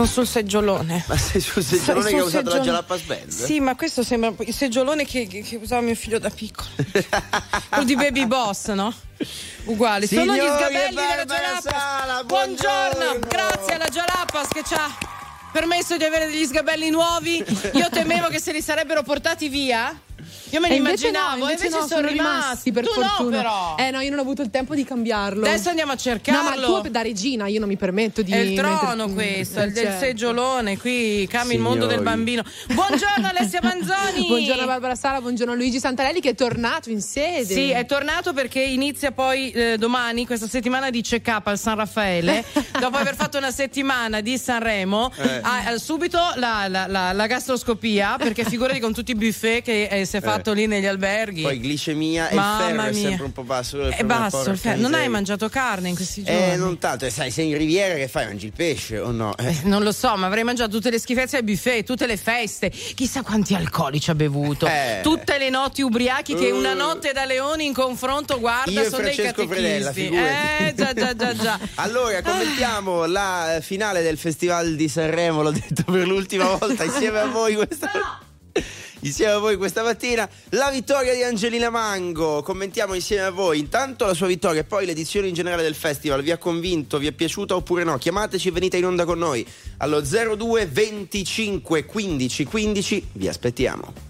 Sono sul seggiolone. Ma sei sul seggiolone che ha usato seggiolone. la Jalapas Band? Sì, ma questo sembra il seggiolone che, che, che usava mio figlio da piccolo. Quello di Baby Boss, no? Uguale. Signori Sono gli sgabelli della Jalapas. Buongiorno. buongiorno. Grazie alla Jalapas che ci ha permesso di avere degli sgabelli nuovi. Io temevo che se li sarebbero portati via. Io me li immaginavo, no, invece, invece no, sono, sono rimasti, per tu fortuna. No, però. Eh no, io non ho avuto il tempo di cambiarlo. Adesso andiamo a cercarlo. No, ma tu da regina, io non mi permetto di È il trono questo, è il del certo. seggiolone, qui cambia il mondo del bambino. Buongiorno Alessia Manzoni. buongiorno Barbara Sala, buongiorno Luigi Santarelli che è tornato in sede. Sì, è tornato perché inizia poi eh, domani questa settimana di check-up al San Raffaele, dopo aver fatto una settimana di Sanremo, eh. ha, subito la, la, la, la, gastroscopia, perché figurati con tutti i buffet che eh, si è fatto fatto lì negli alberghi. Poi glicemia e Mamma il ferro mia. è sempre un po' basso. È basso il ferro. Non hai mangiato carne in questi giorni? Eh, non tanto. E sai, sei in riviera che fai? Mangi il pesce o no? Eh. Eh, non lo so, ma avrei mangiato tutte le schifezze ai buffet, tutte le feste. Chissà quanti alcolici ha bevuto. Eh. Tutte le notti ubriachi che uh. una notte da leoni in confronto, guarda, Io sono dei catechisti. Fredella, eh, già, già, già, già. allora, commentiamo la finale del Festival di Sanremo, l'ho detto per l'ultima volta insieme a voi questa... No insieme a voi questa mattina la vittoria di Angelina Mango. Commentiamo insieme a voi intanto la sua vittoria e poi l'edizione in generale del festival. Vi ha convinto? Vi è piaciuta oppure no? Chiamateci e venite in onda con noi allo 02 25 15 15. Vi aspettiamo.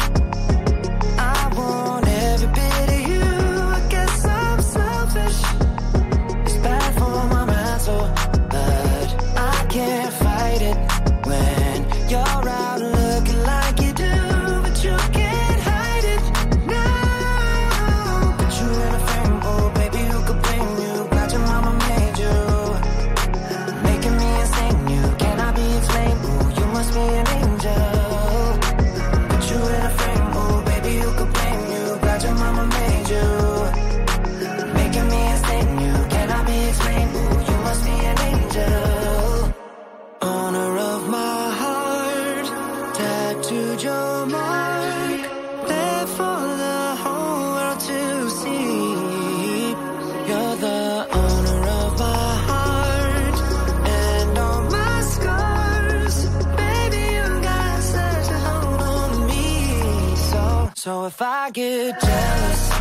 I get jealous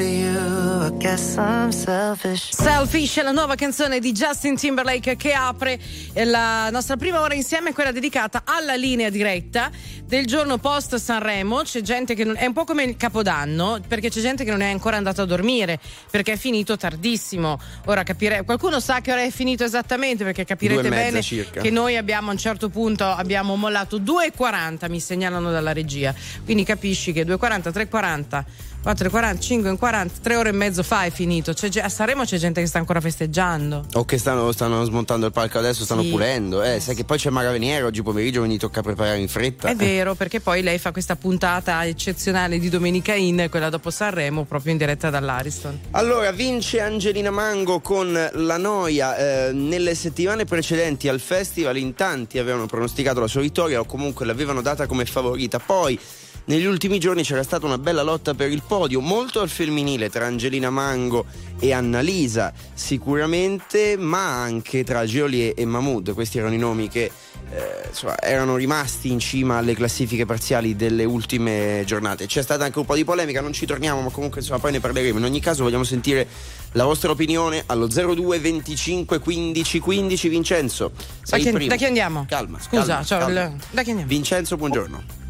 of you. I guess I'm selfish. Selfish è la nuova canzone di Justin Timberlake che apre la nostra prima ora insieme, quella dedicata alla linea diretta del giorno post Sanremo. C'è gente che non, è un po' come il Capodanno, perché c'è gente che non è ancora andata a dormire perché è finito tardissimo. Ora capire, qualcuno sa che ora è finito esattamente perché capirete bene circa. che noi abbiamo a un certo punto abbiamo mollato 2,40 mi segnalano dalla regia. Quindi capisci che 2,40, 3,40 4,40, 5,40, 3 ore e mezzo fa è finito. C'è, a Sanremo c'è gente che sta ancora festeggiando. O che stanno, stanno smontando il palco adesso, stanno Sì. pulendo. Eh, sai che poi c'è Mara Veniera oggi pomeriggio, quindi tocca preparare in fretta. È vero, perché poi lei fa questa puntata eccezionale di Domenica In, quella dopo Sanremo, proprio in diretta dall'Ariston. Allora, vince Angelina Mango con La Noia. Eh, nelle settimane precedenti al festival in tanti avevano pronosticato la sua vittoria o comunque l'avevano data come favorita. Poi negli ultimi giorni c'era stata una bella lotta per il podio, molto al femminile tra Angelina Mango e Annalisa sicuramente, ma anche tra Geolier e Mahmood. Questi erano i nomi che eh, insomma, erano rimasti in cima alle classifiche parziali delle ultime giornate. C'è stata anche un po' di polemica, non ci torniamo, ma comunque insomma, poi ne parleremo. In ogni caso vogliamo sentire la vostra opinione allo 02 25 15 15 Vincenzo. Da Sei il chi, primo. da chi andiamo? Calma, Scusa, calma, calma. il- da chi andiamo? Vincenzo, buongiorno.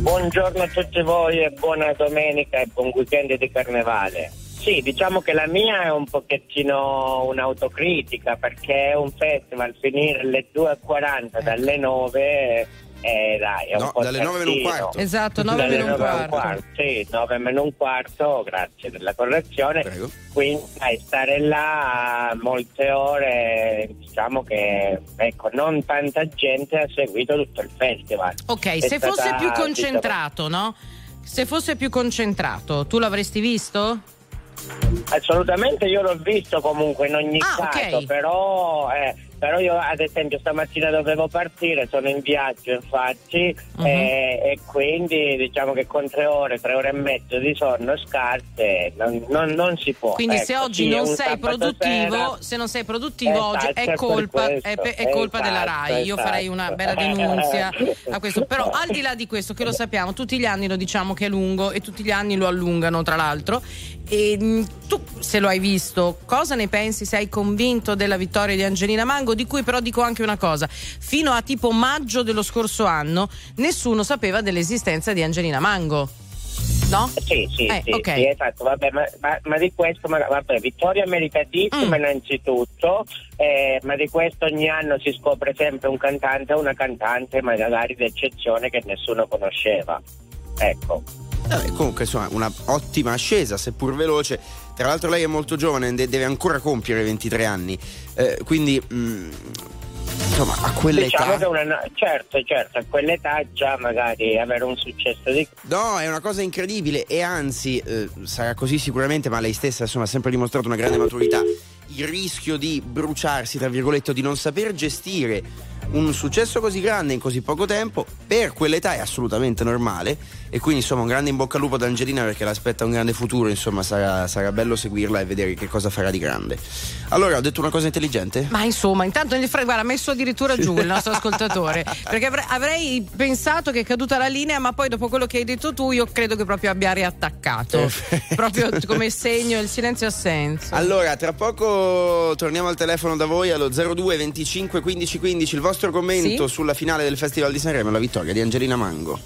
Buongiorno a tutti voi e buona domenica e buon weekend di carnevale. Sì, diciamo che la mia è un pochettino un'autocritica perché è un festival finire alle 2.40 dalle 9 eh, dai, è un No, po' dalle nove meno un quarto. Esatto, 9 Dalle meno un nove quarto. Sì, 9 meno un quarto, grazie della correzione. Prego. Quindi dai, stare là molte ore, diciamo che ecco, non tanta gente ha seguito tutto il festival. Ok, È se fosse più concentrato, no? Se fosse più concentrato, tu l'avresti visto? Assolutamente io l'ho visto comunque in ogni Ah, caso, ok. però, eh, però io ad esempio stamattina dovevo partire, sono in viaggio infatti Mhm. eh, e quindi diciamo che con tre ore, tre ore e mezzo di sonno scarse non, non- non si può. Quindi se Ecco, oggi sì, è non sei produttivo, sera. se non sei produttivo Esatto, oggi è è colpa, è, questo. pe- è colpa della Esatto, RAI. Io farei una esatto. bella denunzia a questo. Però al di là di questo, che lo sappiamo, tutti gli anni lo diciamo che è lungo e tutti gli anni lo allungano, tra l'altro. E mh, tu, se lo hai visto, cosa ne pensi? Sei convinto della vittoria di Angelina Mango? Di cui però dico anche una cosa: fino a tipo maggio dello scorso anno, nessuno sapeva dell'esistenza di Angelina Mango. No? Sì, sì, Eh, sì, ok. sì, esatto, vabbè, ma, ma- ma di questo, ma- vabbè, vittoria meritatissima Mm. innanzitutto, eh, ma di questo ogni anno si scopre sempre un cantante o una cantante magari d'eccezione che nessuno conosceva. Ecco. Vabbè, comunque insomma una ottima ascesa, seppur veloce. Tra l'altro lei è molto giovane, de- deve ancora compiere 23 anni. Eh, quindi mm, insomma a quell'età. Diciamo una, certo, certo, a quell'età già magari avere un successo di No, è una cosa incredibile e anzi eh, sarà così sicuramente, ma lei stessa insomma ha sempre dimostrato una grande maturità. Il rischio di bruciarsi, tra virgolette, di non saper gestire un successo così grande in così poco tempo, per quell'età è assolutamente normale. E quindi insomma un grande in bocca al lupo ad Angelina perché l'aspetta un grande futuro, insomma sarà, sarà bello seguirla e vedere che cosa farà di grande. Allora, ho detto una cosa intelligente? Ma insomma, intanto nel fre- guarda, ha messo addirittura giù il nostro ascoltatore. Perché avre- avrei pensato che è caduta la linea, ma poi dopo quello che hai detto tu, io credo che proprio abbia riattaccato. Perfetto. proprio come segno il silenzio assenso. Allora, tra poco torniamo al telefono da voi allo 02 25 15 15. Il vostro commento Sì? sulla finale del Festival di Sanremo, la vittoria di Angelina Mango.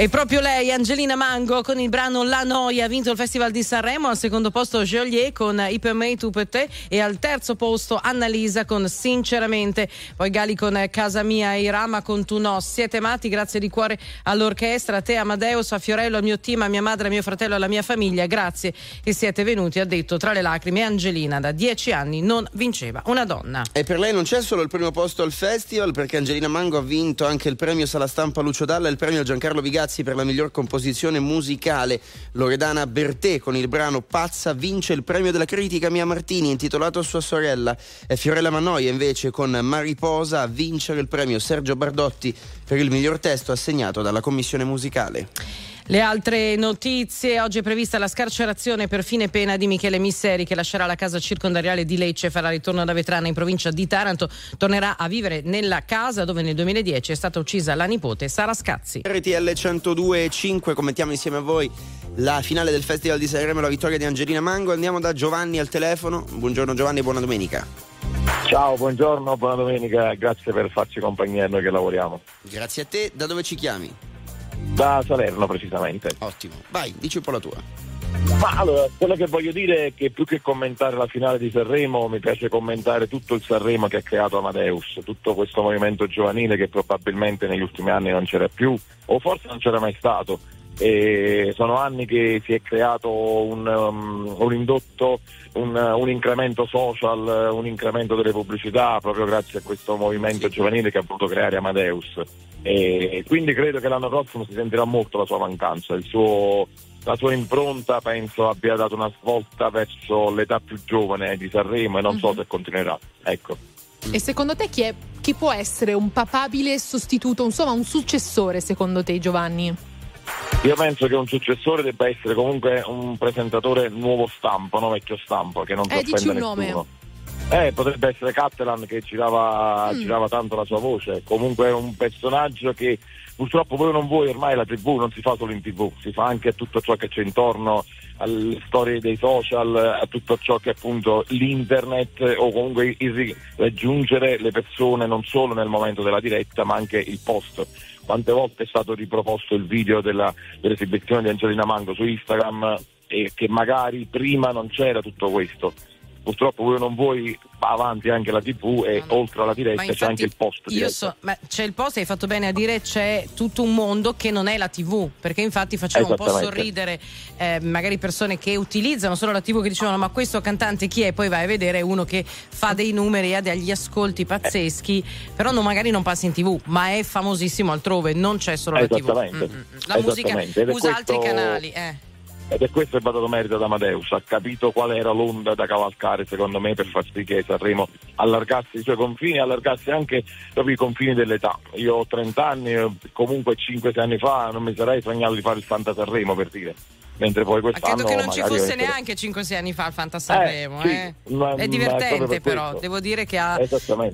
E proprio lei, Angelina Mango, con il brano La Noia, ha vinto il Festival di Sanremo. Al secondo posto Geolier con Ipermei Tu per te. E al terzo posto Annalisa con Sinceramente. Poi Gali con Casa Mia e Irama con Tu No. Siete matti, grazie di cuore all'orchestra, a te Amadeus, a Fiorello, al mio team, a mia madre, a mio fratello, alla mia famiglia. Grazie che siete venuti, ha detto tra le lacrime. Angelina da dieci anni non vinceva una donna. E per lei non c'è solo il primo posto al festival, perché Angelina Mango ha vinto anche il premio Sala Stampa Lucio Dalla e il premio Giancarlo Vigazzi per la miglior composizione musicale. Loredana Bertè con il brano Pazza vince il premio della critica Mia Martini, intitolato a sua sorella. E Fiorella Mannoia invece con Mariposa a vincere il premio Sergio Bardotti per il miglior testo assegnato dalla commissione musicale. Le altre notizie, oggi è prevista la scarcerazione per fine pena di Michele Misseri che lascerà la casa circondariale di Lecce e farà ritorno da Vetrana in provincia di Taranto. Tornerà a vivere nella casa dove nel 2010 è stata uccisa la nipote Sara Scazzi. RTL 102.5 commentiamo insieme a voi la finale del Festival di Sanremo, la vittoria di Angelina Mango. Andiamo da Giovanni al telefono. Buongiorno Giovanni e buona domenica. Ciao, buongiorno, buona domenica, grazie per farci compagnia a noi che lavoriamo. Grazie a te. Da dove ci chiami? Da Salerno precisamente. Ottimo. Vai, dici un po' la tua. Ma allora, quello che voglio dire è che più che commentare la finale di Sanremo, mi piace commentare tutto il Sanremo che ha creato Amadeus, tutto questo movimento giovanile che probabilmente negli ultimi anni non c'era più, o forse non c'era mai stato. E sono anni che si è creato un, um, un indotto, un, un, incremento social, un incremento delle pubblicità proprio grazie a questo movimento giovanile che ha voluto creare Amadeus. E quindi credo che l'anno prossimo si sentirà molto la sua mancanza, suo, la sua impronta penso abbia dato una svolta verso l'età più giovane di Sanremo e non so se continuerà. Ecco. E secondo te chi, è, chi può essere un papabile sostituto, insomma un successore secondo te Giovanni? Io penso che un successore debba essere comunque un presentatore nuovo stampo, no vecchio stampo, che non si Eh, dici offenda un nessuno. nome. Eh, potrebbe essere Cattelan che girava, Mm. girava tanto la sua voce. Comunque è un personaggio che purtroppo voi non vuoi, ormai la TV non si fa solo in TV, si fa anche a tutto ciò che c'è intorno, alle storie dei social, a tutto ciò che è appunto l'internet o comunque il raggiungere le persone non solo nel momento della diretta ma anche il post. Quante volte è stato riproposto il video della- dell'esibizione di Angelina Mango su Instagram e che magari prima non c'era tutto questo. Purtroppo voi non vuoi va avanti anche la TV e No, oltre alla diretta c'è anche il post so, ma c'è il post, hai fatto bene a dire c'è tutto un mondo che non è la TV, perché infatti faceva un po' sorridere eh, magari persone che utilizzano solo la TV che dicevano ma questo cantante chi è? Poi vai a vedere è uno che fa dei numeri, ha degli ascolti pazzeschi, però non- magari non passa in TV, ma è famosissimo altrove, non c'è solo la TV. Esattamente. Mm, mm, mm. La musica usa altri canali. Eh. Ed è questo il dato merito ad Amadeus, ha capito qual era l'onda da cavalcare secondo me per far sì che Sanremo allargasse i suoi confini, allargasse anche proprio i confini dell'età. Io ho 30 anni, eh, comunque 5-6 anni fa non mi sarei sognato di fare il Fanta Sanremo per dire. Mentre poi Ma quest'anno credo che non ci fosse essere- neanche 5-6 anni fa il Fanta Sanremo. sì, eh. ma- ma È è divertente per però, questo. devo dire che ha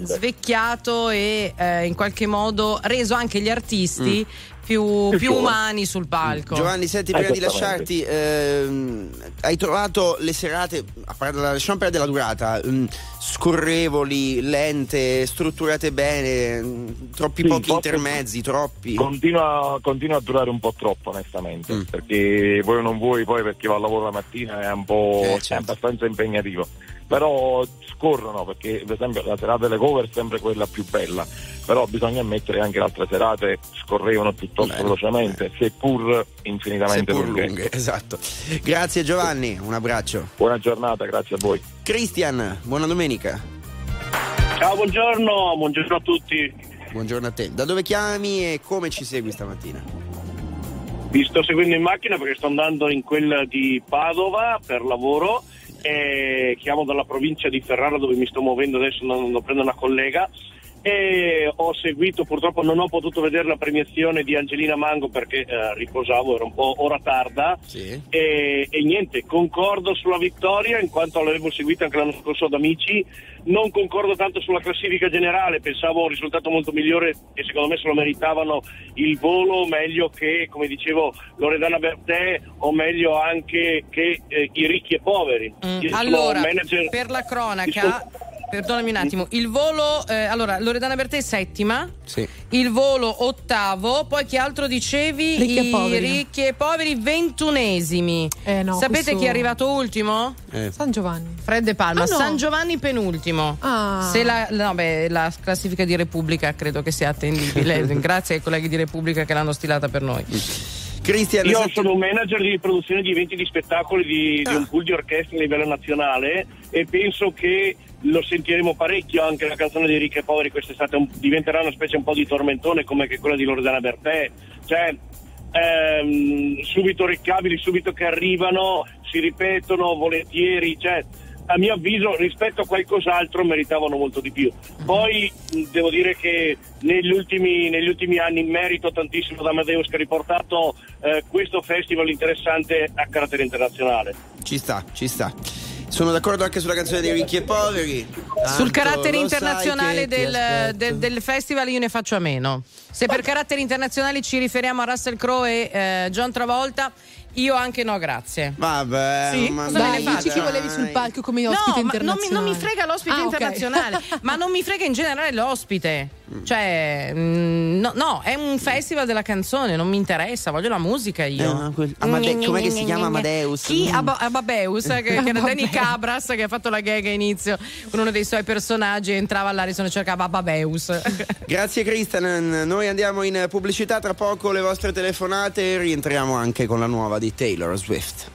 svecchiato e eh, in qualche modo reso anche gli artisti più, Più più umani sul palco. Giovanni, senti, prima di lasciarti, ehm, hai trovato le serate, a parte la- lasciamo perdere la durata, ehm, scorrevoli, lente, strutturate bene, mm, troppi Sì, pochi intermezzi, troppi. Continua, continua a durare un po' troppo onestamente, Mm. perché voi non vuoi poi per chi va al lavoro la mattina è un po' Eh, è certo. abbastanza impegnativo. Però scorrono perché per esempio la serata delle cover è sempre quella più bella, però bisogna ammettere che anche le altre serate scorrevano piuttosto Bene, velocemente, seppur infinitamente Seppur lunghe. lunghe, esatto. Grazie Giovanni, un abbraccio. Buona giornata, grazie a voi. Cristian, buona domenica. Ciao, buongiorno, buongiorno a tutti. Buongiorno a te. Da dove chiami e come ci segui stamattina? Vi sto seguendo in macchina perché sto andando in quella di Padova per lavoro e chiamo dalla provincia di Ferrara dove mi sto muovendo adesso, andando a prendere una collega e ho seguito, purtroppo non ho potuto vedere la premiazione di Angelina Mango perché eh, riposavo, era un po' ora tarda Sì. e, e niente, concordo sulla vittoria in quanto l'avevo seguita anche l'anno scorso ad Amici, non concordo tanto sulla classifica generale, pensavo un risultato molto migliore e secondo me se lo meritavano il volo meglio che, come dicevo, Loredana Bertè o meglio anche che eh, i ricchi e poveri. Mm, Allora, manager- per la cronaca, sono- perdonami un attimo, il volo, eh, allora Loredana Bertè settima, Sì. il volo ottavo, poi che altro dicevi? Ricchi e I poveri. ricchi e poveri ventunesimi. Eh no, Sapete questo- chi è arrivato ultimo? Eh. San Giovanni. Fred De Palma, Ah, no. San Giovanni penultimo. Ah. Se la, no, beh, la classifica di Repubblica credo che sia attendibile. Grazie ai colleghi di Repubblica che l'hanno stilata per noi. Cristian, Io sono un manager di produzione di eventi di spettacoli di, di Ah. un pool di orchestra a livello nazionale e penso che lo sentiremo parecchio anche la canzone dei ricchi e poveri quest'estate un- diventerà una specie un po' di tormentone come quella di Loredana Bertè cioè ehm, subito riccabili subito che arrivano si ripetono volentieri cioè a mio avviso rispetto a qualcos'altro meritavano molto di più. Poi devo dire che negli ultimi, negli ultimi anni merito tantissimo da Amadeus che ha riportato eh, questo festival interessante a carattere internazionale. Ci sta, ci sta. Sono d'accordo anche sulla canzone dei ricchi e poveri. Sul Tanto carattere lo sai internazionale che del, del- del festival io ne faccio a meno. Se per caratteri internazionali ci riferiamo a Russell Crowe e eh, John Travolta, io anche no, grazie. Vabbè, Sì? ma Dai, dici chi faccio? volevi sul palco come No, ospite ma non mi, internazionale. non mi frega l'ospite Ah, internazionale, ma non mi frega in generale l'ospite. Cioè, mm, no, no, è un festival della canzone, non mi interessa, voglio la musica io. Eh, no, quel- Amade- com'è che si chiama Amadeus? Chi? Ab- Ababeus, che, che era Danny Cabras che ha fatto la gag a inizio con uno dei suoi personaggi, entrava all'Arison e cercava Ababeus. Grazie Cristian, noi andiamo in pubblicità, tra poco le vostre telefonate e rientriamo anche con la nuova di Taylor Swift.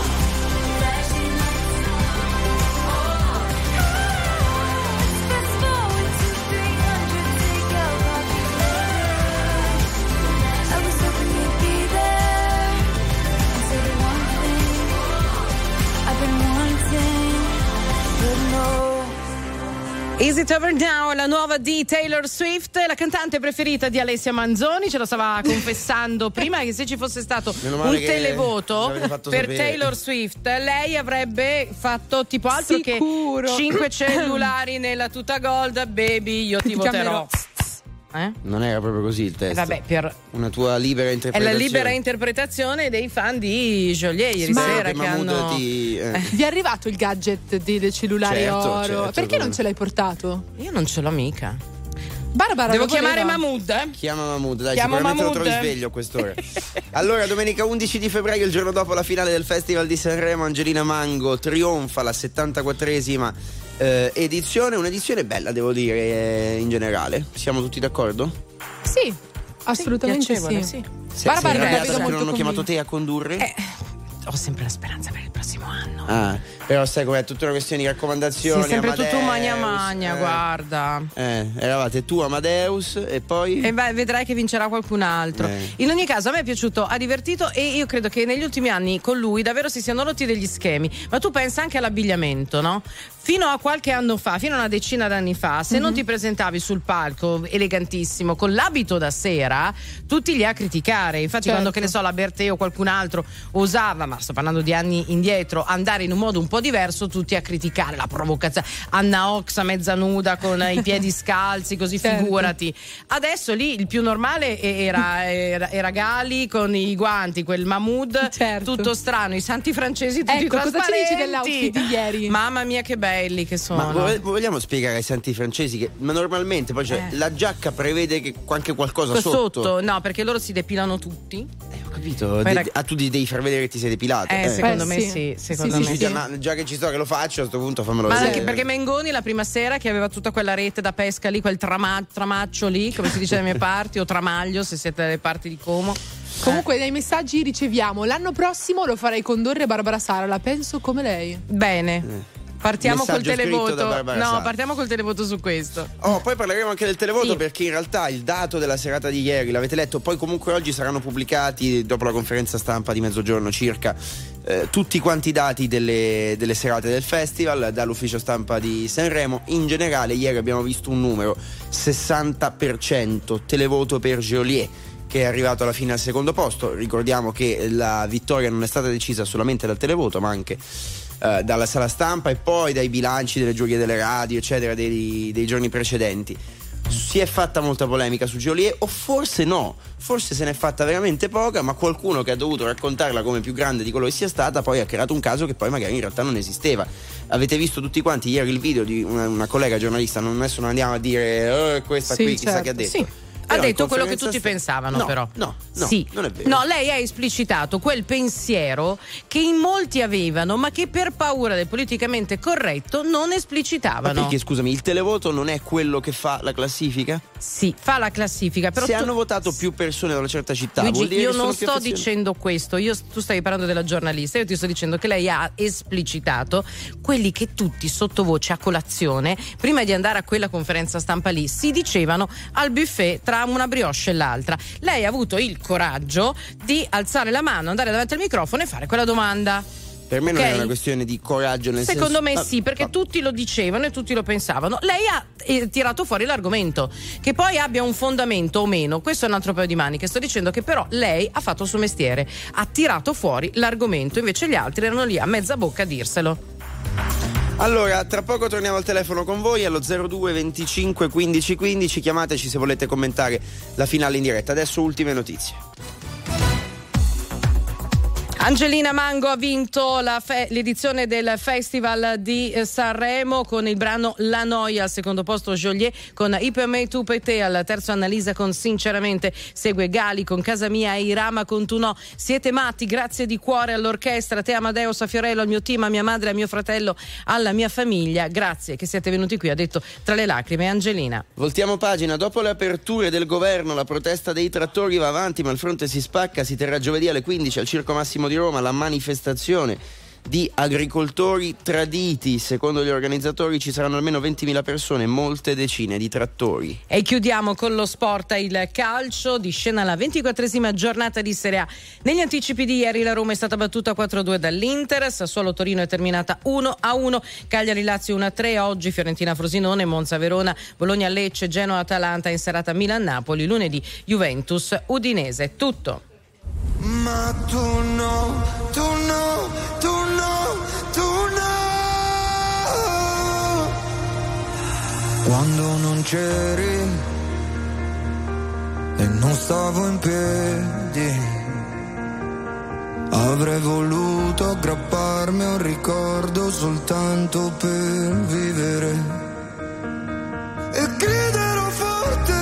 Is It Over Now, la nuova di Taylor Swift, la cantante preferita di Alessia Manzoni, ce lo stava confessando prima che se ci fosse stato un televoto per. Taylor Swift, lei avrebbe fatto tipo altro Sicuro. che 5 cellulari nella tuta gold, baby, io ti, Ti voterò. chiamerò. Eh? Non era proprio così il testo. Vabbè, per Una tua libera è interpretazione. la libera interpretazione dei fan di Joliet ieri Ma- sera che che Mahmood hanno ti, eh. Vi è arrivato il gadget di- del cellulare Certo, oro? certo, Perché come- non ce l'hai portato? Io non ce l'ho mica. Barbara Devo voleva. chiamare Mahmood, eh? Chiama Mahmood, dai, Chiamo sicuramente Mahmood. lo trovi sveglio a quest'ora. allora, domenica 11 di febbraio, il giorno dopo la finale del Festival di Sanremo, Angelina Mango trionfa la 74esima eh, edizione, un'edizione bella, devo dire, eh, in generale. Siamo tutti d'accordo? Sì, assolutamente sì. sì. Se, Barbara vedo che non hanno chiamato convinta. te a condurre? Eh, ho sempre la speranza per il prossimo anno. Ah, però sai com'è, tutta una questione di raccomandazioni. Sì, sempre tutto Amadeus, magna magna, eh. guarda. Eh, eravate tu Amadeus e poi... E vai- vedrai che vincerà qualcun altro. Eh. In ogni caso, a me è piaciuto, ha divertito e io credo che negli ultimi anni con lui davvero si siano rotti degli schemi. Ma tu pensa anche all'abbigliamento, no? Fino a qualche anno fa, fino a una decina d'anni fa, se non ti presentavi sul palco elegantissimo con l'abito da sera, tutti lì a criticare. Infatti, Certo. quando che ne so, la Bertè o qualcun altro osava, ma sto parlando di anni indietro, andare in un modo un po' diverso, tutti a criticare la provocazione. Anna Oxa mezza nuda con i piedi scalzi, così Certo. figurati. Adesso lì il più normale era, era, era Gali con i guanti, quel Mahmood Certo. tutto strano, i santi francesi tutti Ecco, cosa ci dici trasparenti. dell'outfit di ieri? Mamma mia che belli che sono. Ma vo- vogliamo spiegare ai santi francesi che ma normalmente poi cioè, Eh. la giacca prevede che anche qualcosa sotto. sotto. no, perché loro si depilano tutti. Eh, ho capito. De- ah, tu devi far vedere che ti sei depilato. Eh, Eh. secondo Eh, me sì. sì, secondo Sì, me sì, sì. Ma già che ci sto che lo faccio, a questo punto fammelo Ma vedere. anche perché Mengoni la prima sera che aveva tutta quella rete da pesca lì, quel trama- tramaccio lì, come si dice dalle mie parti, o tramaglio se siete dalle parti di Como. Comunque dai messaggi riceviamo l'anno prossimo lo farei condurre Barbara Sara, la penso come lei. Bene. Partiamo col televoto. No, partiamo col televoto su questo. Oh, poi parleremo anche del televoto Sì. perché in realtà il dato della serata di ieri, l'avete letto, poi comunque oggi saranno pubblicati dopo la conferenza stampa di mezzogiorno circa eh, tutti quanti i dati delle, delle serate del festival dall'ufficio stampa di Sanremo. In generale ieri abbiamo visto un numero 60% televoto per Geolier che è arrivato alla fine al secondo posto. Ricordiamo che la vittoria non è stata decisa solamente dal televoto ma anche eh, dalla sala stampa e poi dai bilanci delle giurie delle radio, eccetera, dei, dei giorni precedenti. Si è fatta molta polemica su Joliet, o forse no, forse se n'è fatta veramente poca, ma qualcuno che ha dovuto raccontarla come più grande di quello che sia stata, poi ha creato un caso che poi magari in realtà non esisteva. Avete visto tutti quanti ieri il video di una, una collega giornalista, non, adesso non andiamo a dire "Eh, questa Sì, qui, chissà certo. che ha detto. Sì. Ha detto quello che tutti sta- pensavano, No, però. No, no, sì. non è vero. No, lei ha esplicitato quel pensiero che in molti avevano, ma che per paura del politicamente corretto non Ma esplicitavano. perché scusami, il televoto non è quello che fa la classifica? Sì, fa la classifica, però Se tu- hanno votato più persone da una certa città, vuol Luigi, dire io che non sto dicendo questo, io, tu stai parlando della giornalista, io ti sto dicendo che lei ha esplicitato quelli che tutti sottovoce a colazione, prima di andare a quella conferenza stampa lì, si dicevano al buffet tra una brioche e l'altra. Lei ha avuto il coraggio di alzare la mano, andare davanti al microfono e fare quella domanda. Per me non Ok? è una questione di coraggio nel Secondo senso me Ah, sì, perché ah, tutti lo dicevano e tutti lo pensavano. Lei ha eh, tirato fuori l'argomento. Che poi abbia un fondamento o meno, questo è un altro paio di maniche. Sto dicendo che però lei ha fatto il suo mestiere, ha tirato fuori l'argomento, invece gli altri erano lì a mezza bocca a dirselo. Allora, tra poco torniamo al telefono con voi allo 02 25 15 15. Chiamateci se volete commentare la finale in diretta. Adesso ultime notizie. Angelina Mango ha vinto fe- l'edizione del Festival di eh, Sanremo con il brano La Noia, al secondo posto Joliet con I per me al terzo Annalisa con Sinceramente, segue Gali con Casa mia e Irama con Tu no. Siete matti, grazie di cuore all'orchestra, a te Amadeus, a Fiorello, al mio team, a mia madre, a mio fratello, alla mia famiglia. Grazie che siete venuti qui, ha detto tra le lacrime Angelina. Voltiamo pagina. Dopo le aperture del governo, la protesta dei trattori va avanti, ma il fronte si spacca. Si terrà giovedì alle 15 al Circo Massimo di Roma la manifestazione di agricoltori traditi. Secondo gli organizzatori ci saranno almeno 20.000 persone, molte decine di trattori. E chiudiamo con lo sport, il calcio di scena la 24esima giornata di Serie A. Negli anticipi di ieri la Roma è stata battuta 4-2 dall'Inter, Sassuolo Torino è terminata 1-1, Cagliari Lazio 1-3, oggi Fiorentina Frosinone, Monza Verona, Bologna Lecce, Genoa Atalanta in serata Milan Napoli, lunedì Juventus Udinese. Tutto. Ma tu no, tu no, tu no, tu no. Quando non c'eri e non stavo in piedi. Avrei voluto aggrapparmi a un ricordo soltanto per vivere e griderò forte,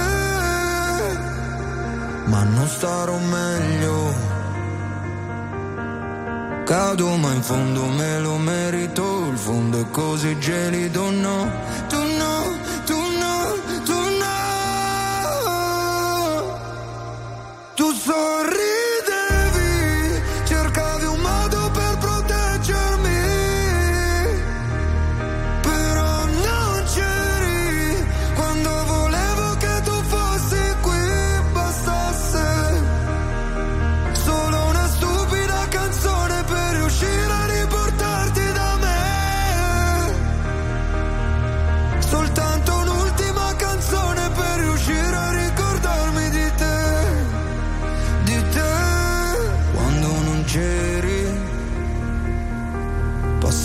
ma non starò meglio. Cado ma in fondo me lo merito, il fondo è così gelido, no, tu no,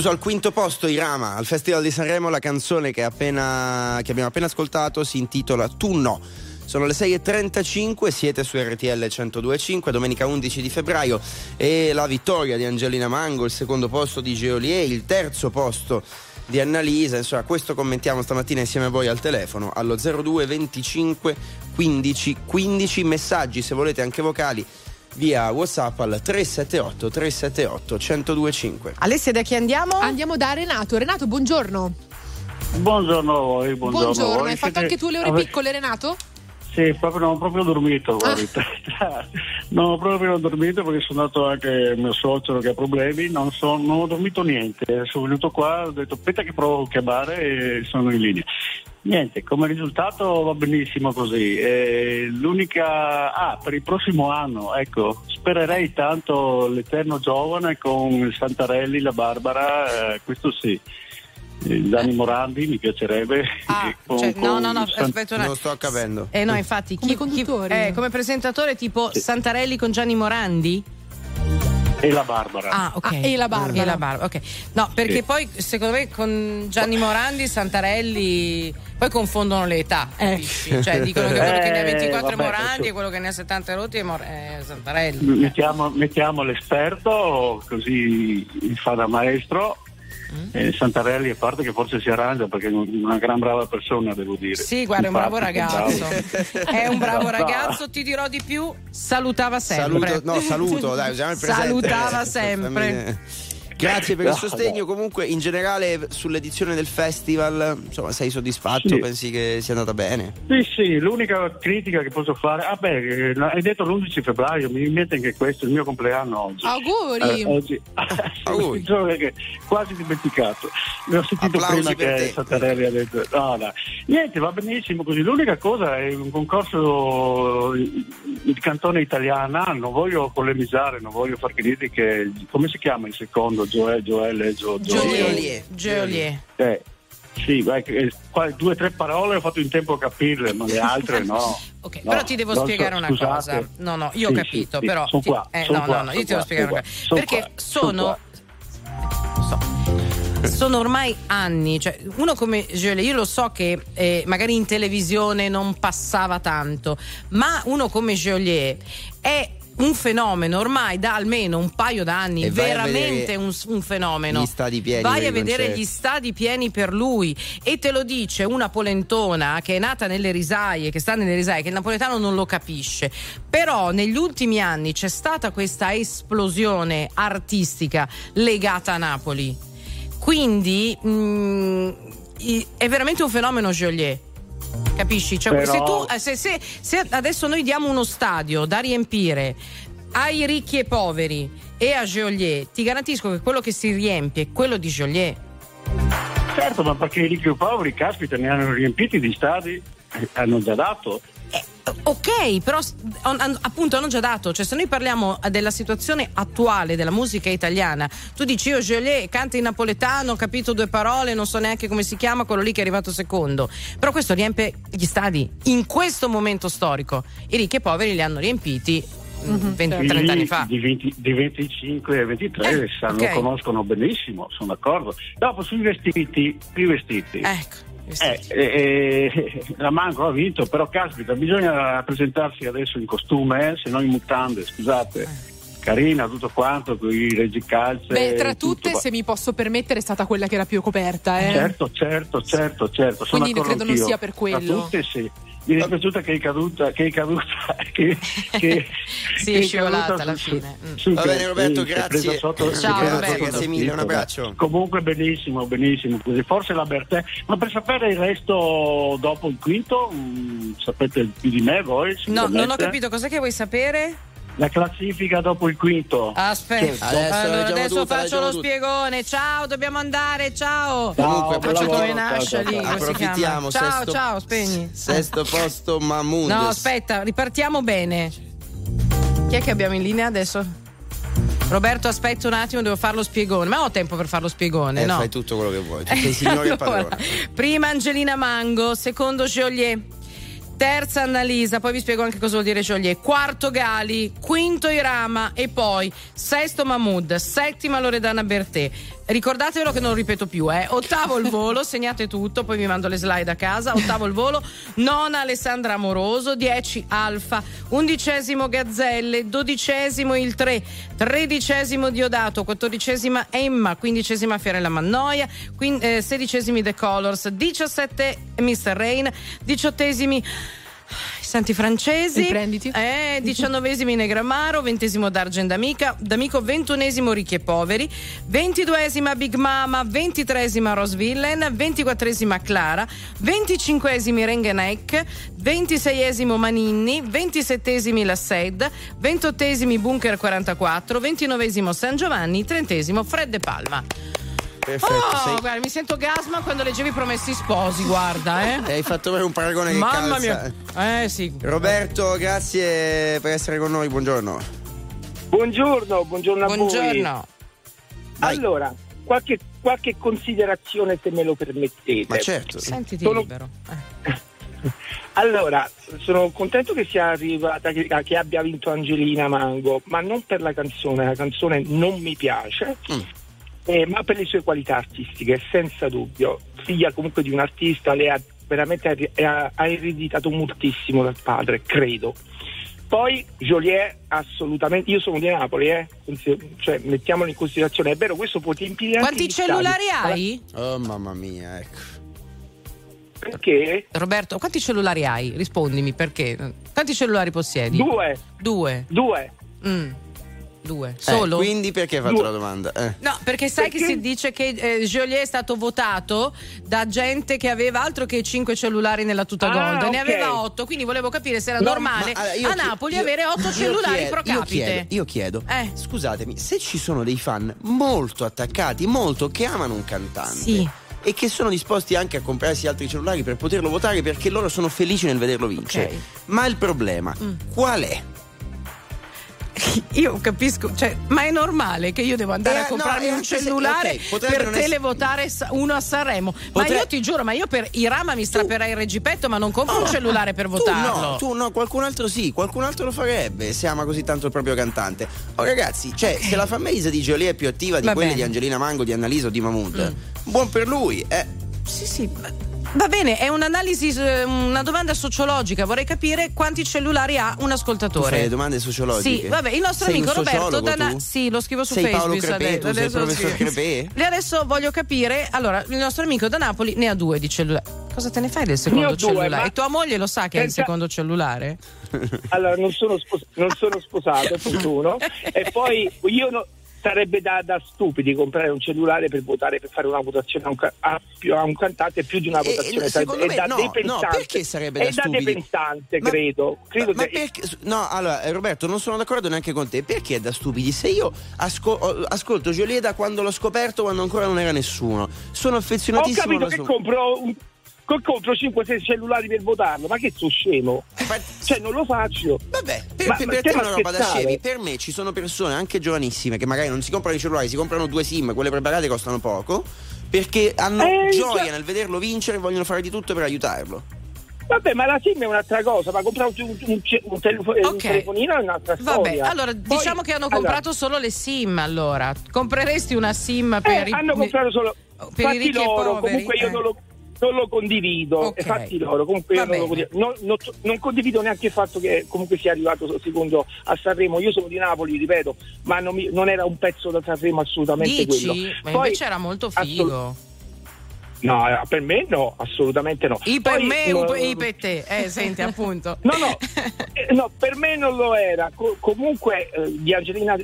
Chiuso al quinto posto Irama al Festival di Sanremo la canzone che, appena- che abbiamo appena ascoltato si intitola Tu no. Sono le 6.35, siete su RTL 102.5, domenica 11 di febbraio. E la vittoria di Angelina Mango, il secondo posto di Geolier, il terzo posto di Annalisa, insomma questo commentiamo stamattina insieme a voi al telefono allo 02 25 15 15 messaggi se volete anche vocali via Whatsapp al 378 378 1025. Alessia, da chi andiamo? Andiamo da Renato. Renato, buongiorno. Buongiorno a voi, buongiorno, Buongiorno, voi. hai fatto Siete- anche tu le ore Ave- piccole, Renato? Sì, proprio, non ho proprio dormito, Ah. guarda. non ho proprio dormito perché sono andato anche mio suocero che ha problemi, non, so- non ho dormito niente. Sono venuto qua, ho detto aspetta che provo a chiamare e sono in linea. Niente, come risultato va benissimo così. Eh, l'unica... Ah, per il prossimo anno, ecco, spererei tanto l'Eterno Giovane con il Santarelli, la Barbara, eh, questo sì. Eh, Gianni Morandi mi piacerebbe. Ah, Con- cioè, no, no, no, San- aspetta un Non attimo. sto capendo. Eh no, infatti, Come chi, chi- conduttori. eh, come presentatore tipo Santarelli con Gianni Morandi? E la Barbara. Ah, ok. Ah, e la Barbara. E la Barbara, ok. No, perché Sì. poi secondo me con Gianni Morandi, Santarelli, poi confondono le età, capisci? Cioè dicono che quello che ne ha Eh, 24 è vabbè, Morandi adesso- e quello che ne ha 70 rotti è, Mor- è Santarelli. Mettiamo, mettiamo l'esperto così fa da maestro. Mm. Eh, Santarelli, a parte che forse si arrangia perché è una gran brava persona, devo dire. Sì, guarda, è un bravo ragazzo. bravo. È un bravo ragazzo, ti dirò di più, salutava sempre. Saluto, no, saluto, dai, usiamo il presente. Salutava sempre. Grazie per il No, sostegno. Comunque, in generale, sull'edizione del festival, insomma, sei soddisfatto? Sì. Pensi che sia andata bene? Sì, sì, l'unica critica che posso fare, ah beh, eh, hai detto l'11 febbraio, mi mette anche questo, il mio compleanno oggi. Auguri. Eh, oggi, Auguri. Quasi dimenticato. L'ho sentito Applausi prima che te. Santarelli ha detto. No, no. Niente, va benissimo così. L'unica cosa è un concorso il cantone italiana, non voglio polemizzare, non voglio far critiche. Come si chiama il secondo? Gioè, Gioele, Gio, Geolier. Geolier. Eh, sì, qua due o tre parole ho fatto in tempo a capirle, ma le altre no. Ok, No, però ti devo non so, spiegare una scusate. cosa. No, no, io ho Sì, capito, sì, però. sono ti- qua, eh, sono no, qua, no, no, io ti devo spiegare una cosa. Perché sono qua, sono. Sono ormai anni, cioè uno come Geolier, io lo so che eh, magari in televisione non passava tanto, ma uno come Geolier è un fenomeno ormai da almeno un paio d'anni, E veramente un, un fenomeno. gli stadi pieni Vai a vedere concerti. gli stadi pieni per lui e te lo dice una polentona che è nata nelle risaie, che sta nelle risaie, che il napoletano non lo capisce. Però negli ultimi anni c'è stata questa esplosione artistica legata a Napoli. Quindi mm, i- è veramente un fenomeno Geolier. Capisci? Cioè, Però- se, tu, eh, se, se- se adesso noi diamo uno stadio da riempire ai ricchi e poveri e a Geolier, ti garantisco che quello che si riempie è quello di Geolier. Certo, ma perché i ricchi e i poveri, caspita, ne hanno riempiti di stadi, eh, hanno già dato. Ok, però appunto hanno già dato, cioè se noi parliamo eh, della situazione attuale della musica italiana, tu dici io Geolier canta in napoletano, ho capito due parole, non so neanche come si chiama quello lì che è arrivato secondo, però questo riempie gli stadi in questo momento storico, i ricchi e poveri li hanno riempiti mm, 20, 30 anni fa. Di, 20 di 25 e 23 Eh, sanno, ok. lo conoscono benissimo, sono d'accordo. Dopo sui vestiti, sui vestiti. Ecco. Eh, eh, eh, la Manco ha vinto, però caspita, bisogna presentarsi adesso in costume, eh, se no in mutande, scusate. Carina, tutto quanto, con i reggicalze. Beh, tra tutto tutte, qua. se mi posso permettere, è stata quella che era più coperta. Eh. Certo, certo, certo, certo. sono Quindi credo non anch'io. sia per quello. Tra tutte sì. Mi è dispiaciuta che è caduta, che è caduta, che, che, Sì, che è scivolata caduta alla su- fine. Mm. su- Va bene, sì, Roberto, è grazie. sotto- Ciao, Roberto. sotto Grazie mille, un abbraccio. Comunque benissimo, benissimo. Così. Forse la Bertè, ma per sapere il resto dopo il quinto, mm, sapete più di me voi? No, non ho capito, cos'è che vuoi sapere? La classifica dopo il quinto. Aspetta, Adesso allora, adesso tutta, faccio lo tutta. spiegone. Ciao, dobbiamo andare. Ciao. Comunque, Faccio come ciao, nasce ciao, lì. Approfittiamo, Ciao, sesto- ciao, spegni. Sesto posto Mahmood. No, aspetta, ripartiamo bene. Chi è che abbiamo in linea adesso? Roberto, aspetta un attimo, devo fare lo spiegone. Ma ho tempo per fare lo spiegone, Eh, no? fai tutto quello che vuoi. Tutti i signori a Allora, padrone. prima Angelina Mango, secondo Geolier. Terza Annalisa, poi vi spiego anche cosa vuol dire Geolier. Quarto Gali, quinto Irama e poi sesto Mahmood, settima Loredana Bertè. Ricordatevelo che non ripeto più, eh. Ottavo il volo, segnate tutto, poi vi mando le slide a casa. Ottavo il volo, nona Alessandra Amoroso, 10 Alfa, undicesimo Gazzelle, dodicesimo il 3, tredicesimo Diodato, quattordicesima Emma, quindicesima Fiorella Mannoia, quin- eh, sedicesimi The Colors, 17 Mr. Rain, diciottesimi Santi Francesi, Riprenditi. eh, diciannovesimi Negramaro, ventesimo D'Argent d'Amica, d'Amico, ventunesimo Ricchi e Poveri, ventiduesima Big Mama, ventitresima Rose Villain, ventiquattresima Clara, venticinquesimi Rengeneck, ventiseiesimo Maninni, ventisettesimi La Sed, ventottesimi Bunker 44, ventinovesimo San Giovanni, trentesimo Fred De Palma. Perfetto, Oh, sei- guarda, mi sento gasma quando leggevi i Promessi Sposi, guarda, eh. hai fatto bene un paragone che Mamma calza. mia. Eh sì. Roberto, grazie per essere con noi, buongiorno. Buongiorno, buongiorno a voi. Buongiorno. Vai. Allora, qualche, qualche considerazione se me lo permettete. Ma certo. Sentiti Sono- libero. Eh. Allora, sono contento che sia arrivata, che, che abbia vinto Angelina Mango, ma non per la canzone, la canzone non mi piace, eh, ma per le sue qualità artistiche, senza dubbio. Figlia comunque di un artista, lei ha veramente ha, ha ereditato moltissimo dal padre, credo. Poi Joliet assolutamente, io sono di Napoli, eh, cioè mettiamolo in considerazione, è vero, questo può anche Quanti stadi. cellulari hai? Oh mamma mia, ecco. Perché? Roberto, quanti cellulari hai? Rispondimi perché. Quanti cellulari possiedi? Due. Due. Due. Mm. Due. Eh, Solo? quindi perché hai fatto Due. la domanda? Eh. No, perché sai che si dice che eh, Joliet è stato votato da gente che aveva altro che 5 cellulari nella tuta Ah, gold, ne ok. aveva 8, quindi volevo capire se era No, normale Ma, allora, io a Napoli io- avere 8 io cellulari chiedo- pro io capite. chiedo, Io chiedo, Eh. scusatemi, se ci sono dei fan molto attaccati, molto che amano un cantante. Sì. E che sono disposti anche a comprarsi altri cellulari per poterlo votare perché loro sono felici nel vederlo vincere. Ok. Ma il problema Mm. qual è? Io capisco, cioè, ma è normale che io devo andare Eh, a comprarmi no, eh, un se- cellulare ok, potrebbe per televotare sa- uno a Sanremo. Ma Potre- io ti giuro, ma io per Irama mi strapperei il reggipetto, ma non compro un cellulare per Tu votarlo. no, tu no, qualcun altro sì, qualcun altro lo farebbe se ama così tanto il proprio cantante. Oh ragazzi, cioè, se la fanbase di Jolie è più attiva di Va quelle bene. Mm. di Angelina Mango, di Annalisa o di Mahmood, buon per lui, eh. Sì, sì. ma- Va bene, è un'analisi, eh, una domanda sociologica. Vorrei capire quanti cellulari ha un Tu fai ascoltatore. le domande sociologiche. Sì, vabbè, il nostro Sei amico Roberto Dana- tu? Sì, lo scrivo su Sei Facebook. Paolo Crepè, adesso- tu sei il adesso professor. Crepè? E adesso voglio capire. Allora, il nostro amico da Napoli ne ha due di cellulari. Cosa te ne fai del secondo due, cellulare? E tua moglie lo sa che ha il secondo cellulare? Allora, non sono, spos- non sono sposato, punto uno. E poi io no- sarebbe da, da stupidi comprare un cellulare per votare, per fare una votazione a un, a, a un cantante più di una E- votazione. e secondo è me da no, depensante. no, perché sarebbe da è da stupidi? depensante, Ma- credo. credo ma che- perché, no, allora, eh, Roberto, non sono d'accordo neanche con te. Perché è da stupidi? Se io asco- ho- ascolto Jolie da quando l'ho scoperto, quando ancora non era nessuno, sono Ho affezionatissimo capito alla che sua- compro, un- che compro 5-6 cellulari per votarlo, ma che sono scemo? Cioè, non lo faccio. Vabbè, per, Ma- per- ma per te è una roba da scemi. Per me ci sono persone anche giovanissime che magari non si comprano i cellulari, si comprano due SIM, quelle preparate costano poco. Perché hanno Eh, gioia cioè- nel vederlo vincere e vogliono fare di tutto per aiutarlo. Vabbè, ma la SIM è un'altra cosa, ma comprare un, un, un telefo- un Ok. telefonino è un'altra Vabbè, storia. allora Poi- diciamo che hanno allora, comprato solo le SIM. Allora, compreresti una SIM per eh, i hanno comprato solo per i e loro, poveri, comunque io eh. non lo, non lo condivido, Ok. e fatti loro, comunque non, lo condivido. Non, non- non condivido neanche il fatto che comunque sia arrivato secondo a Sanremo, io sono di Napoli, ripeto, ma non, mi- non era un pezzo da Sanremo assolutamente Dici? quello. Ma Poi- invece era molto figo. No, eh, per me no, assolutamente no. I per Poi, me, po' i per te. Eh, senti, appunto. No, no, eh, no, per me non lo era. Co- comunque eh, di Angelina,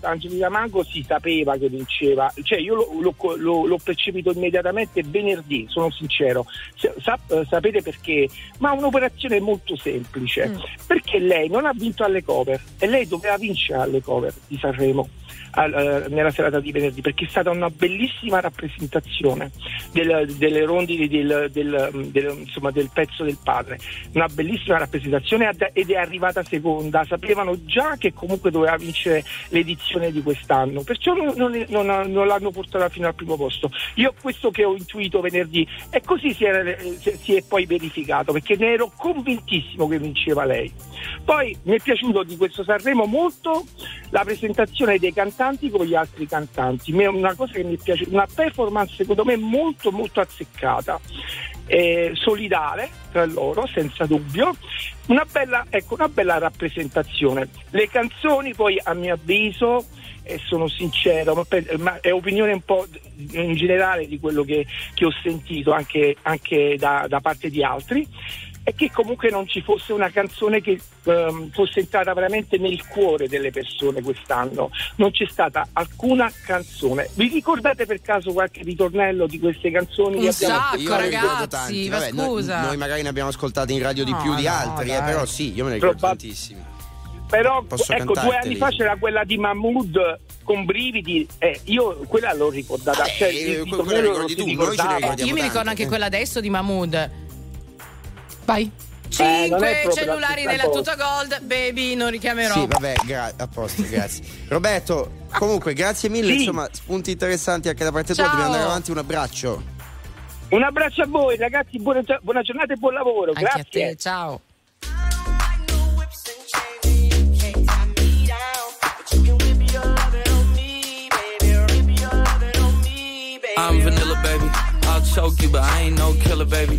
Angelina Mango si sapeva che vinceva, cioè io lo- lo- lo- l'ho percepito immediatamente venerdì, sono sincero. Sa- eh, sapete perché? Ma un'operazione molto semplice, perché lei non ha vinto alle cover e lei doveva vincere alle cover di Sanremo. Al- eh, nella serata di venerdì perché è stata una bellissima rappresentazione del- delle rondini del, del- del- insomma, del pezzo del padre. Una bellissima rappresentazione ed è arrivata seconda. Sapevano già che comunque doveva vincere l'edizione di quest'anno perciò non, non- non- non l'hanno portata fino al primo posto. Io questo che ho intuito venerdì e così si, era- si è poi verificato perché ne ero convintissimo che vinceva lei. Poi mi è piaciuto di questo Sanremo molto la presentazione dei cantanti con gli altri cantanti. Una cosa che mi piace, una performance secondo me molto molto azzeccata, eh, solidale tra loro, senza dubbio. Una bella, ecco, una bella rappresentazione. Le canzoni poi a mio avviso e sono sincero, ma, è opinione un po' in generale di quello che, che ho sentito anche, anche da, da parte di altri, è che comunque non ci fosse una canzone che ehm, fosse entrata veramente nel cuore delle persone quest'anno. Non c'è stata alcuna canzone. Vi ricordate per caso qualche ritornello di queste canzoni? Un che abbiamo sacco, Io ne ricordo ragazzi, tanti. Vabbè, noi- scusa. Noi, magari ne abbiamo ascoltati in radio di No, più di no, altri, eh, però sì, io me ne ricordo Proba- tantissimi. Però Posso ecco, due cantarteli? anni fa c'era quella di Mahmood con brividi, eh, io quella l'ho ricordata. Vabbè, cioè, eh, ritornello quella ricordi tu, noi ce ne ricordiamo. Io mi ricordo anche eh. quella adesso di Mahmood. Vai. Eh, non è Cinque proprio cellulari nella tuta gold, baby, non richiamerò. Sì, vabbè, gra- a posto, grazie. Roberto, comunque, grazie mille, Sì. insomma, spunti interessanti anche da parte tua, Ciao. dobbiamo andare avanti, un abbraccio. Un abbraccio a voi ragazzi, buona, buona giornata e buon lavoro. Anche Grazie. a te, ciao. I'm vanilla, baby. I'll choke you, but I ain't no killer, baby.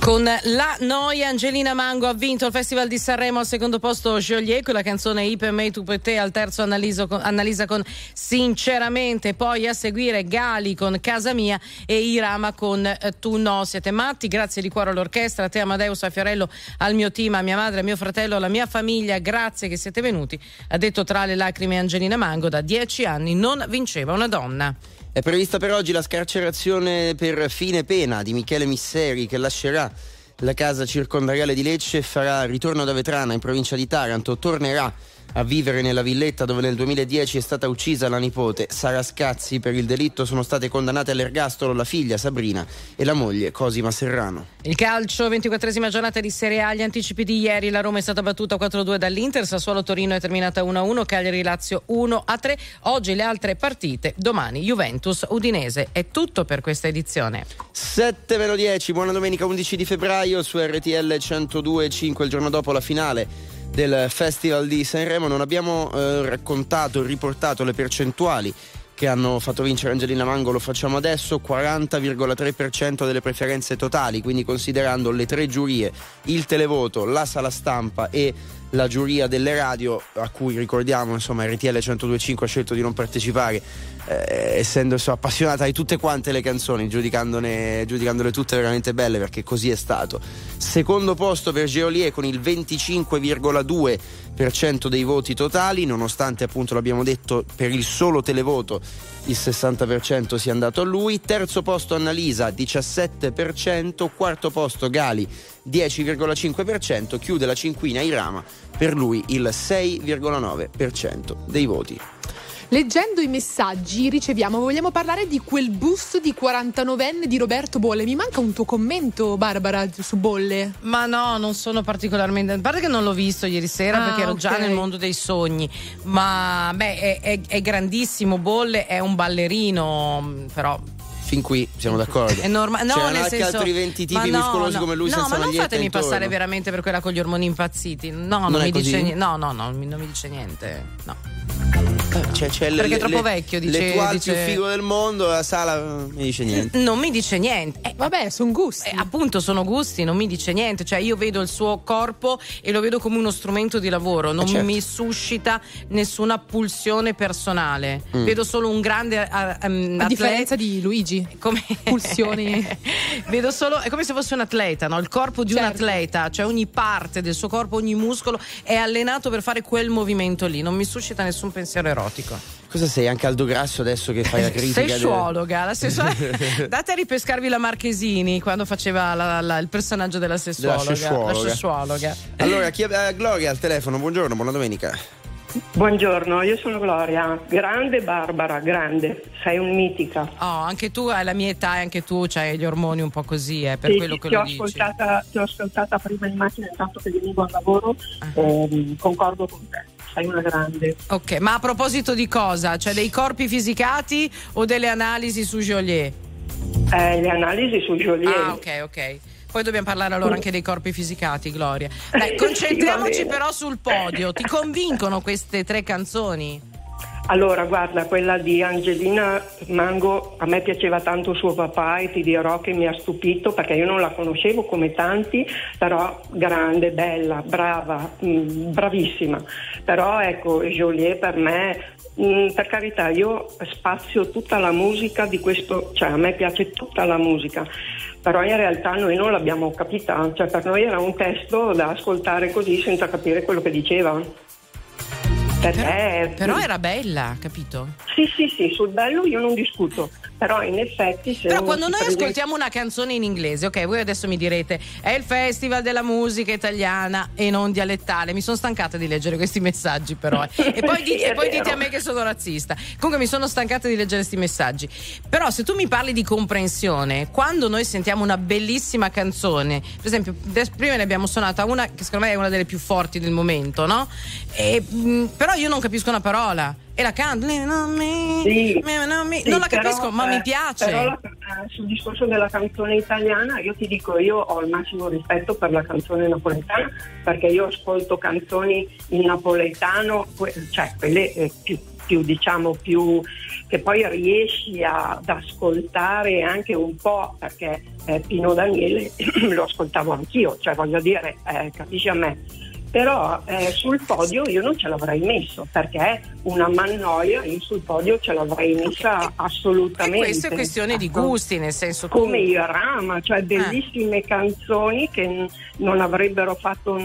Con la noia Angelina Mango ha vinto il Festival di Sanremo al secondo posto Joliet con la canzone I per me tu per te al terzo Annalisa con, Annalisa con Sinceramente poi a seguire Gali con Casa Mia e Irama con eh, Tu no. Siete matti? Grazie di cuore all'orchestra a te Amadeus a Fiorello al mio team a mia madre a mio fratello alla mia famiglia. Grazie che siete venuti. Ha detto tra le lacrime Angelina Mango da dieci anni non vinceva una donna È prevista per oggi la scarcerazione per fine pena di Michele Misseri che lascerà la casa circondariale di Lecce e farà ritorno da Vetrana in provincia di Taranto. Tornerà a vivere nella villetta dove nel 2010 è stata uccisa la nipote Sara Scazzi. Per il delitto sono state condannate all'ergastolo la figlia Sabrina e la moglie Cosima Serrano. Il calcio, 24esima giornata di Serie A, gli anticipi di ieri, la Roma è stata battuta 4-2 dall'Inter, Sassuolo Torino è terminata 1-1, Cagliari Lazio 1-3. Oggi le altre partite, domani Juventus Udinese. È tutto per questa edizione. 7 meno 10, buona domenica 11 di febbraio su RTL 102.5 il giorno dopo la finale del Festival di Sanremo. Non abbiamo eh, raccontato, riportato le percentuali che hanno fatto vincere Angelina Mango, lo facciamo adesso, 40,3% delle preferenze totali, quindi considerando le tre giurie, il televoto, la sala stampa e la giuria delle radio, a cui ricordiamo, insomma, RTL 102.5 ha scelto di non partecipare, eh, essendo insomma, appassionata di tutte quante le canzoni, giudicandole tutte veramente belle, perché così è stato. Secondo posto per Geolier con il 25,2% dei voti totali, nonostante appunto l'abbiamo detto per il solo televoto il 60% sia andato a lui, terzo posto Annalisa 17%, quarto posto Gali 10,5%, chiude la cinquina Irama, per lui il 6,9% dei voti. Leggendo i messaggi riceviamo, vogliamo parlare di quel busto di 49enne di Roberto Bolle. Mi manca un tuo commento, Barbara, su Bolle. Ma no, non sono particolarmente. A parte che non l'ho visto ieri sera Ah, perché ero già ok. nel mondo dei sogni. Ma beh, è, è- è grandissimo. Bolle è un ballerino, però. Fin qui siamo d'accordo. È normale. No, C'erano nel anche senso, altri 20 ma tipi no, muscolosi no, come lui no, senza ma non fatemi intorno. passare veramente per quella con gli ormoni impazziti. No, non, Non è mi dice niente. No, no, no, non mi dice niente. No. Cioè, c'è le- Perché è le- troppo le- vecchio, dice- L'etual dice- più figo del mondo, la sala eh, mi dice niente. Non mi dice niente. Eh, Vabbè, sono gusti. appunto, sono gusti, non mi dice niente. Cioè, io vedo il suo corpo e lo vedo come uno strumento di lavoro, non Eh, certo. mi suscita nessuna pulsione personale. Mm. Vedo solo un grande eh, ehm, A atleta- differenza di Luigi. come Pulsioni. Vedo solo, è come se fosse un atleta, no? il corpo di un Certo. atleta, cioè ogni parte del suo corpo, ogni muscolo è allenato per fare quel movimento lì, non mi suscita nessun pensiero erotico. Cosa sei? Anche Aldo Grasso adesso che fai la critica? del- Sessuologa, la sessuologa. Date a ripescarvi la Marchesini quando faceva la- la- il personaggio della sessuologa. Della sessuologa. La sessuologa. Allora, chi è, eh, Gloria al telefono, buongiorno, buona domenica. Buongiorno, io sono Gloria. Grande Barbara, grande. Sei un mitica. Oh, anche tu hai la mia età e anche tu hai gli ormoni un po' così, eh, per Sì, quello che ti, lo ho dici. ascoltata, ti ho ascoltata prima in macchina intanto che venivo al lavoro. Ah. ehm, concordo con te. Sei una grande. Ok, ma a proposito di cosa? Cioè dei corpi fisicati o delle analisi su Joliet? Eh, le analisi su Joliet. Ah, ok, ok. Poi dobbiamo parlare allora anche dei corpi fisicati, Gloria. Dai, concentriamoci però sul podio. Ti convincono queste tre canzoni? Allora, guarda, quella di Angelina Mango, a me piaceva tanto suo papà e ti dirò che mi ha stupito perché io non la conoscevo come tanti, però grande, bella, brava, mh, bravissima. Però ecco, Joliet per me, mh, per carità, io spazio tutta la musica di questo, cioè a me piace tutta la musica. Però in realtà noi non l'abbiamo capita, cioè per noi era un testo da ascoltare così senza capire quello che diceva. Perché Però era bella, capito? sì, sì, sì, sul bello io non discuto, però in effetti se Però quando noi presenta- ascoltiamo una canzone in inglese, ok, voi adesso mi direte è il festival della musica italiana e non dialettale. Mi sono stancata di leggere questi messaggi, però. eh. E poi, Sì, dite, e poi dite a me che sono razzista. Comunque mi sono stancata di leggere questi messaggi. Però se tu mi parli di comprensione, quando noi sentiamo una bellissima canzone, per esempio, prima ne abbiamo suonata una che secondo me è una delle più forti del momento, no? E, mh, però io non capisco una parola. E la canto. Sì, non sì, la però, capisco, ma eh, mi piace. Però la- eh, sul discorso della canzone italiana, io ti dico, io ho il massimo rispetto per la canzone napoletana perché io ascolto canzoni in napoletano, cioè quelle eh, più, più, diciamo più che poi riesci a- ad ascoltare anche un po' perché eh, Pino Daniele lo ascoltavo anch'io, cioè voglio dire, eh, capisci a me. Però eh, sul podio io non ce l'avrei messo perché una mannoia io sul podio ce l'avrei messa E assolutamente. questo è questione di Ecco. gusti, nel senso tu- Come i Rama, cioè bellissime canzoni che non avrebbero fatto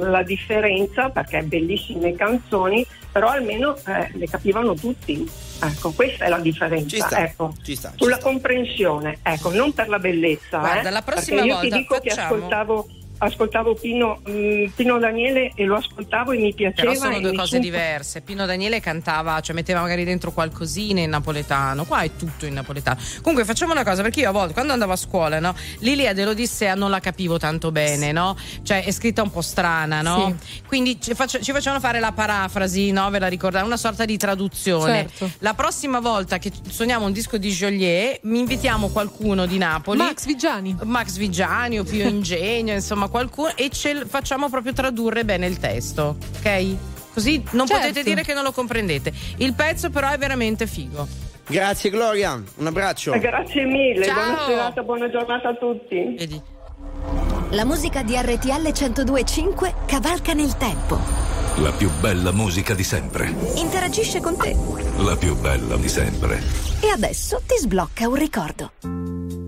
la differenza perché bellissime canzoni, però almeno eh, le capivano tutti. Ecco, questa è la differenza. Ci sta, ecco. ci sta, ci Sulla sta. comprensione, ecco, non per la bellezza. Guarda, eh, la prossima perché io volta ti dico che facciamo- ascoltavo, ascoltavo Pino, mm, Pino Daniele e lo ascoltavo e mi piaceva. Però sono due cose su- diverse. Pino Daniele cantava, cioè metteva magari dentro qualcosina in napoletano. Qua è tutto in napoletano. Comunque facciamo una cosa, perché io a volte quando andavo a scuola, no? Lilia dell'Odissea non la capivo tanto bene, no? Cioè è scritta un po' strana, no? Quindi ci, faccio- ci facevano fare la parafrasi, no? Ve la ricordate? Una sorta di traduzione. Certo. La prossima volta che suoniamo un disco di Joliet, mi invitiamo qualcuno di Napoli. Max Vigiani. Max Vigiani o Pio Ingegno, insomma qualcuno e ce l- facciamo proprio tradurre bene il testo, ok? Così non Certo. potete dire che non lo comprendete. Il pezzo però è veramente figo. Grazie Gloria, un abbraccio. Eh, Grazie mille, Ciao. buona serata, buona giornata a tutti. Vedi? La musica di RTL 1025 cavalca nel tempo. La più bella musica di sempre. Interagisce con te. La più bella di sempre. E adesso ti sblocca un ricordo.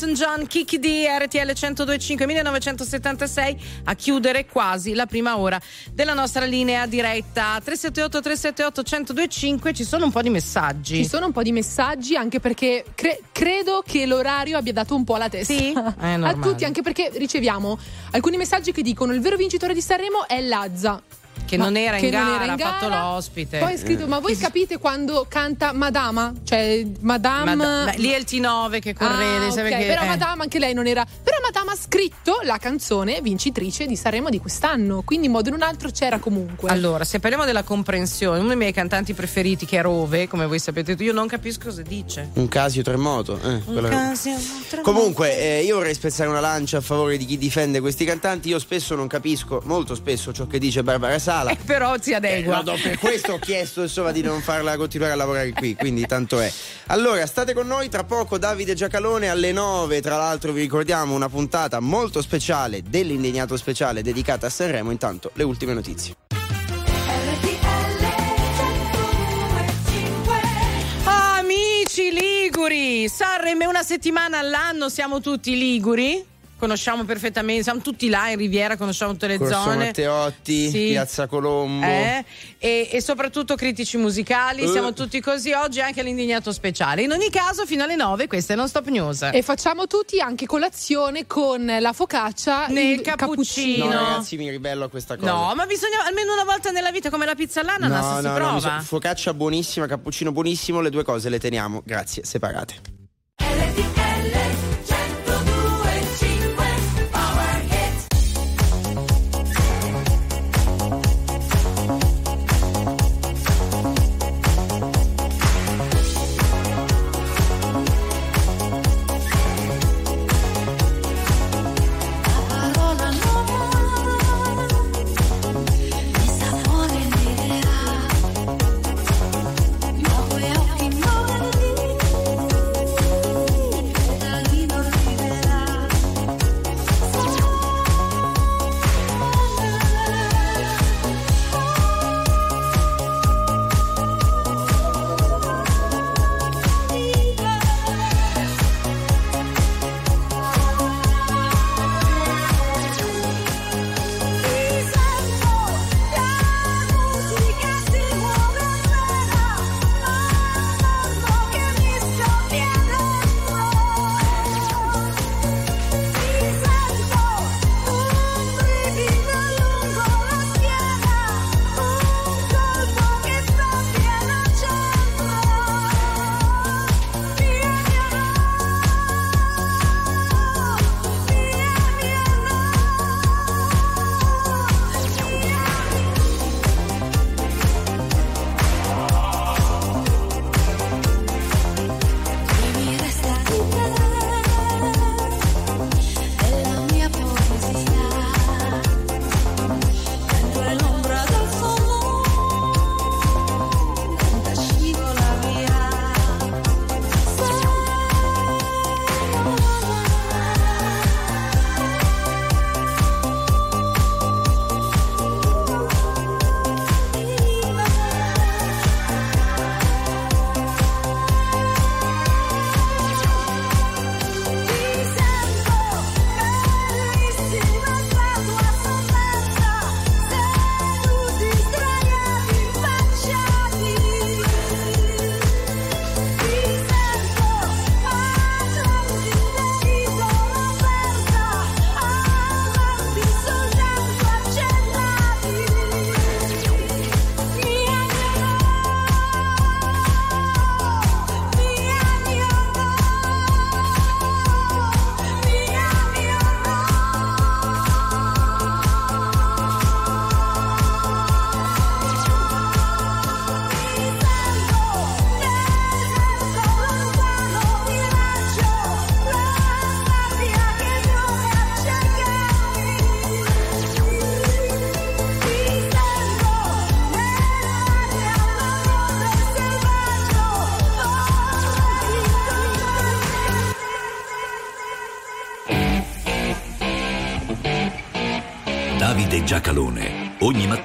Elton John, Kiki D, RTL 1025 1976 a chiudere quasi la prima ora della nostra linea diretta 378 378 1025 ci sono un po' di messaggi. Ci sono un po' di messaggi anche perché cre- credo che l'orario abbia dato un po' la testa Sì? È a tutti, anche perché riceviamo alcuni messaggi che dicono il vero vincitore di Sanremo è Lazza. Che Ma- non era in che gara, era in ha fatto gara. l'ospite. Poi è scritto, ma voi capite quando canta Madama? Cioè, Madame. Ma- ma- lì è il T9 che correde, Ah, sai ok, perché- Però eh. Madame anche lei non era. Ha scritto la canzone vincitrice di Sanremo di quest'anno. Quindi in modo o in un altro c'era comunque. Allora, se parliamo della comprensione, uno dei miei cantanti preferiti che è Rove, come voi sapete, io non capisco cosa dice. Un Casio Terremoto. eh, quello- Casio Comunque, eh, io vorrei spezzare una lancia a favore di chi difende questi cantanti. Io spesso non capisco, molto spesso, ciò che dice Barbara Sala. Però si adegua. Eh, no, per questo ho chiesto insomma di non farla continuare a lavorare qui, quindi tanto è. Allora, state con noi tra poco Davide Giacalone alle 9, tra l'altro vi ricordiamo una puntata molto speciale dell'Indignato Speciale dedicata a Sanremo, intanto le ultime notizie. Amici liguri, Sanremo è una settimana all'anno, siamo tutti liguri. Conosciamo perfettamente, siamo tutti là in Riviera, conosciamo tutte le Corso zone. Matteotti, Sì. Piazza Colombo. Eh, e, e soprattutto critici musicali, Eh. siamo tutti così oggi anche all'indignato speciale. In ogni caso, fino alle 9, questa è Non Stop News. E facciamo tutti anche colazione con la focaccia Nel il cappuccino. No, ragazzi, mi ribello a questa cosa. No, ma bisogna almeno una volta nella vita come la pizza all'ananas No, si no, no, prova. so- focaccia buonissima, cappuccino buonissimo, le due cose le teniamo, grazie, separate. parola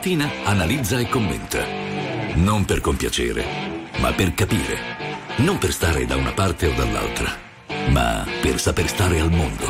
mattina analizza e commenta. Non per compiacere, ma per capire. Non per stare da una parte o dall'altra, ma per saper stare al mondo.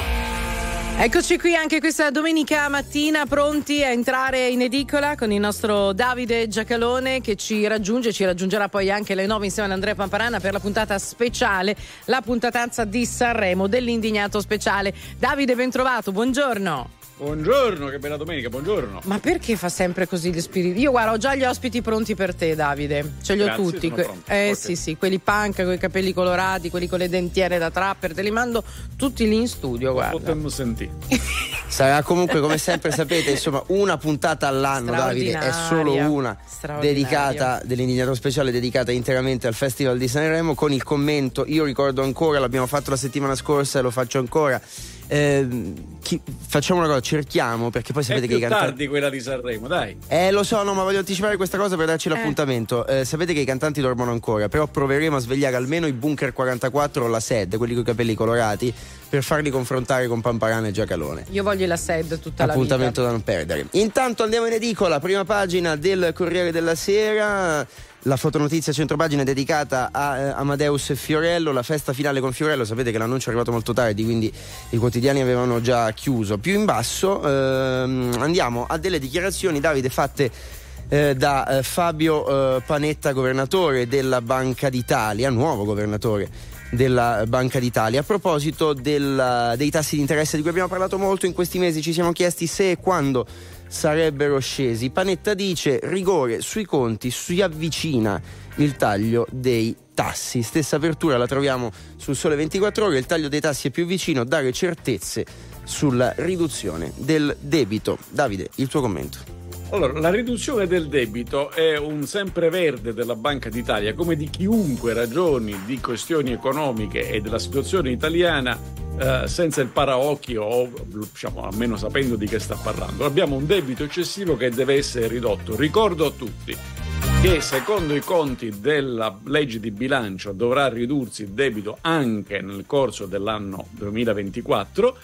Eccoci qui anche questa domenica mattina pronti a entrare in edicola con il nostro Davide Giacalone che ci raggiunge, ci raggiungerà poi anche alle 9 insieme ad Andrea Pamparana per la puntata speciale, la puntatanza di Sanremo dell'indignato speciale. Davide, ben trovato, buongiorno. Buongiorno, che bella domenica, buongiorno. Ma perché fa sempre così gli spiriti? Io guarda, ho già gli ospiti pronti per te, Davide. Ce li ho Grazie, tutti. sono Que- eh Ok. sì, sì, quelli punk, con i capelli colorati, quelli con le dentiere da trapper, te li mando tutti lì in studio, guarda. Potremmo sentire. Sarà comunque, come sempre sapete, insomma, una puntata all'anno, Davide, è solo una dedicata dell'indignato speciale dedicata interamente al Festival di Sanremo con il commento, io ricordo ancora, l'abbiamo fatto la settimana scorsa e lo faccio ancora. Ehm, chi- facciamo una cosa, cerchiamo perché poi sapete È che i più cantanti tardi quella di Sanremo, dai. eh, lo so, no, ma voglio anticipare questa cosa per darci Eh. l'appuntamento. Eh, sapete che i cantanti dormono ancora, però proveremo a svegliare almeno i Bunker 44 o la SED, quelli con i capelli colorati, per farli confrontare con Pamparana e Giacalone. Io voglio la SED tutta Appuntamento la da non perdere. Intanto andiamo in edicola, prima pagina del Corriere della Sera. La fotonotizia centropagina è dedicata a eh, Amadeus Fiorello, la festa finale con Fiorello, sapete che l'annuncio è arrivato molto tardi, quindi i quotidiani avevano già chiuso. Più in basso ehm, andiamo a delle dichiarazioni, Davide, fatte eh, da eh, Fabio eh, Panetta, governatore della Banca d'Italia, nuovo governatore della Banca d'Italia. A proposito della- dei tassi di interesse di cui abbiamo parlato molto in questi mesi, ci siamo chiesti se e quando sarebbero scesi. Panetta dice rigore sui conti, si avvicina il taglio dei tassi. Stessa apertura la troviamo sul Sole 24 ore, il taglio dei tassi è più vicino, dare certezze sulla riduzione del debito. Davide, il tuo commento. Allora, la riduzione del debito è un sempreverde della Banca d'Italia, come di chiunque ragioni di questioni economiche e della situazione italiana eh, senza il paraocchio o diciamo, almeno sapendo di che sta parlando. Abbiamo un debito eccessivo che deve essere ridotto. Ricordo a tutti che secondo i conti della legge di bilancio dovrà ridursi il debito anche nel corso dell'anno 2024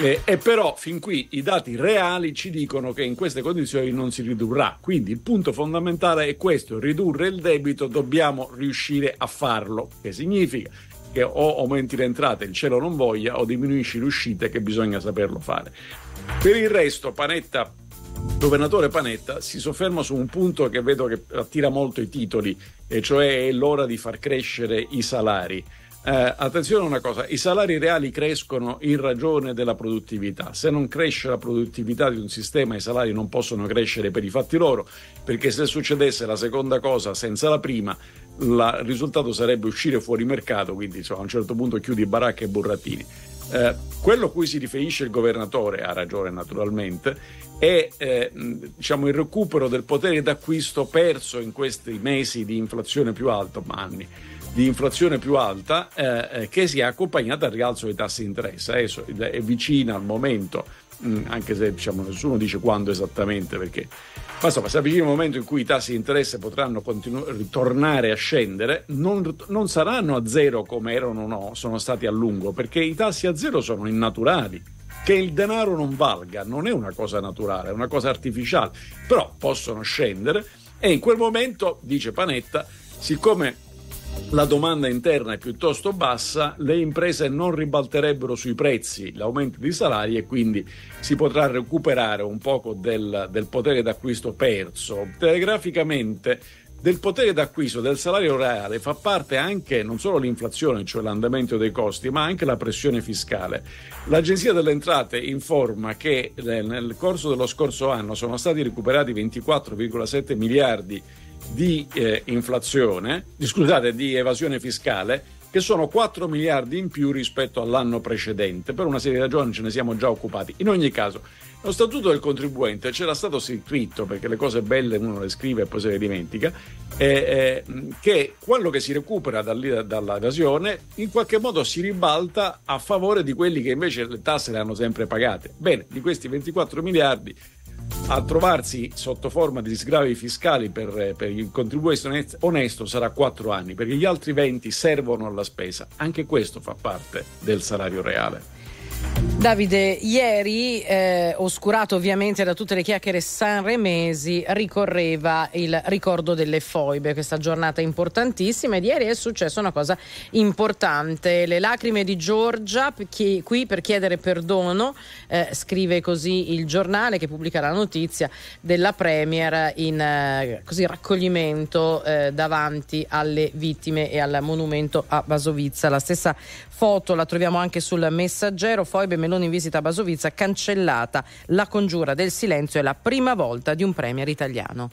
eh, e però fin qui i dati reali ci dicono che in queste condizioni non si ridurrà. Quindi il punto fondamentale è questo, ridurre il debito, dobbiamo riuscire a farlo, che significa che o aumenti le entrate, il cielo non voglia, o diminuisci le uscite, che bisogna saperlo fare. Per il resto, Panetta governatore Panetta si sofferma su un punto che vedo che attira molto i titoli, e cioè è l'ora di far crescere i salari. Eh, attenzione a una cosa, i salari reali crescono in ragione della produttività. Se non cresce la produttività di un sistema, i salari non possono crescere per i fatti loro, perché se succedesse la seconda cosa senza la prima, la- il risultato sarebbe uscire fuori mercato, quindi insomma, a un certo punto chiudi baracche e burattini. Eh, quello a cui si riferisce il governatore, ha ragione naturalmente, è eh, diciamo, il recupero del potere d'acquisto perso in questi mesi di inflazione più alta, ma anni di inflazione più alta eh, eh, che si è accompagnata al rialzo dei tassi di interesse. Adesso è vicina al momento, mh, anche se diciamo, nessuno dice quando esattamente, perché ma insomma, si avvicina il momento in cui i tassi di interesse potranno continu- ritornare a scendere, non, non saranno a zero come erano no, sono stati a lungo, perché i tassi a zero sono innaturali. Che il denaro non valga non è una cosa naturale, è una cosa artificiale, però possono scendere e in quel momento, dice Panetta, siccome la domanda interna è piuttosto bassa, le imprese non ribalterebbero sui prezzi l'aumento di salari e quindi si potrà recuperare un poco del, del potere d'acquisto perso. Telegraficamente del potere d'acquisto del salario reale fa parte anche non solo l'inflazione, cioè l'andamento dei costi, ma anche la pressione fiscale. L'Agenzia delle Entrate informa che eh, nel corso dello scorso anno sono stati recuperati 24,7 miliardi di eh, inflazione, di- scusate, di evasione fiscale, che sono 4 miliardi in più rispetto all'anno precedente. Per una serie di ragioni ce ne siamo già occupati. In ogni caso, lo statuto del contribuente c'era stato scritto, perché le cose belle uno le scrive e poi se le dimentica, eh, eh, che quello che si recupera dall'evasione in qualche modo si ribalta a favore di quelli che invece le tasse le hanno sempre pagate. Bene, di questi 24 miliardi a trovarsi sotto forma di sgravi fiscali per, per il contribuente onest- onesto sarà 4 anni, perché gli altri 20 servono alla spesa. Anche questo fa parte del salario reale. Davide, ieri, eh, oscurato ovviamente da tutte le chiacchiere sanremesi, ricorreva il ricordo delle foibe, questa giornata importantissima ed ieri è successa una cosa importante. Le lacrime di Giorgia, chi, qui per chiedere perdono, eh, scrive così il giornale che pubblica la notizia della Premier in eh, così, raccoglimento eh, davanti alle vittime e al monumento a Basovizza. La stessa foto la troviamo anche sul messaggero, foibe Meloni in visita a Basovizza, cancellata la congiura del silenzio, è la prima volta di un premier italiano.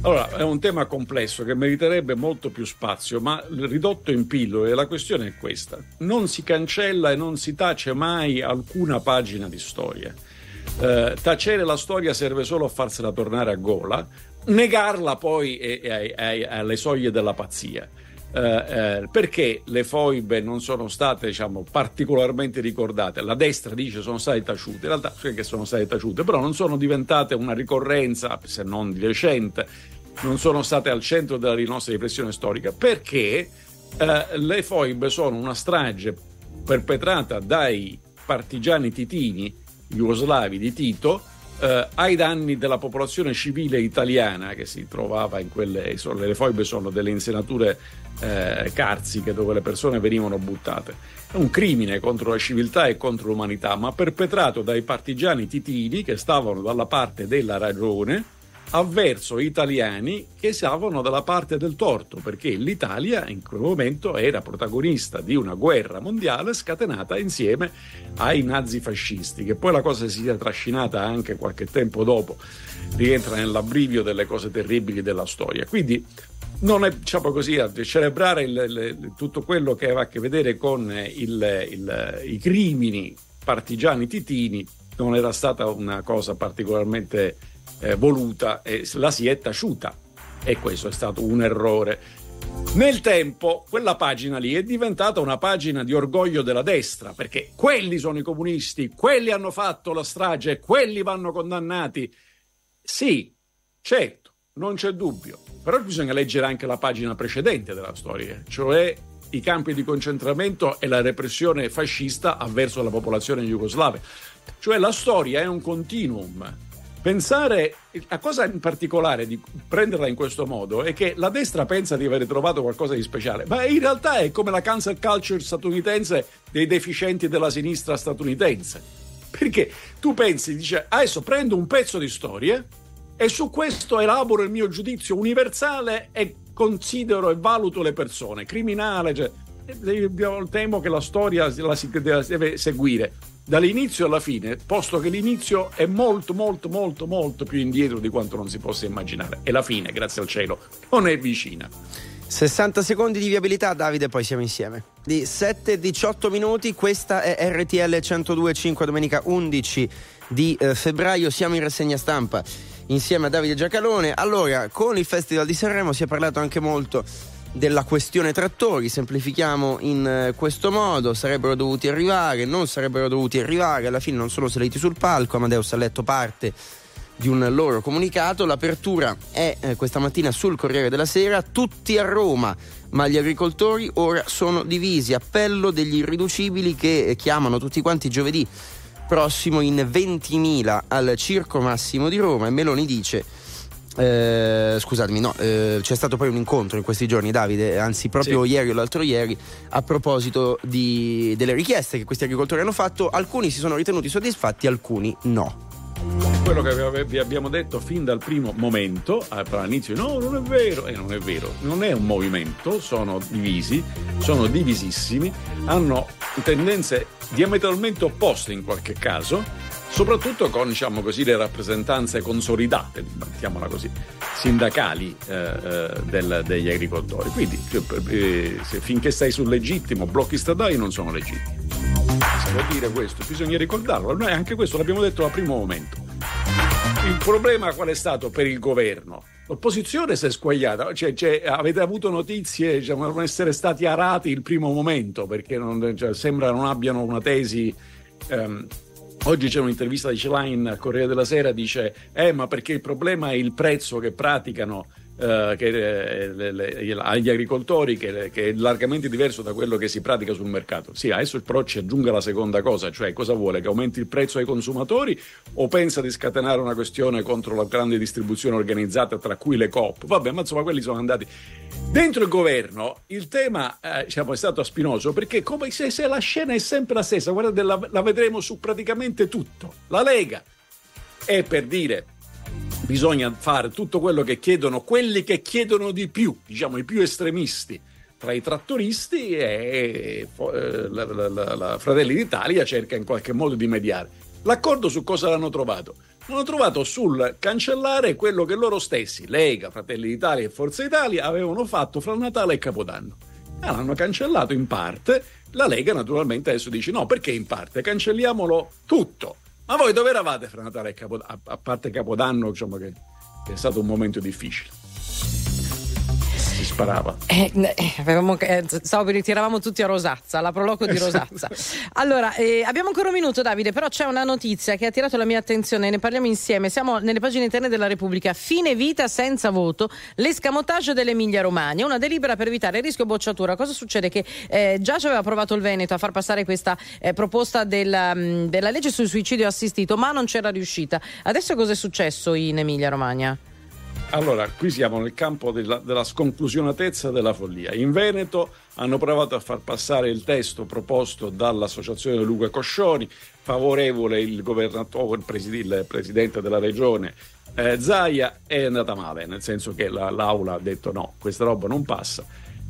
Allora, è un tema complesso che meriterebbe molto più spazio, ma ridotto in pillole la questione è questa. Non si cancella e non si tace mai alcuna pagina di storia. Eh, tacere la storia serve solo a farsela tornare a gola, negarla poi è, è, è, è alle soglie della pazzia. Eh, eh, perché le foibe non sono state diciamo, particolarmente ricordate? La destra dice sono state taciute, in realtà sì che sono state taciute, però non sono diventate una ricorrenza, se non di recente, non sono state al centro della nostra riflessione storica, perché eh, le foibe sono una strage perpetrata dai partigiani titini jugoslavi di Tito eh, ai danni della popolazione civile italiana che si trovava in quelle isole. Le foibe sono delle insenature eh, carsiche dove le persone venivano buttate. È un crimine contro la civiltà e contro l'umanità, ma perpetrato dai partigiani titini che stavano dalla parte della ragione avverso italiani che stavano dalla parte del torto, perché l'Italia in quel momento era protagonista di una guerra mondiale scatenata insieme ai nazifascisti, che poi la cosa si sia trascinata anche qualche tempo dopo, rientra nell'abbrivio delle cose terribili della storia. Quindi non è diciamo così, celebrare il, il, tutto quello che aveva a che vedere con il, i crimini partigiani titini non era stata una cosa particolarmente eh, voluta e la si è taciuta e questo è stato un errore. Nel tempo quella pagina lì è diventata una pagina di orgoglio della destra, perché quelli sono i comunisti, quelli hanno fatto la strage, quelli vanno condannati. Sì, certo, non c'è dubbio, però bisogna leggere anche la pagina precedente della storia, cioè i campi di concentramento e la repressione fascista avverso la popolazione jugoslava. Cioè la storia è un continuum Pensare a cosa in particolare di prenderla in questo modo è che la destra pensa di aver trovato qualcosa di speciale, ma in realtà è come la cancel culture statunitense dei deficienti della sinistra statunitense. Perché tu pensi, dice, adesso prendo un pezzo di storia e su questo elaboro il mio giudizio universale e considero e valuto le persone, criminale, cioè, temo che la storia la si deve seguire dall'inizio alla fine, posto che l'inizio è molto, molto, molto, molto più indietro di quanto non si possa immaginare. E la fine, grazie al cielo, non è vicina. 60 secondi di viabilità, Davide, poi siamo insieme. Di 7-18 minuti, questa è RTL 102.5, domenica 11 di eh, febbraio, siamo in rassegna stampa insieme a Davide Giacalone. Allora, con il Festival di Sanremo si è parlato anche molto della questione trattori, semplifichiamo in eh, questo modo, sarebbero dovuti arrivare, non sarebbero dovuti arrivare, alla fine non sono saliti sul palco, Amadeus ha letto parte di un loro comunicato, l'apertura è eh, questa mattina sul Corriere della Sera, tutti a Roma, ma gli agricoltori ora sono divisi, appello degli irriducibili che eh, chiamano tutti quanti giovedì prossimo in 20.000 al Circo Massimo di Roma e Meloni dice eh, scusatemi, no, eh, c'è stato poi un incontro in questi giorni, Davide, anzi proprio sì. ieri o l'altro ieri, a proposito di, delle richieste che questi agricoltori hanno fatto. Alcuni si sono ritenuti soddisfatti, alcuni no. Quello che vi abbiamo detto fin dal primo momento, all'inizio, no, non è vero, e eh, non è vero, non è un movimento, sono divisi, sono divisissimi, hanno tendenze diametralmente opposte in qualche caso soprattutto con diciamo così, le rappresentanze consolidate, mettiamola così, sindacali eh, eh del, degli agricoltori. Quindi eh, finché stai sul legittimo, blocchi stradali non sono legittimi. Si può dire questo, bisogna ricordarlo, noi anche questo l'abbiamo detto al primo momento. Il problema qual è stato per il governo? L'opposizione si è squagliata, cioè, cioè, avete avuto notizie, diciamo, non essere stati arati il primo momento, perché non, cioè, sembra non abbiano una tesi ehm, Oggi c'è un'intervista di Celain al Corriere della Sera, dice, eh ma perché il problema è il prezzo che praticano eh, che, eh, le- le- agli agricoltori che, che è largamente diverso da quello che si pratica sul mercato. Sì, adesso però ci aggiunga la seconda cosa, cioè cosa vuole? Che aumenti il prezzo ai consumatori o pensa di scatenare una questione contro la grande distribuzione organizzata, tra cui le COP? Vabbè, ma insomma quelli sono andati. Dentro il governo il tema eh, diciamo, è stato spinoso perché come se, se la scena è sempre la stessa, guardate, la, la vedremo su praticamente tutto. La Lega è per dire bisogna fare tutto quello che chiedono quelli che chiedono di più, diciamo i più estremisti tra i trattoristi e eh, la, la- la- la Fratelli d'Italia cerca in qualche modo di mediare. L'accordo su cosa l'hanno trovato? L'hanno trovato sul cancellare quello che loro stessi, Lega, Fratelli d'Italia e Forza Italia, avevano fatto fra Natale e Capodanno. E l'hanno cancellato in parte. La Lega naturalmente adesso dice no, perché in parte? Cancelliamolo tutto. Ma voi dove eravate fra Natale e Capodanno? A, parte Capodanno, che, che è stato un momento difficile. Si sparava. Eh, eh, avevamo- eh, stavo ritiravamo tutti a Rosazza, la proloco di Rosazza. Allora, eh, abbiamo ancora un minuto, Davide, però c'è una notizia che ha attirato la mia attenzione, ne parliamo insieme. Siamo nelle pagine interne della Repubblica. Fine vita senza voto, l'escamotaggio dell'Emilia Romagna, una delibera per evitare il rischio bocciatura. Cosa succede? Che eh, già ci aveva provato il Veneto a far passare questa eh, proposta della, mh, della legge sul suicidio assistito, ma non c'era riuscita. Adesso cosa è successo in Emilia Romagna? Allora, qui siamo nel campo della, della sconclusionatezza della follia. In Veneto hanno provato a far passare il testo proposto dall'associazione Luca Coscioni, favorevole il governatore, il, presi- il presidente della regione eh, Zaia, è andata male, nel senso che la- l'Aula ha detto no, questa roba non passa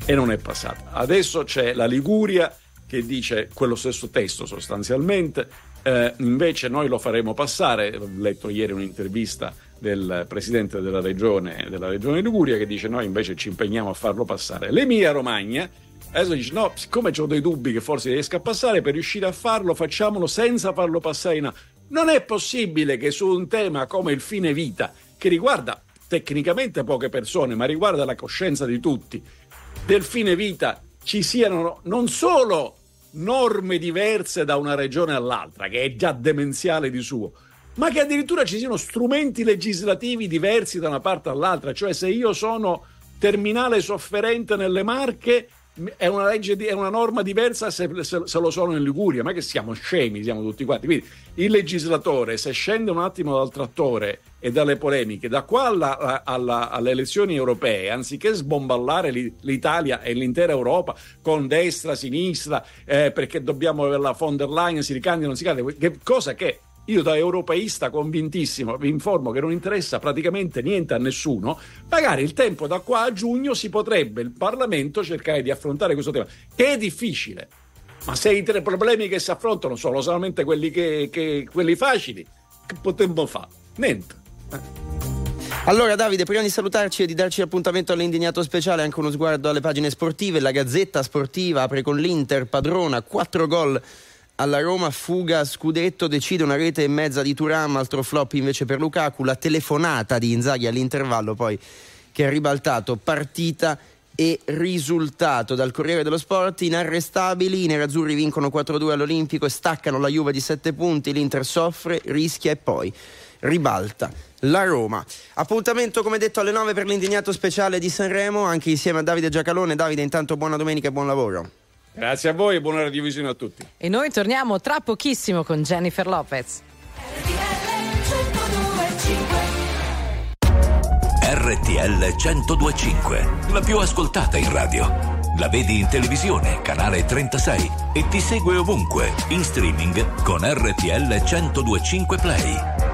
e non è passata. Adesso c'è la Liguria che dice quello stesso testo sostanzialmente, eh, invece noi lo faremo passare, ho letto ieri un'intervista del presidente della regione, della regione Liguria che dice noi invece ci impegniamo a farlo passare. L'Emilia Romagna adesso dice no, siccome ho dei dubbi che forse riesca a passare, per riuscire a farlo facciamolo senza farlo passare in... Non è possibile che su un tema come il fine vita, che riguarda tecnicamente poche persone, ma riguarda la coscienza di tutti, del fine vita ci siano non solo norme diverse da una regione all'altra, che è già demenziale di suo, ma che addirittura ci siano strumenti legislativi diversi da una parte all'altra. Cioè, se io sono terminale sofferente nelle Marche, è una, legge è una norma diversa se, se- se lo sono in Liguria. Ma che siamo scemi, siamo tutti quanti. Quindi il legislatore, se scende un attimo dal trattore e dalle polemiche, da qua alla- alla- alle elezioni europee, anziché sbomballare l'i- l'Italia e l'intera Europa con destra, sinistra, eh, perché dobbiamo avere la von der Leyen, si ricandida, non si candida, che cosa che io da europeista convintissimo vi informo che non interessa praticamente niente a nessuno, magari il tempo da qua a giugno si potrebbe il Parlamento cercare di affrontare questo tema, che è difficile. Ma se i tre problemi che si affrontano sono solamente quelli, che, che- quelli facili, che potremmo fare? Niente. Allora Davide, prima di salutarci e di darci appuntamento all'indignato speciale, anche uno sguardo alle pagine sportive. La Gazzetta Sportiva apre con l'Inter, padrona, 4 gol alla Roma, fuga, scudetto, decide una rete e mezza di Turam, altro flop invece per Lukaku, la telefonata di Inzaghi all'intervallo poi che ha ribaltato partita e risultato dal Corriere dello Sport inarrestabili, i nerazzurri vincono 4-2 all'Olimpico e staccano la Juve di 7 punti, l'Inter soffre, rischia e poi ribalta la Roma. Appuntamento come detto alle 9 per l'indignato speciale di Sanremo, anche insieme a Davide Giacalone. Davide, intanto buona domenica e buon lavoro. Grazie a voi e buona radiovisione a tutti. E noi torniamo tra pochissimo con Jennifer Lopez. RTL 1025, la più ascoltata in radio. La vedi in televisione, canale 36 e ti segue ovunque, in streaming con RTL 1025 Play.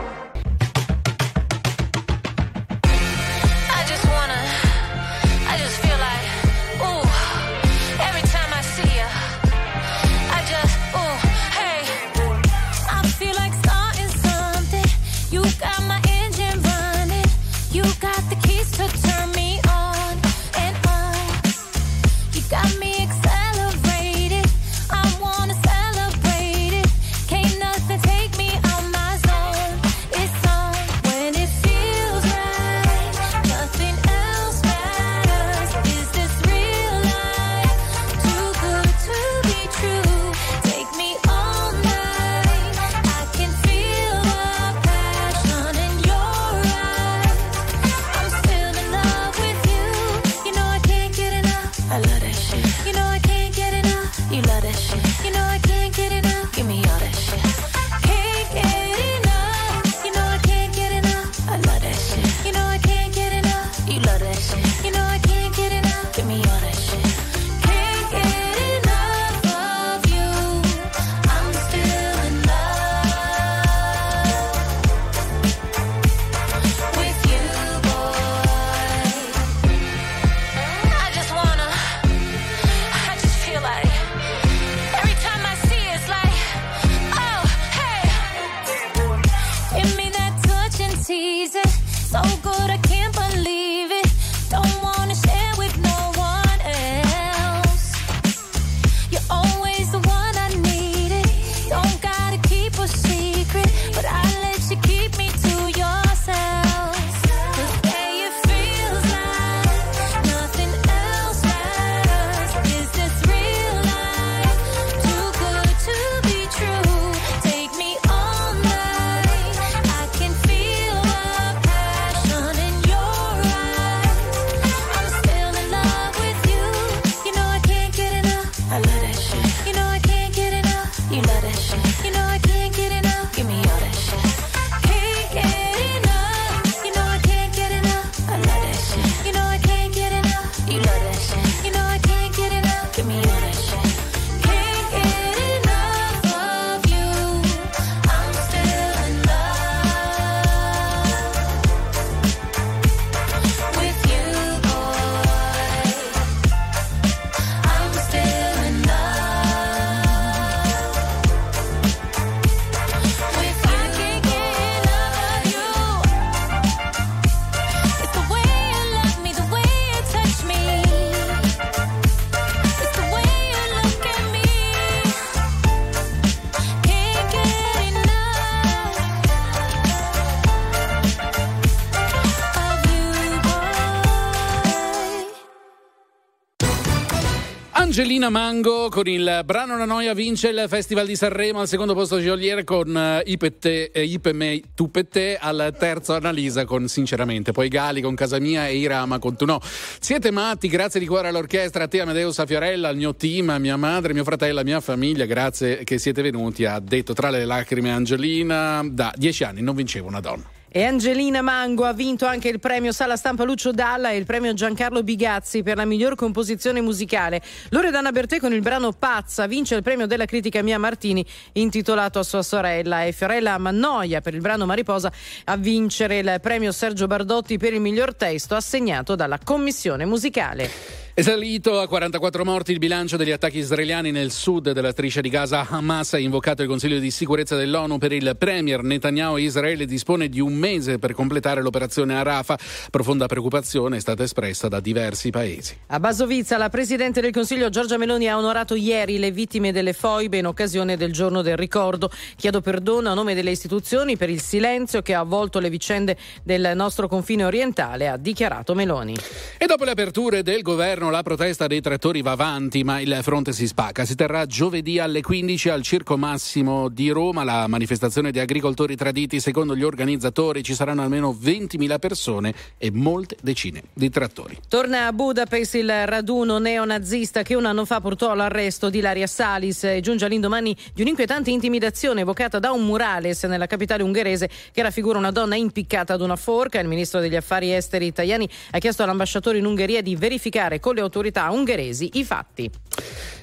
Angelina Mango con il brano La Noia vince il Festival di Sanremo al secondo posto Jolier con eh, Ipette e Ipe me tu per te al terzo Annalisa con Sinceramente poi Gali con Casa Mia e Irama con Tu no. Siete matti grazie di cuore all'orchestra a te Amadeus a al mio team a mia madre mio fratello a mia famiglia grazie che siete venuti ha detto tra le lacrime Angelina da dieci anni non vinceva una donna E Angelina Mango ha vinto anche il premio Sala Stampa Lucio Dalla e il premio Giancarlo Bigazzi per la miglior composizione musicale. Loredana Bertè con il brano Pazza vince il premio della critica Mia Martini intitolato a sua sorella e Fiorella Mannoia per il brano Mariposa a vincere il premio Sergio Bardotti per il miglior testo assegnato dalla commissione musicale. È salito a 44 morti il bilancio degli attacchi israeliani nel sud della striscia di Gaza. Hamas ha invocato il Consiglio di sicurezza dell'ONU per il premier Netanyahu. Israele dispone di un mese per completare l'operazione a Rafah. Profonda preoccupazione è stata espressa da diversi paesi. A Basovizza la Presidente del Consiglio Giorgia Meloni ha onorato ieri le vittime delle foibe in occasione del giorno del ricordo. Chiedo perdono a nome delle istituzioni per il silenzio che ha avvolto le vicende del nostro confine orientale, ha dichiarato Meloni. E dopo le aperture del governo la protesta dei trattori va avanti, ma il fronte si spacca. Si terrà giovedì alle 15 al Circo Massimo di Roma la manifestazione di agricoltori traditi. Secondo gli organizzatori ci saranno almeno 20.000 persone e molte decine di trattori. Torna a Budapest il raduno neonazista che un anno fa portò all'arresto di Ilaria Salis e giunge all'indomani di un'inquietante intimidazione evocata da un murales nella capitale ungherese che raffigura una donna impiccata ad una forca. Il ministro degli affari esteri italiani ha chiesto all'ambasciatore in Ungheria di verificare con le autorità ungheresi i fatti.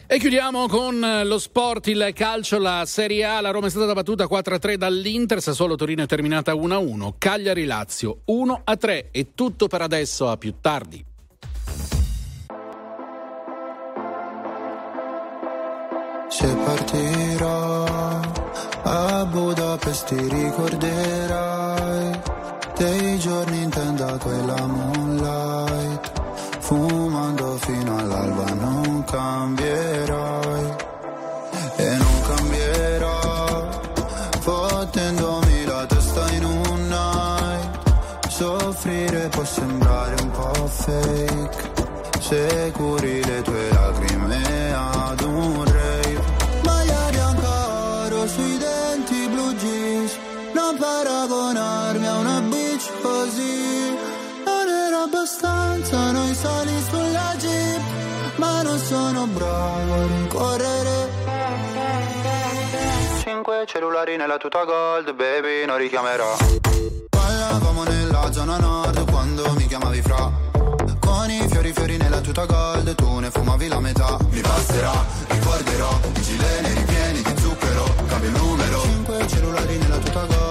E chiudiamo con lo sport, il calcio, la Serie A. La Roma è stata battuta 4-3 dall'Inter, Sassuolo Torino è terminata 1-1, Cagliari Lazio 1-3. È tutto per adesso, a più tardi. Se partirò a Budapest ti ricorderai dei giorni intendato e la moonlight fumando fino all'alba non cambierai e non cambierò fottendomi la testa in un night. Soffrire può sembrare un po' fake se curi le tue lacrime ad un rave. Maglia bianca sui denti blu jeans non paragonarmi era abbastanza noi soli sulla jeep ma non sono bravo a rincorrere. Cinque cellulari nella tuta gold, baby, non richiamerò. Ballavamo nella zona nord quando mi chiamavi fra. Con i fiori fiori nella tuta gold, tu ne fumavi la metà. Mi passerà, ricorderò, i gileni ripieni di zucchero, cambio il numero. Cinque cellulari nella tuta gold,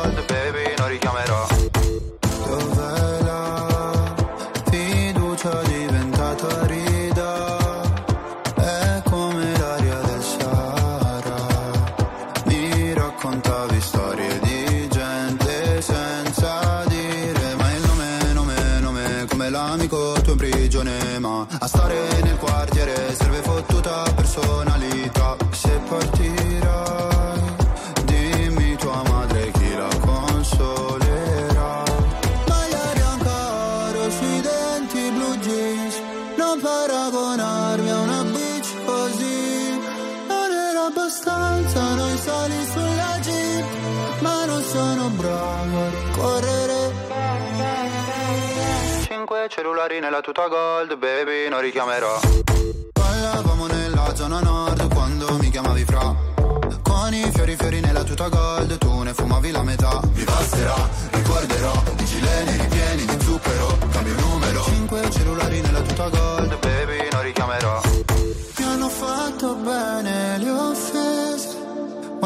tuta gold Baby non richiamerò. Ballavamo nella zona nord Quando mi chiamavi fra. Con i fiori fiori nella tuta gold Tu ne fumavi la metà. Mi passerà, ricorderò I gileni ripieni di zucchero Cambio numero. Cinque cellulari nella tuta gold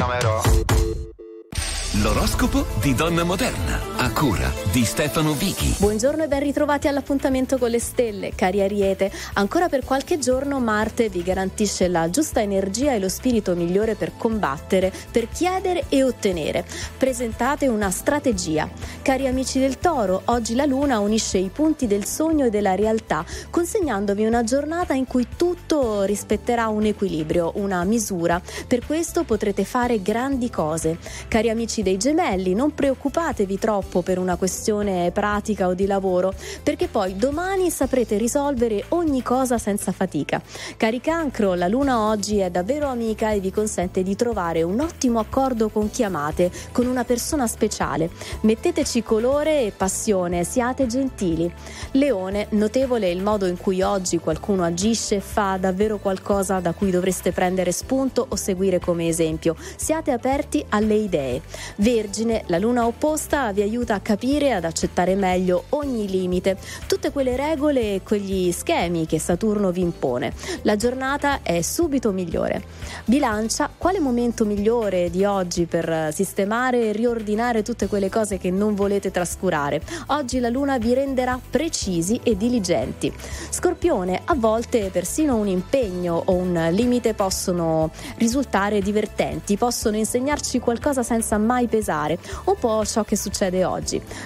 Richiamerò L'oroscopo di Donna Moderna, a cura di Stefano Vichi. Buongiorno e ben ritrovati all'appuntamento con le stelle, cari Ariete. Ancora per qualche giorno Marte vi garantisce la giusta energia e lo spirito migliore per combattere, per chiedere e ottenere. Presentate una strategia. Cari amici del Toro, oggi la Luna unisce i punti del sogno e della realtà, consegnandovi una giornata in cui tutto rispetterà un equilibrio, una misura. Per questo potrete fare grandi cose. Cari amici dei gemelli, non preoccupatevi troppo per una questione pratica o di lavoro, perché poi domani saprete risolvere ogni cosa senza fatica. Cari cancro, la luna oggi è davvero amica e vi consente di trovare un ottimo accordo con chi amate, con una persona speciale. Metteteci colore e passione, siate gentili. Leone, notevole il modo in cui oggi qualcuno agisce, fa davvero qualcosa da cui dovreste prendere spunto o seguire come esempio. Siate aperti alle idee. Vergine, la luna opposta vi aiuta a capire ad accettare meglio ogni limite, tutte quelle regole e quegli schemi che Saturno vi impone. La giornata è subito migliore. Bilancia, quale momento migliore di oggi per sistemare e riordinare tutte quelle cose che non volete trascurare? Oggi la luna vi renderà precisi e diligenti. Scorpione, a volte persino un impegno o un limite possono risultare divertenti, possono insegnarci qualcosa senza mai pesare, un po' ciò che succede oggi.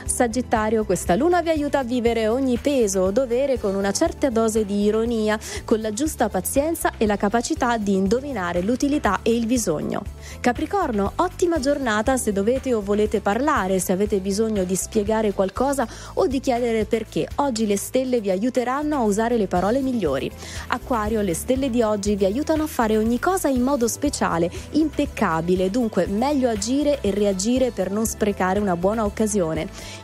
Sagittario, questa luna vi aiuta a vivere ogni peso o dovere con una certa dose di ironia, con la giusta pazienza e la capacità di indovinare l'utilità e il bisogno. Capricorno, ottima giornata se dovete o volete parlare, se avete bisogno di spiegare qualcosa o di chiedere perché. Oggi le stelle vi aiuteranno a usare le parole migliori. Acquario, le stelle di oggi vi aiutano a fare ogni cosa in modo speciale, impeccabile, dunque meglio agire e reagire per non sprecare una buona occasione.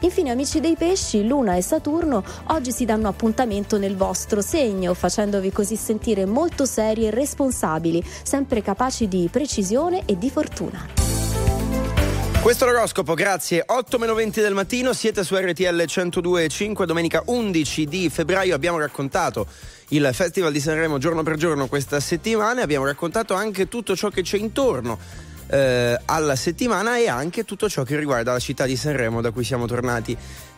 Infine, amici dei pesci, Luna e Saturno oggi si danno appuntamento nel vostro segno, facendovi così sentire molto seri e responsabili, sempre capaci di precisione e di fortuna. Questo è l'oroscopo, grazie. 8 meno 20 del mattino, siete su RTL 102.5, domenica 11 di febbraio abbiamo raccontato il Festival di Sanremo giorno per giorno questa settimana e abbiamo raccontato anche tutto ciò che c'è intorno eh, alla settimana e anche tutto ciò che riguarda la città di Sanremo da cui siamo tornati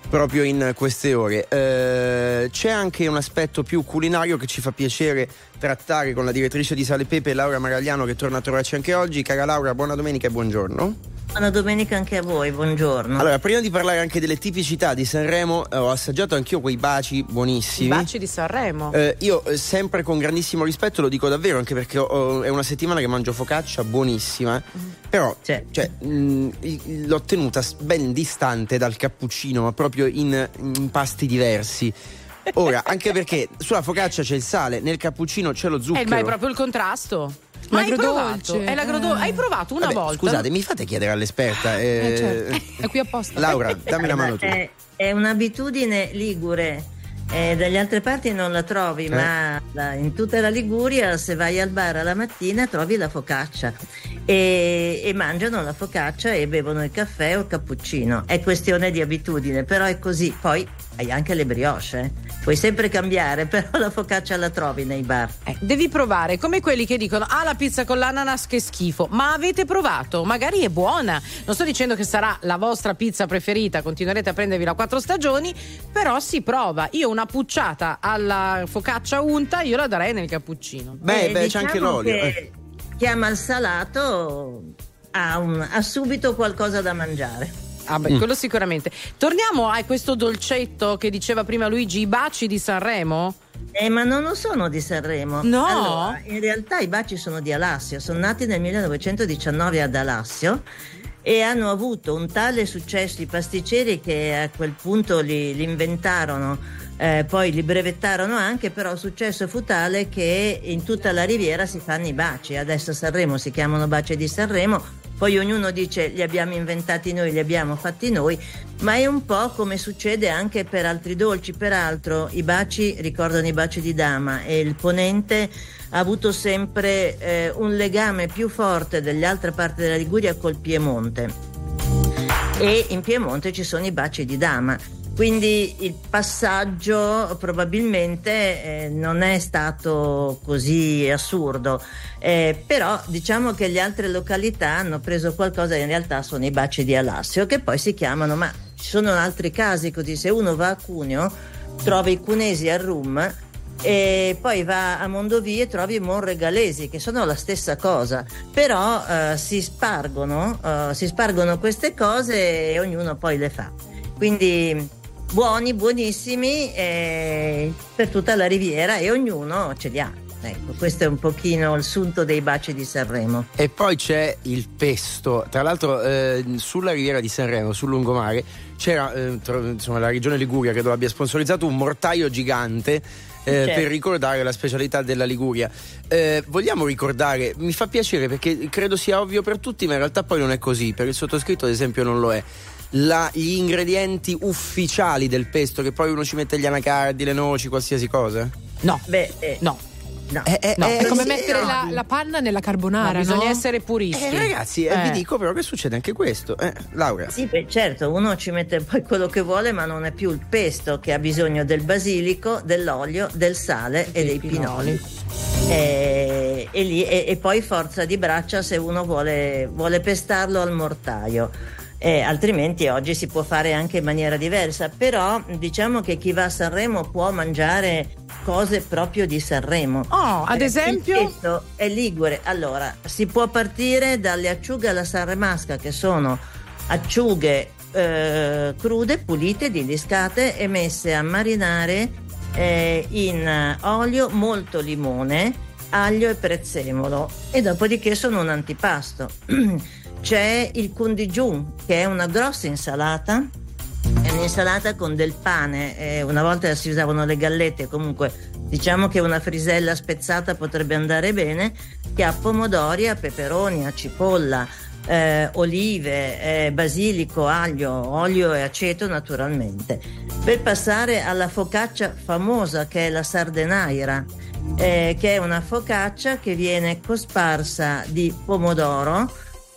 proprio in queste ore. Eh, c'è anche un aspetto più culinario che ci fa piacere trattare con la direttrice di Sale Pepe, Laura Maragliano, che torna a trovarci anche oggi. Cara Laura, buona domenica e buongiorno. Buona domenica anche a voi, buongiorno. Allora, prima di parlare anche delle tipicità di Sanremo, eh, ho assaggiato anch'io quei baci buonissimi. I baci di Sanremo. Eh, io eh, sempre con grandissimo rispetto lo dico davvero, anche perché ho- è una settimana che mangio focaccia buonissima. Però cioè, mh, l'ho tenuta ben distante dal cappuccino, ma proprio in, in pasti diversi. Ora, anche perché sulla focaccia c'è il sale, nel cappuccino c'è lo Eh, zucchero. ma è proprio il contrasto. Ma hai provato? È l'agrodolce. Hai provato una Vabbè, volta? Scusate, mi fate chiedere all'esperta. eh, Eh, certo. È qui apposta. Laura, dammi una mano tu. È, è un'abitudine ligure. eh, dalle altre parti non la trovi, Eh. ma la- in tutta la Liguria, se vai al bar alla mattina, trovi la focaccia e, e mangiano la focaccia e bevono il caffè o il cappuccino. È questione di abitudine, però è così. Poi hai anche le brioche, eh. puoi sempre cambiare, però la focaccia la trovi nei bar. Eh, devi provare, come quelli che dicono: Ah, la pizza con l'ananas che schifo. Ma avete provato? Magari è buona. Non sto dicendo che sarà la vostra pizza preferita, continuerete a prendervi la quattro stagioni, però si prova. Io una pucciata alla focaccia unta, io la darei nel cappuccino. Eh, diciamo Che chi ama il salato ha, un- ha subito qualcosa da mangiare. Ah, beh, quello sicuramente. Torniamo a questo dolcetto che diceva prima Luigi, i baci di Sanremo. Eh, ma non lo sono di Sanremo. No? Allora, in realtà i baci sono di Alassio, sono nati nel 1919 ad Alassio e hanno avuto un tale successo i pasticceri che a quel punto li, li inventarono, eh, poi li brevettarono anche, però il successo fu tale che in tutta la riviera si fanno i baci. Adesso a Sanremo si chiamano baci di Sanremo, poi ognuno dice li abbiamo inventati noi, li abbiamo fatti noi, ma è un po' come succede anche per altri dolci. Peraltro i baci ricordano i baci di dama e il ponente ha avuto sempre eh, un legame più forte delle altre parti della Liguria col Piemonte. E in Piemonte ci sono i baci di dama. Quindi il passaggio probabilmente eh, non è stato così assurdo, Eh, però diciamo che le altre località hanno preso qualcosa in realtà sono i baci di Alassio che poi si chiamano, ma ci sono altri casi così, se uno va a Cuneo trova i cunesi al rum e poi va a Mondovì e trovi i monregalesi che sono la stessa cosa. Però eh, si spargono eh, si spargono queste cose e ognuno poi le fa. Quindi buoni buonissimi eh, per tutta la riviera e ognuno ce li ha ecco questo è un pochino il sunto dei baci di Sanremo E poi c'è il pesto. Tra l'altro, eh, sulla riviera di Sanremo, sul lungomare, c'era eh, tro- insomma, la regione Liguria credo abbia sponsorizzato un mortaio gigante. eh, Certo. Per ricordare la specialità della Liguria. Eh, vogliamo ricordare, mi fa piacere perché credo sia ovvio per tutti, ma in realtà poi non è così. Per il sottoscritto, ad esempio, non lo è. La- gli ingredienti ufficiali del pesto, che poi uno ci mette gli anacardi, le noci, qualsiasi cosa? No. Beh, eh, no. No. No, è come sì, mettere no. la, la panna nella carbonara. No, bisogna no? essere puristi. Eh, ragazzi, eh, vi dico però che succede anche questo. Eh, Laura. Sì, beh, certo, uno ci mette poi quello che vuole, ma non è più il pesto che ha bisogno del basilico, dell'olio, del sale e dei pinoli. E, e lì- e- e poi forza di braccia se uno vuole, vuole pestarlo al mortaio. Eh, altrimenti oggi si può fare anche in maniera diversa, però diciamo che chi va a Sanremo può mangiare cose proprio di Sanremo. Oh, ad esempio? il pesto è ligure. Allora, si può partire dalle acciughe alla sarremasca, che sono acciughe eh, crude, pulite, diliscate e messe a marinare eh, in olio, molto limone, aglio e prezzemolo. E dopodiché sono un antipasto. C'è il condigiun, che è una grossa insalata è un'insalata con del pane, eh, una volta si usavano le gallette, comunque diciamo che una frisella spezzata potrebbe andare bene, che ha pomodori, ha peperoni, ha cipolla, eh, olive, eh, basilico, aglio, olio e aceto naturalmente. Per passare alla focaccia famosa che è la sardenaira, eh, che è una focaccia che viene cosparsa di pomodoro,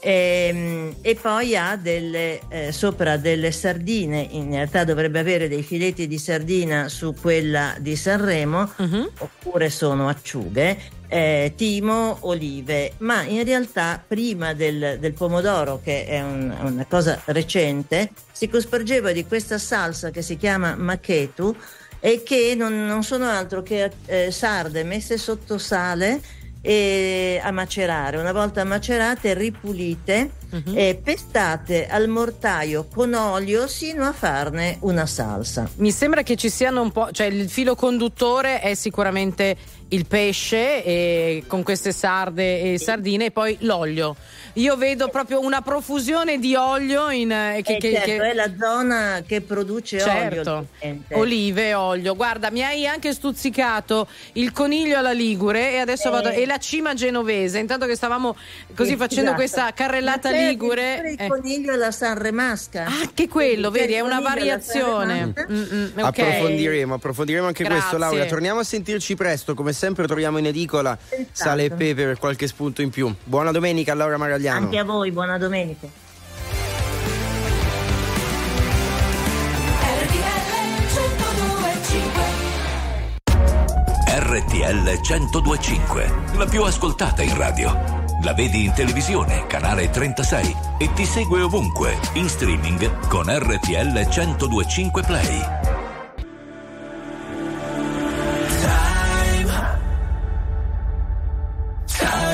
Ehm, E, poi ha delle, eh, sopra delle sardine, in realtà dovrebbe avere dei filetti di sardina su quella di Sanremo, oppure sono acciughe, eh, timo, olive, ma in realtà prima del, del pomodoro, che è un- una cosa recente, si cospargeva di questa salsa che si chiama machetu e che non, non sono altro che eh, sarde messe sotto sale e a macerare. Una volta macerate, ripulite, Mhm. e pestate al mortaio con olio sino a farne una salsa. Mi sembra che ci siano un po', cioè il filo conduttore è sicuramente il pesce e con queste sarde e sardine e poi l'olio. Io vedo proprio una profusione di olio in, eh, che, Eh, che- certo, che- è la zona che produce Certo, olio. olive e olio. Guarda, mi hai anche stuzzicato il coniglio alla Ligure e adesso Eh. vado e la cima genovese. Intanto che stavamo così Sì, facendo esatto. questa carrellata Ma c'è ligure. Il eh, coniglio alla Sanremasca. Anche quello, vedi, è una variazione. Mm, mm, ok. Approfondiremo, approfondiremo anche Grazie. questo, Laura. Torniamo a sentirci presto. Come sempre, troviamo in edicola sale e pepe per qualche spunto in più. Buona domenica, Laura Maragliano. Anche a voi, buona domenica. RTL 1025, la più ascoltata in radio. La vedi in televisione, canale 36 e ti segue ovunque, in streaming con RTL 1025 Play.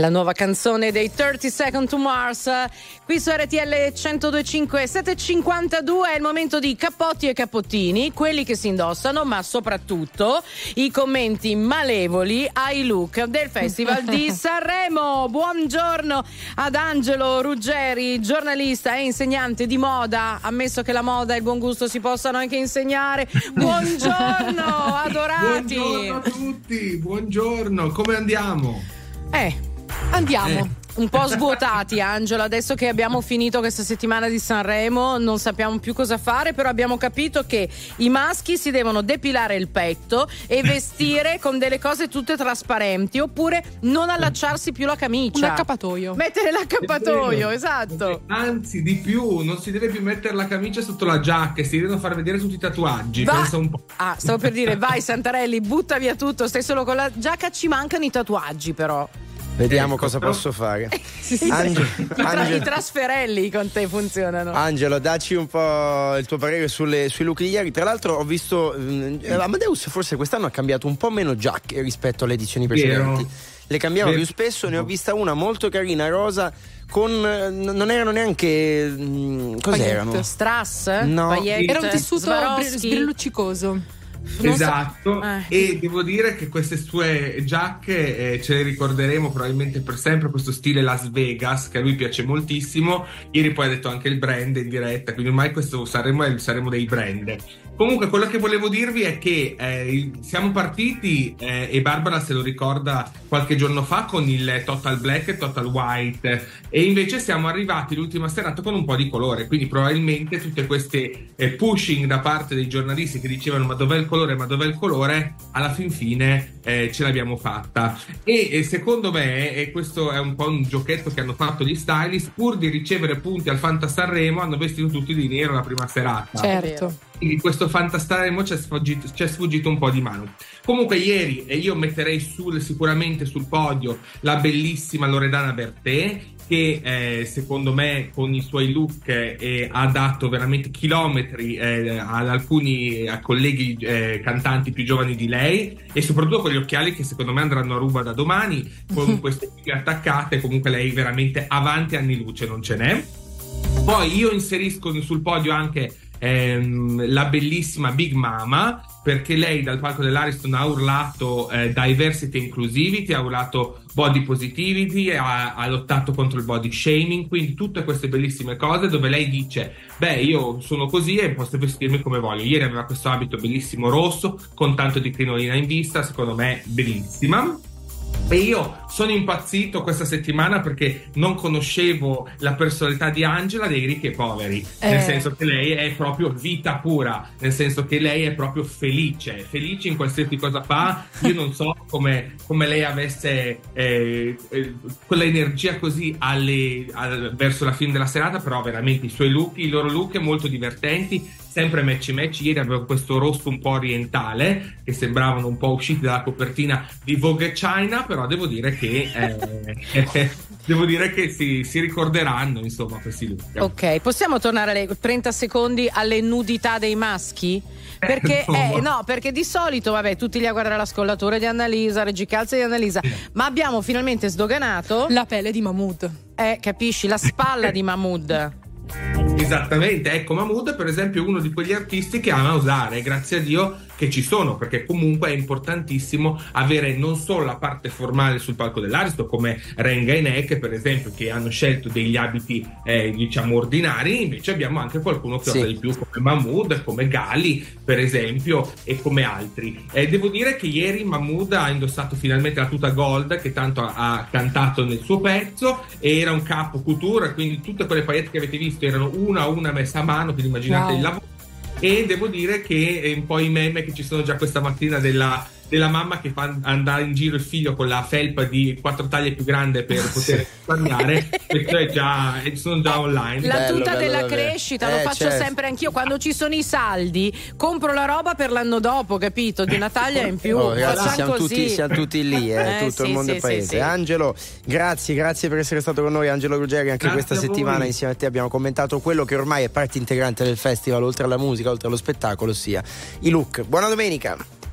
La nuova canzone dei 30 Second to Mars. Qui su RTL 1025 752 è il momento di cappotti e cappottini, quelli che si indossano, ma soprattutto i commenti malevoli ai look del Festival di Sanremo. Buongiorno ad Angelo Ruggeri, giornalista e insegnante di moda. Ammesso che la moda e il buon gusto si possano anche insegnare. Buongiorno, adorati. Buongiorno a tutti, buongiorno, come andiamo? Eh, andiamo. un po' svuotati, Angelo. Adesso che abbiamo finito questa settimana di Sanremo, non sappiamo più cosa fare, però abbiamo capito che i maschi si devono depilare il petto e vestire con delle cose tutte trasparenti, oppure non allacciarsi più la camicia. Un accappatoio. Mettere l'accappatoio, esatto. Anzi, di più, non si deve più mettere la camicia sotto la giacca, si devono far vedere tutti i tatuaggi. Va- Pensa un po'. Ah, stavo per dire, vai Santarelli, butta via tutto, stai solo con la giacca, ci mancano i tatuaggi però. Vediamo Ecco, cosa posso fare. Sì, sì, Ange- I, tra- Ange- i trasferelli con te funzionano. Angelo, dacci un po' il tuo parere sulle- sui look di ieri. Tra l'altro, ho visto eh, Amadeus forse quest'anno ha cambiato un po' meno giacche rispetto alle edizioni Vero. precedenti. Le cambiava Vero. più spesso, ne ho vista una molto carina, rosa, con. eh, non erano neanche. mm, cos'erano? Strass? No. Paillette? Era un tessuto sbrilluccicoso. Non so- Esatto, Eh. e devo dire che queste sue giacche eh, ce le ricorderemo probabilmente per sempre, questo stile Las Vegas che a lui piace moltissimo. Ieri poi ha detto anche il brand in diretta, quindi ormai questo saremo, saremo dei brand. Comunque, quello che volevo dirvi è che eh, siamo partiti eh, e Barbara se lo ricorda qualche giorno fa con il Total Black e Total White, e invece siamo arrivati l'ultima serata con un po' di colore. Quindi, probabilmente tutte queste eh, pushing da parte dei giornalisti che dicevano ma dov'è il colore, ma dov'è il colore, alla fin fine eh, ce l'abbiamo fatta. E, e secondo me, e questo è un po' un giochetto che hanno fatto gli stylist, pur di ricevere punti al Fanta Sanremo, hanno vestito tutti di nero la prima serata. Certo. Questo Fantastaremo ci è sfuggito, ci è sfuggito un po' di mano. Comunque ieri e io metterei sul, sicuramente sul podio la bellissima Loredana Bertè che eh, secondo me con i suoi look eh, ha dato veramente chilometri eh, ad alcuni a colleghi eh, cantanti più giovani di lei e soprattutto con gli occhiali che secondo me andranno a ruba da domani con queste fighe attaccate comunque lei veramente avanti anni luce non ce n'è poi io inserisco sul podio anche ehm, la bellissima Big Mama perché lei dal palco dell'Ariston ha urlato eh, diversity e inclusivity, ha urlato body positivity, ha, ha lottato contro il body shaming, quindi tutte queste bellissime cose dove lei dice beh io sono così e posso vestirmi come voglio. Ieri aveva questo abito bellissimo rosso con tanto di crinolina in vista, secondo me bellissima. E io sono impazzito questa settimana perché non conoscevo la personalità di Angela dei ricchi e poveri, Eh. nel senso che lei è proprio vita pura, nel senso che lei è proprio felice, felice in qualsiasi cosa fa. Io non so come, come lei avesse eh, eh, quella energia così alle- al- verso la fine della serata, però veramente i suoi look, i loro look molto divertenti, sempre matchy matchy. Ieri avevo questo rosso un po' orientale che sembravano un po' usciti dalla copertina di Vogue China, però devo dire che eh, devo dire che si, si ricorderanno insomma questi look. Ok, possiamo tornare alle 30 secondi alle nudità dei maschi? Perché, insomma. eh, no, perché di solito, vabbè, tutti li a guardare la scollatore di Annalisa, Reggi Calze di Annalisa, ma abbiamo finalmente sdoganato La pelle di Mahmood. Eh, capisci, la spalla di Mahmood. Esattamente, ecco Mahmood per esempio è uno di quegli artisti che ama usare, grazie a Dio che ci sono, perché comunque è importantissimo avere non solo la parte formale sul palco dell'Aristo come Renga e Nek per esempio che hanno scelto degli abiti eh, diciamo ordinari, invece abbiamo anche qualcuno che Sì. osa di più come Mahmood, come Gali per esempio e come altri. Eh, devo dire che ieri Mahmood ha indossato finalmente la tuta gold che tanto ha, ha cantato nel suo pezzo e era un capo couture, quindi tutte quelle paillette che avete visto erano una a una messa a mano, quindi immaginate Wow. il lavoro. E devo dire che eh, un po' i meme che ci sono già questa mattina della, della mamma che fa andare in giro il figlio con la felpa di quattro taglie più grande per poter risparmiare, questo è già, eh, sono già online. La Bello, tuta bello della davvero. crescita, Eh, lo faccio certo. sempre anch'io. Quando ci sono i saldi, compro la roba per l'anno dopo, capito? Di una taglia in più. Oh, ragazzi, Facciamo siamo così. tutti, siamo tutti lì, eh, Eh, tutto sì, il mondo sì, è paese. sì, sì. Angelo, grazie, grazie per essere stato con noi, Angelo Ruggeri. Anche Grazie questa settimana insieme a te abbiamo commentato quello che ormai è parte integrante del festival, oltre alla musica, oltre allo spettacolo, ossia i look. Buona domenica!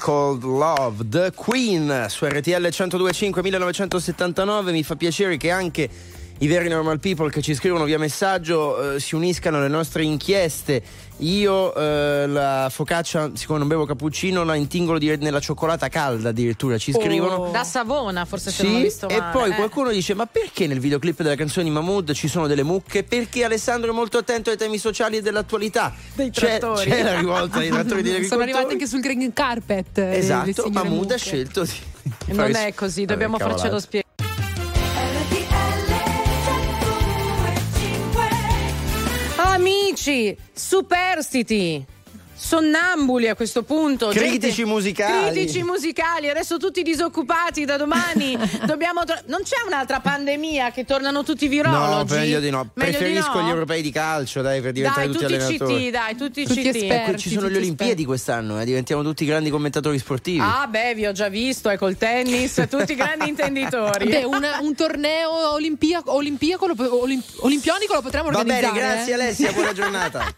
Called Love, The Queen su RTL 1025 1979. Mi fa piacere che anche i veri normal people che ci scrivono via messaggio eh, si uniscano alle nostre inchieste. Io eh, la focaccia, siccome non bevo cappuccino, la intingolo di- nella cioccolata calda addirittura, ci scrivono. Da Savona, forse se non ho Sì, visto e male. poi eh. qualcuno dice: Ma perché nel videoclip della canzone di Mahmood ci sono delle mucche? Perché Alessandro è molto attento ai temi sociali e dell'attualità. Dei C'è, trattori. c'è la rivolta dei trattori degli Sono arrivati anche sul green carpet. eh, Esatto, Mahmood ha scelto di. E non è così, dobbiamo farcelo spiegare. Amici, superstiti, sonnambuli a questo punto. Critici gente- musicali. Critici musicali, adesso tutti disoccupati da domani. Dobbiamo tro- non c'è un'altra pandemia che tornano tutti virologi? No, meglio di no. Meglio di Preferisco no? gli europei di calcio, dai, per diventare Dai, tutti, tutti allenatori. CT, dai, tutti, Tutti CT. esperti. Ecco, ci sono le Olimpiadi quest'anno, eh, diventiamo tutti grandi commentatori sportivi. Ah, beh, vi ho già visto, e col tennis, tutti grandi intenditori. Beh, una- un torneo olimpia- olimpiaco lo po- olim- olimpionico lo potremmo Va bene, organizzare. grazie eh? Alessia, buona giornata.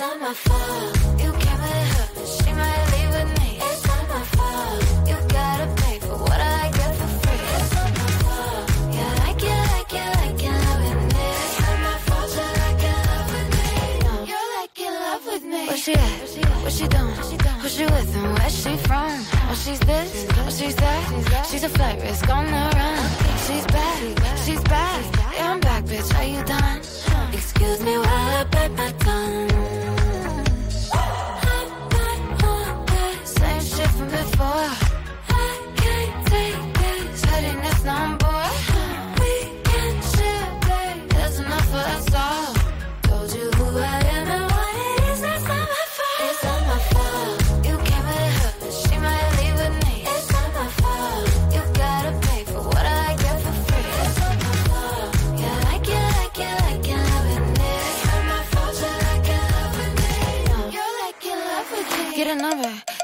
not my fault. You came with her, she might leave with me. It's not my fault. You gotta pay for what I get for free. It's not my fault. Yeah, like it, like it, like love with me. It's not my fault. You like it, love with me. No, you're like in love with me. Where she at? What she doing? Who she with and where she from? Oh, she's this, oh, she's that. She's a flight risk on the run. She's back, she's back. Yeah, I'm back, bitch. Are you done? Excuse me while I bite my tongue. Same shit from before. I can't take this headiness no more.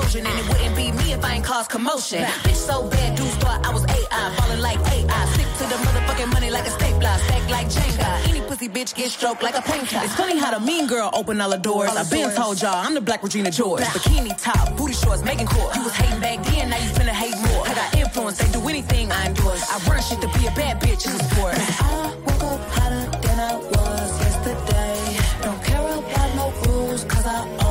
Trojan, and it wouldn't be me if I ain't cause commotion. Bitch so bad, dudes thought I was AI, falling like AI. Stick to the motherfucking money like a stapler, stack like Jenga. Any pussy bitch get stroked like a painter. It's funny how the mean girl open all the doors. I've been told y'all I'm the black Regina George. Bikini top, booty shorts, making court. You was hating back then, now you finna hate more. I got influence, they do anything I endorse. I run shit to be a bad bitch in the sport. I woke up hotter than I was yesterday. Don't care about no rules, cause I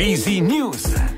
Visi News.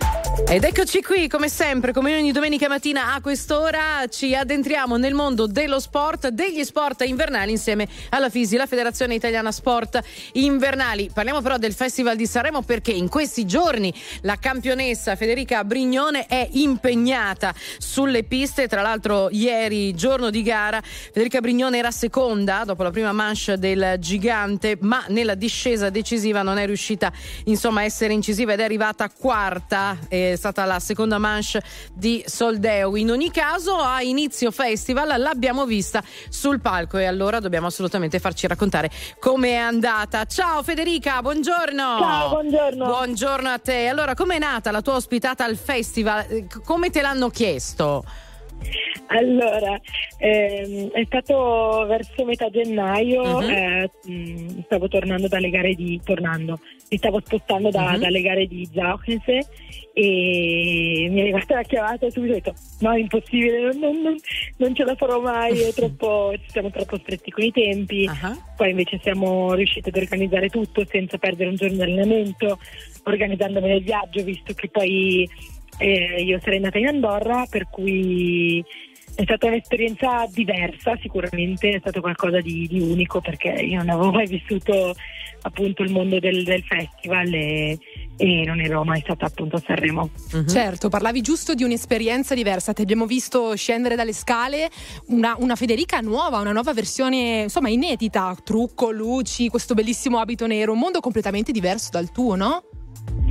Ed eccoci qui, come sempre, come ogni domenica mattina a quest'ora, ci addentriamo nel mondo dello sport, degli sport invernali insieme alla FISI, la Federazione Italiana Sport Invernali. Parliamo però del Festival di Sanremo perché in questi giorni la campionessa Federica Brignone è impegnata sulle piste. Tra l'altro, ieri, giorno di gara, Federica Brignone era seconda dopo la prima manche del gigante, ma nella discesa decisiva non è riuscita insomma a essere incisiva ed è arrivata quarta. È stata la seconda manche di Soldeo. In ogni caso, a inizio festival l'abbiamo vista sul palco e allora dobbiamo assolutamente farci raccontare come è andata. Ciao Federica, buongiorno. Ciao, buongiorno. Buongiorno a te. Allora, com'è nata la tua ospitata al festival? Come te l'hanno chiesto? Allora, ehm, è stato verso metà gennaio, Mhm. eh, mh, stavo tornando dalle gare di tornando, mi stavo spostando da- Mhm. dalle gare di Zauchense e mi è arrivata la chiamata e subito ho detto no è impossibile, non, non- non- ce la farò mai, è troppo, siamo troppo stretti con i tempi, poi invece siamo riusciti ad organizzare tutto senza perdere un giorno di allenamento, organizzandomi il viaggio visto che poi eh, io sarei andata in Andorra per cui è stata un'esperienza diversa sicuramente, è stato qualcosa di, di unico perché io non avevo mai vissuto appunto il mondo del, del festival e, e non ero mai stata appunto a Sanremo. Certo, parlavi giusto di un'esperienza diversa. Ti abbiamo visto scendere dalle scale una, una Federica nuova, una nuova versione, insomma, inedita. Trucco, luci, questo bellissimo abito nero, un mondo completamente diverso dal tuo, no?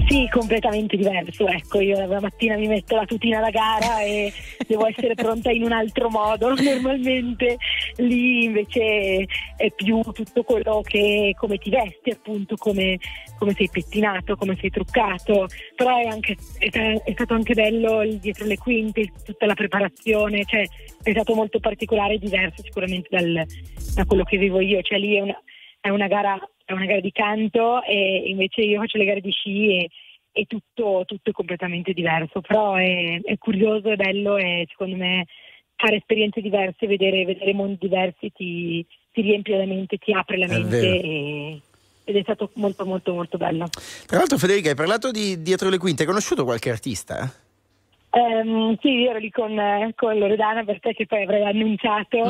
Sì, completamente diverso. Ecco, io la mattina mi metto la tutina da gara e devo essere pronta in un altro modo. Normalmente lì invece è più tutto quello che come ti vesti, appunto, come, come sei pettinato, come sei truccato. Però è, anche, è, è stato anche bello dietro le quinte, tutta la preparazione, cioè è stato molto particolare e diverso sicuramente dal- da quello che vivo io. Cioè lì è una, è una gara è una gara di canto e invece io faccio le gare di sci e, e tutto, tutto è completamente diverso, però è, è curioso, è bello e secondo me fare esperienze diverse, vedere, vedere mondi diversi ti, ti riempie la mente, ti apre la mente e- ed è stato molto molto molto bello. Tra l'altro, Federica, hai parlato di dietro le quinte, hai conosciuto qualche artista? Ehm, sì, io ero lì con, eh, con Loredana perché che poi avrei annunciato.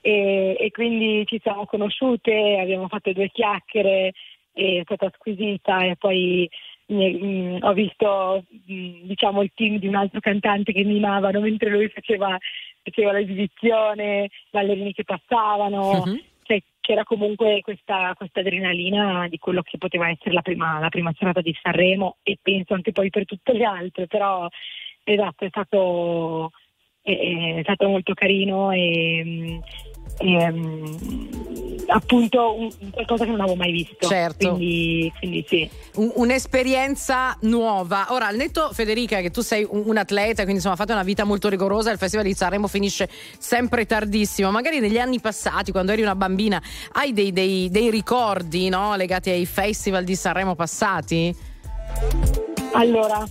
E, e quindi ci siamo conosciute, abbiamo fatto due chiacchiere, è stata squisita e poi mi- mm, ho visto mm, diciamo il team di un altro cantante che mimavano mentre lui faceva, faceva l'esibizione, ballerini che passavano. Cioè, c'era comunque questa, questa adrenalina di quello che poteva essere la prima, la prima serata di Sanremo e penso anche poi per tutte le altre, però esatto, è stato, è, è stato molto carino e, e, mm, appunto un- qualcosa che non avevo mai visto. Certo. Quindi, quindi sì. Un- un'esperienza nuova. Ora, al netto Federica, che tu sei un, un atleta, quindi insomma fate una vita molto rigorosa, il Festival di Sanremo finisce sempre tardissimo. Magari negli anni passati, quando eri una bambina, hai dei, dei- dei ricordi no, legati ai festival di Sanremo passati? Allora,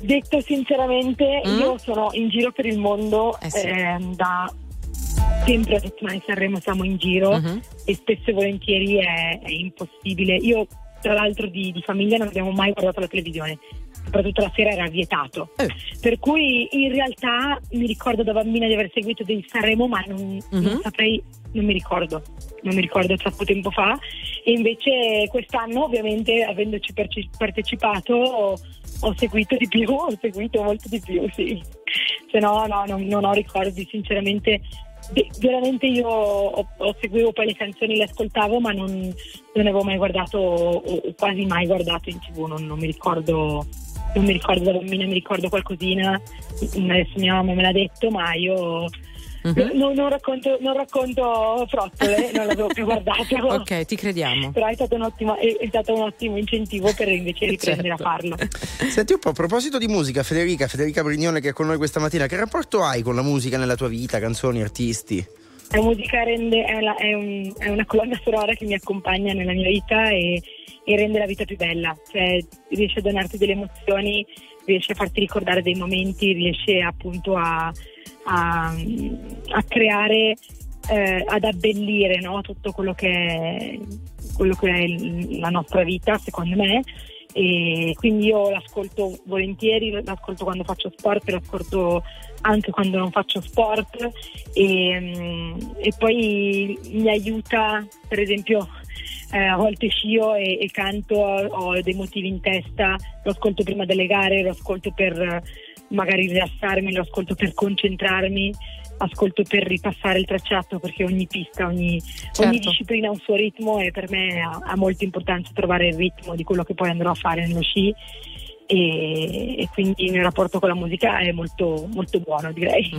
detto sinceramente, Mm? io sono in giro per il mondo Eh sì. ehm, da sempre a settimana di Sanremo siamo in giro Mhm. e spesso e volentieri è, è impossibile. Io tra l'altro di, di famiglia non abbiamo mai guardato la televisione, soprattutto la sera era vietato. Eh. Per cui in realtà mi ricordo da bambina di aver seguito dei Sanremo, ma non, non Mhm. saprei, non mi ricordo, non mi ricordo troppo tempo fa. E invece quest'anno, ovviamente, avendoci partecipato, ho, seguito di più, ho seguito molto di più, sì. Se no, no, non, non ho ricordi, sinceramente. de- veramente io ho, ho seguivo poi le canzoni, le ascoltavo, ma non, non avevo mai guardato, o quasi mai guardato in tv, non, non mi ricordo. Non mi ricordo da bambina, mi ricordo qualcosina, adesso mia mamma me l'ha detto, ma io Mhm. non, non racconto, non racconto frottole, non l'avevo più guardato. Ok, ti crediamo. Però è stato un ottimo, è, è stato un ottimo incentivo per invece riprendere Certo. a farlo. Senti un po', a proposito di musica, Federica, Federica Brignone che è con noi questa mattina, che rapporto hai con la musica nella tua vita, canzoni, artisti? La musica rende, è, la- è un- è una colonna sonora che mi accompagna nella mia vita e, e rende la vita più bella, cioè riesce a donarti delle emozioni, riesce a farti ricordare dei momenti, riesce appunto a, a- a creare, eh, ad abbellire no? tutto quello che, è, quello che è la nostra vita, secondo me. e quindi io l'ascolto volentieri, l'ascolto quando faccio sport, l'ascolto anche quando non faccio sport e, mm, e poi mi aiuta per esempio eh, a volte scio e, e canto, ho, ho dei motivi in testa, lo ascolto prima delle gare, lo ascolto per magari rilassarmi, lo ascolto per concentrarmi, ascolto per ripassare il tracciato perché ogni pista, ogni, Certo. ogni disciplina ha un suo ritmo e per me ha, ha molta importanza trovare il ritmo di quello che poi andrò a fare nello sci e, quindi il mio rapporto con la musica è molto, molto buono direi,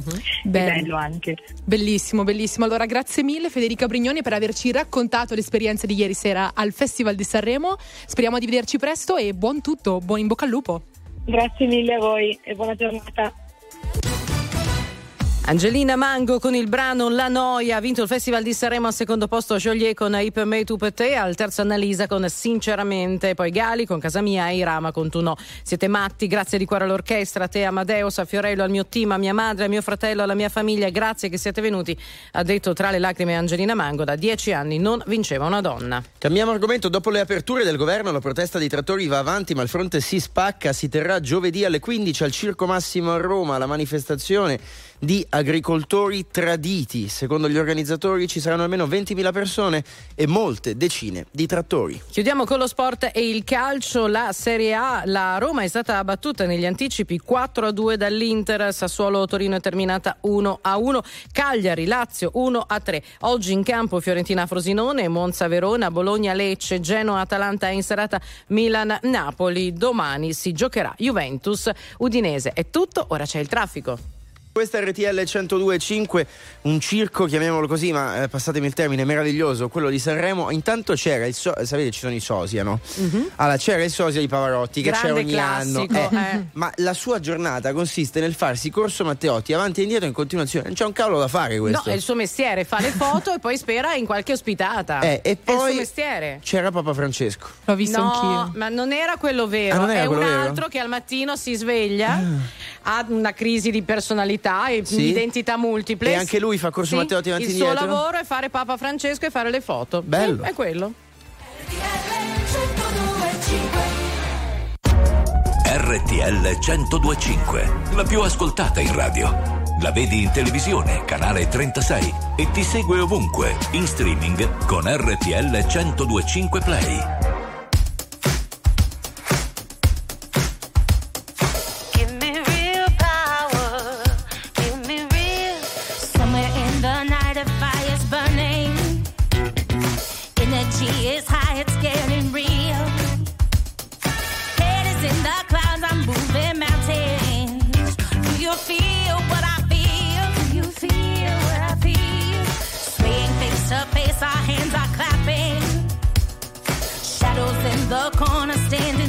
è bello anche. Bellissimo, bellissimo. Allora, grazie mille Federica Brignoni per averci raccontato l'esperienza di ieri sera al Festival di Sanremo. Speriamo di vederci presto e buon tutto, buon in bocca al lupo. Grazie mille a voi e buona giornata. Angelina Mango con il brano La Noia. Ha vinto il Festival di Sanremo al secondo posto Joliet con per me tu per te. Al terzo Annalisa con Sinceramente. Poi Gali con Casa Mia e Irama con Tu no. Siete matti grazie di cuore all'orchestra. A te Amadeus a Fiorello al mio team a mia madre a mio fratello alla mia famiglia. Grazie che siete venuti. Ha detto tra le lacrime Angelina Mango da dieci anni non vinceva una donna. Cambiamo argomento, dopo le aperture del governo la protesta dei trattori va avanti ma il fronte si spacca, si terrà giovedì alle 15 al Circo Massimo a Roma. La manifestazione di agricoltori traditi. Secondo gli organizzatori ci saranno almeno 20.000 persone e molte decine di trattori. Chiudiamo con lo sport e il calcio, la Serie A. La Roma è stata battuta negli anticipi 4 a 2 dall'Inter, Sassuolo Torino è terminata 1 a 1, Cagliari Lazio 1 a 3. Oggi in campo Fiorentina Frosinone, Monza Verona, Bologna Lecce, Genoa Atalanta in serata Milan Napoli. Domani si giocherà Juventus Udinese. È tutto, ora c'è il traffico. Questa è RTL 102.5, un circo, chiamiamolo così, ma eh, passatemi il termine, meraviglioso, quello di Sanremo. Intanto c'era il so- sapete ci sono i sosia, no? Allora c'era il sosia di Pavarotti che c'è Grande ogni classico, anno. eh. Ma la sua giornata consiste nel farsi corso Matteotti avanti e indietro in continuazione. Non c'è un cavolo da fare No, questo. è il suo mestiere, fa le foto e poi spera in qualche ospitata. Eh, e È il poi suo mestiere. c'era Papa Francesco. L'ho visto no, anch'io. ma non era quello vero, Ah, era è quello un vero? Ah. altro che al mattino si sveglia, ha una crisi di personalità e Sì? identità multiple. E anche lui fa corso Sì, Matteotti avanti e Il suo lavoro è fare Papa Francesco e fare le foto. Bello. Sì, è quello. RTL 1025, la più ascoltata in radio. La vedi in televisione, canale 36 e ti segue ovunque, in streaming con RTL 1025 Play. The corner, standing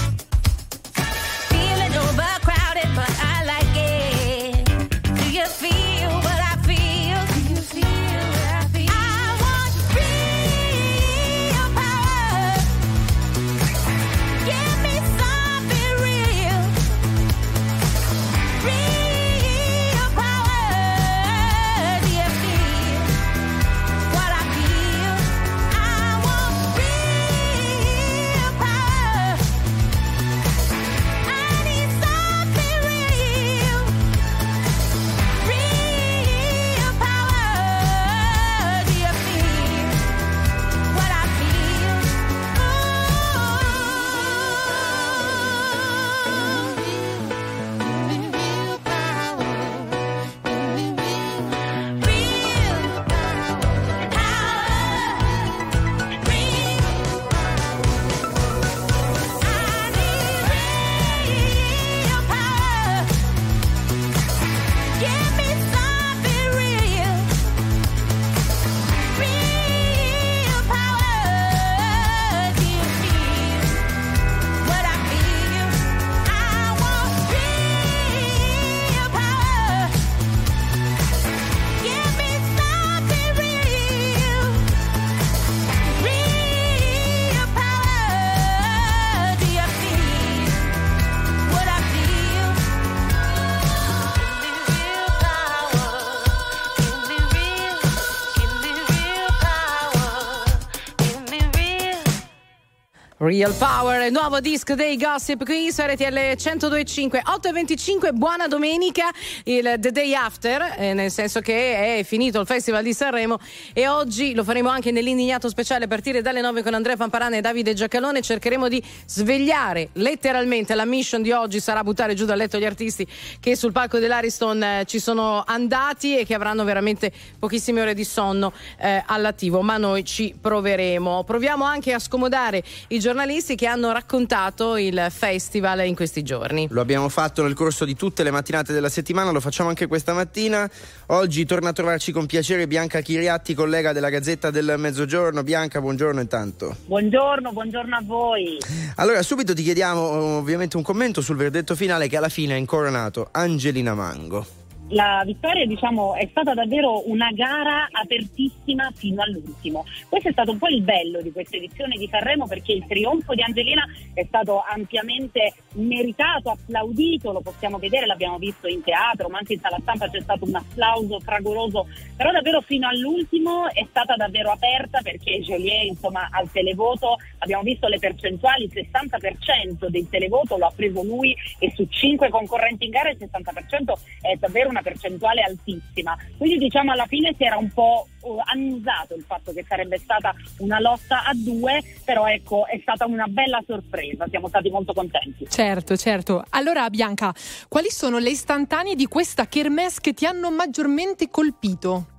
Real Power, nuovo disco dei Gossip qui su RTL 102.5, 8.25, buona domenica, il The Day After, eh, nel senso che è finito il Festival di Sanremo e oggi lo faremo anche nell'indignato speciale a partire dalle 9 con Andrea Pamparana e Davide Giacalone, cercheremo di svegliare letteralmente, la mission di oggi sarà buttare giù dal letto gli artisti che sul palco dell'Ariston eh, ci sono andati e che avranno veramente pochissime ore di sonno eh, all'attivo, ma noi ci proveremo. Proviamo anche a scomodare i giornalisti che hanno raccontato il festival in questi giorni. Lo abbiamo fatto nel corso di tutte le mattinate della settimana, lo facciamo anche questa mattina. Oggi torna a trovarci con piacere Bianca Chiriatti, collega della Gazzetta del Mezzogiorno. Bianca, buongiorno intanto. Buongiorno, buongiorno a voi. Allora, subito ti chiediamo ovviamente un commento sul verdetto finale che alla fine ha incoronato Angelina Mango. La vittoria diciamo, è stata davvero una gara apertissima fino all'ultimo. Questo è stato un po' il bello di questa edizione di Sanremo perché il trionfo di Angelina è stato ampiamente meritato, applaudito, lo possiamo vedere, l'abbiamo visto in teatro, ma anche in sala stampa c'è stato un applauso fragoroso, però davvero fino all'ultimo è stata davvero aperta perché Joliet insomma al televoto abbiamo visto le percentuali, il 60% del televoto lo ha preso lui e su 5 concorrenti in gara il 60% è davvero una percentuale altissima. Quindi diciamo alla fine si era un po' uh, annusato il fatto che sarebbe stata una lotta a due, però ecco è stata una bella sorpresa, siamo stati molto contenti. Certo, certo. Allora Bianca, quali sono le istantanee di questa kermesse che ti hanno maggiormente colpito?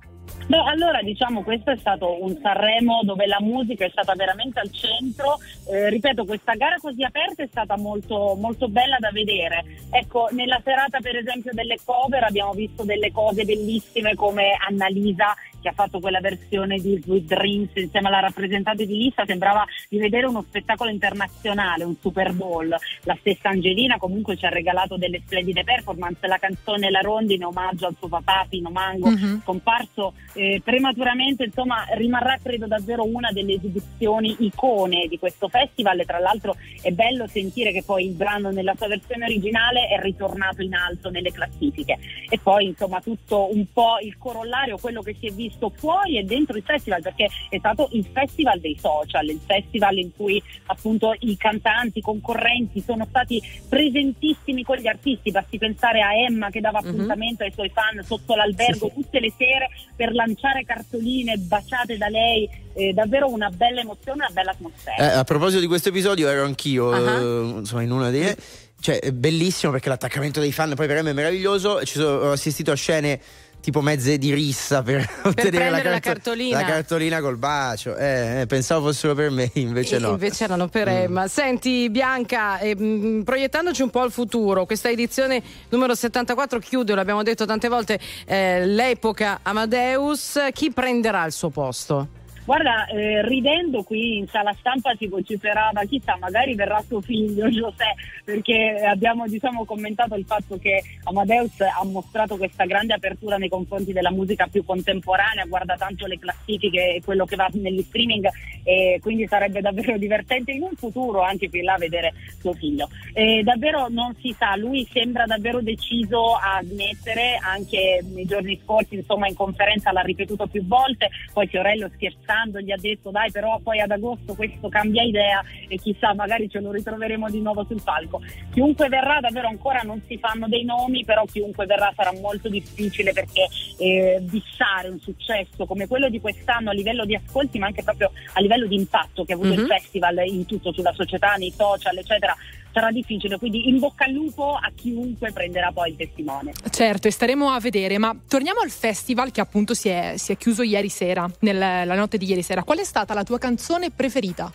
Beh, allora diciamo questo è stato un Sanremo dove la musica è stata veramente al centro. Eh, ripeto, questa gara così aperta è stata molto, molto bella da vedere. Ecco, nella serata per esempio delle cover abbiamo visto delle cose bellissime come Annalisa che ha fatto quella versione di Sweet Dreams insieme alla rappresentante di lista, sembrava di vedere uno spettacolo internazionale, un Super Bowl. La stessa Angelina comunque ci ha regalato delle splendide performance, la canzone La Rondi in omaggio al suo papà Pino Mango, Mhm. scomparso eh, prematuramente, insomma rimarrà credo davvero una delle esibizioni icone di questo festival e tra l'altro è bello sentire che poi il brano nella sua versione originale è ritornato in alto nelle classifiche e poi insomma tutto un po' il corollario, quello che si è visto fuori e dentro il festival perché è stato il festival dei social, il festival in cui appunto i cantanti, i concorrenti sono stati presentissimi con gli artisti, basti pensare a Emma che dava Mhm. appuntamento ai suoi fan sotto l'albergo tutte le sere per lanciare cartoline baciate da lei, eh, davvero una bella emozione, una bella atmosfera. Eh, a proposito di questo episodio, ero anch'io Ah. eh, insomma, in una dei. Cioè, è bellissimo perché l'attaccamento dei fan poi per me è meraviglioso. Ci sono, ho assistito a scene tipo mezze di rissa per, ottenere prendere la carto- cartolina. la cartolina col bacio. Eh, eh, pensavo fossero per me, invece E no. Invece erano per Emma. Senti Bianca, eh, mh, proiettandoci un po' al futuro, questa edizione numero 74 chiude, l'abbiamo detto tante volte, eh, l'epoca Amadeus, chi prenderà il suo posto? Guarda, eh, ridendo qui in sala stampa si vociferava, chissà, magari verrà suo figlio José, perché abbiamo diciamo, commentato il fatto che Amadeus ha mostrato questa grande apertura nei confronti della musica più contemporanea, guarda tanto le classifiche e quello che va negli streaming e quindi sarebbe davvero divertente in un futuro anche più in là vedere suo figlio. Eh, davvero non si sa, lui sembra davvero deciso a smettere, anche nei giorni scorsi insomma in conferenza l'ha ripetuto più volte, poi Fiorello scherzando gli ha detto dai però poi ad agosto questo cambia idea e chissà magari ce lo ritroveremo di nuovo sul palco. Chiunque verrà davvero ancora non si fanno dei nomi, però chiunque verrà sarà molto difficile perché eh, bissare un successo come quello di quest'anno a livello di ascolti ma anche proprio a livello di impatto che ha avuto il Mhm. festival in tutto sulla società, nei social eccetera sarà difficile, quindi in bocca al lupo a chiunque prenderà poi il testimone. Certo, e staremo a vedere, ma torniamo al festival che appunto si è, si è chiuso ieri sera, nella la notte di ieri sera. Qual è stata la tua canzone preferita?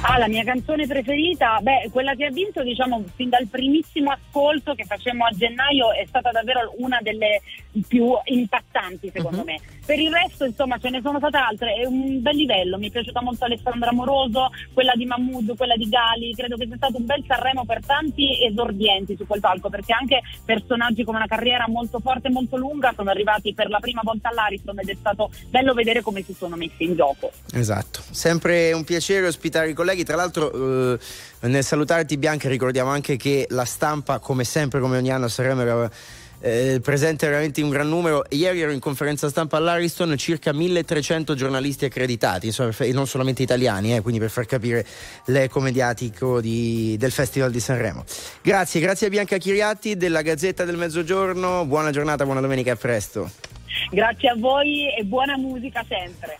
Ah, la mia canzone preferita, beh, quella che ha vinto, diciamo, fin dal primissimo ascolto che facemmo a gennaio è stata davvero una delle più impattanti, secondo me. Per il resto, insomma, ce ne sono state altre, è un bel livello, mi è piaciuta molto Alessandra Moroso, quella di Mahmood, quella di Gali, credo che sia stato un bel Sanremo per tanti esordienti su quel palco, perché anche personaggi con una carriera molto forte e molto lunga sono arrivati per la prima volta all'Ariston ed è stato bello vedere come si sono messi in gioco. Esatto, sempre un piacere ospitare i colleghi. Tra l'altro, eh, nel salutarti, Bianca, ricordiamo anche che la stampa, come sempre, come ogni anno, a Sanremo era eh, presente veramente un gran numero. Ieri ero in conferenza stampa all'Ariston, circa 1300 giornalisti accreditati, insomma, e non solamente italiani, eh, quindi per far capire l'eco mediatico di- del Festival di Sanremo. Grazie, grazie a Bianca Chiriatti della Gazzetta del Mezzogiorno, buona giornata, buona domenica e a presto. Grazie a voi e buona musica sempre.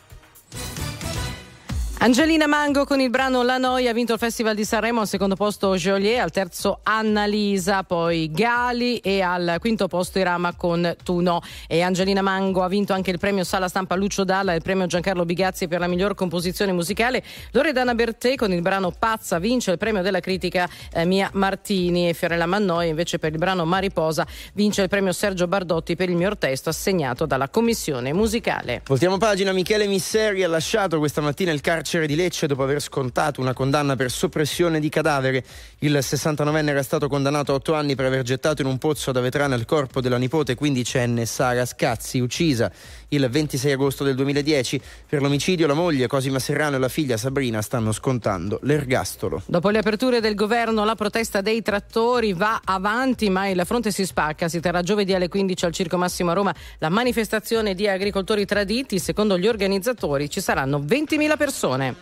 Angelina Mango con il brano La Noia ha vinto il Festival di Sanremo, al secondo posto Joliet, al terzo Annalisa, poi Gali e al quinto posto Irama con Tu no. E Angelina Mango ha vinto anche il premio Sala Stampa Lucio Dalla e il premio Giancarlo Bigazzi per la miglior composizione musicale. Loredana Bertè con il brano Pazza vince il premio della critica eh, Mia Martini e Fiorella Mannoia invece per il brano Mariposa vince il premio Sergio Bardotti per il miglior testo assegnato dalla commissione musicale. Voltiamo pagina, Michele Misseri ha lasciato questa mattina il carcere di Lecce dopo aver scontato una condanna per soppressione di cadavere. Il 69enne era stato condannato a otto anni per aver gettato in un pozzo da vetrana il corpo della nipote quindicenne Sara Scazzi, uccisa il 26 agosto del 2010. Per l'omicidio la moglie Cosima Serrano e la figlia Sabrina stanno scontando l'ergastolo. Dopo le aperture del governo, la protesta dei trattori va avanti, ma il fronte si spacca. Si terrà giovedì alle 15 al Circo Massimo a Roma la manifestazione di agricoltori traditi. Secondo gli organizzatori ci saranno 20.000 persone.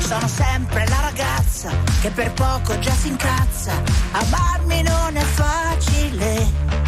Sono sempre la ragazza che per poco già si incazza. Amarmi non è facile.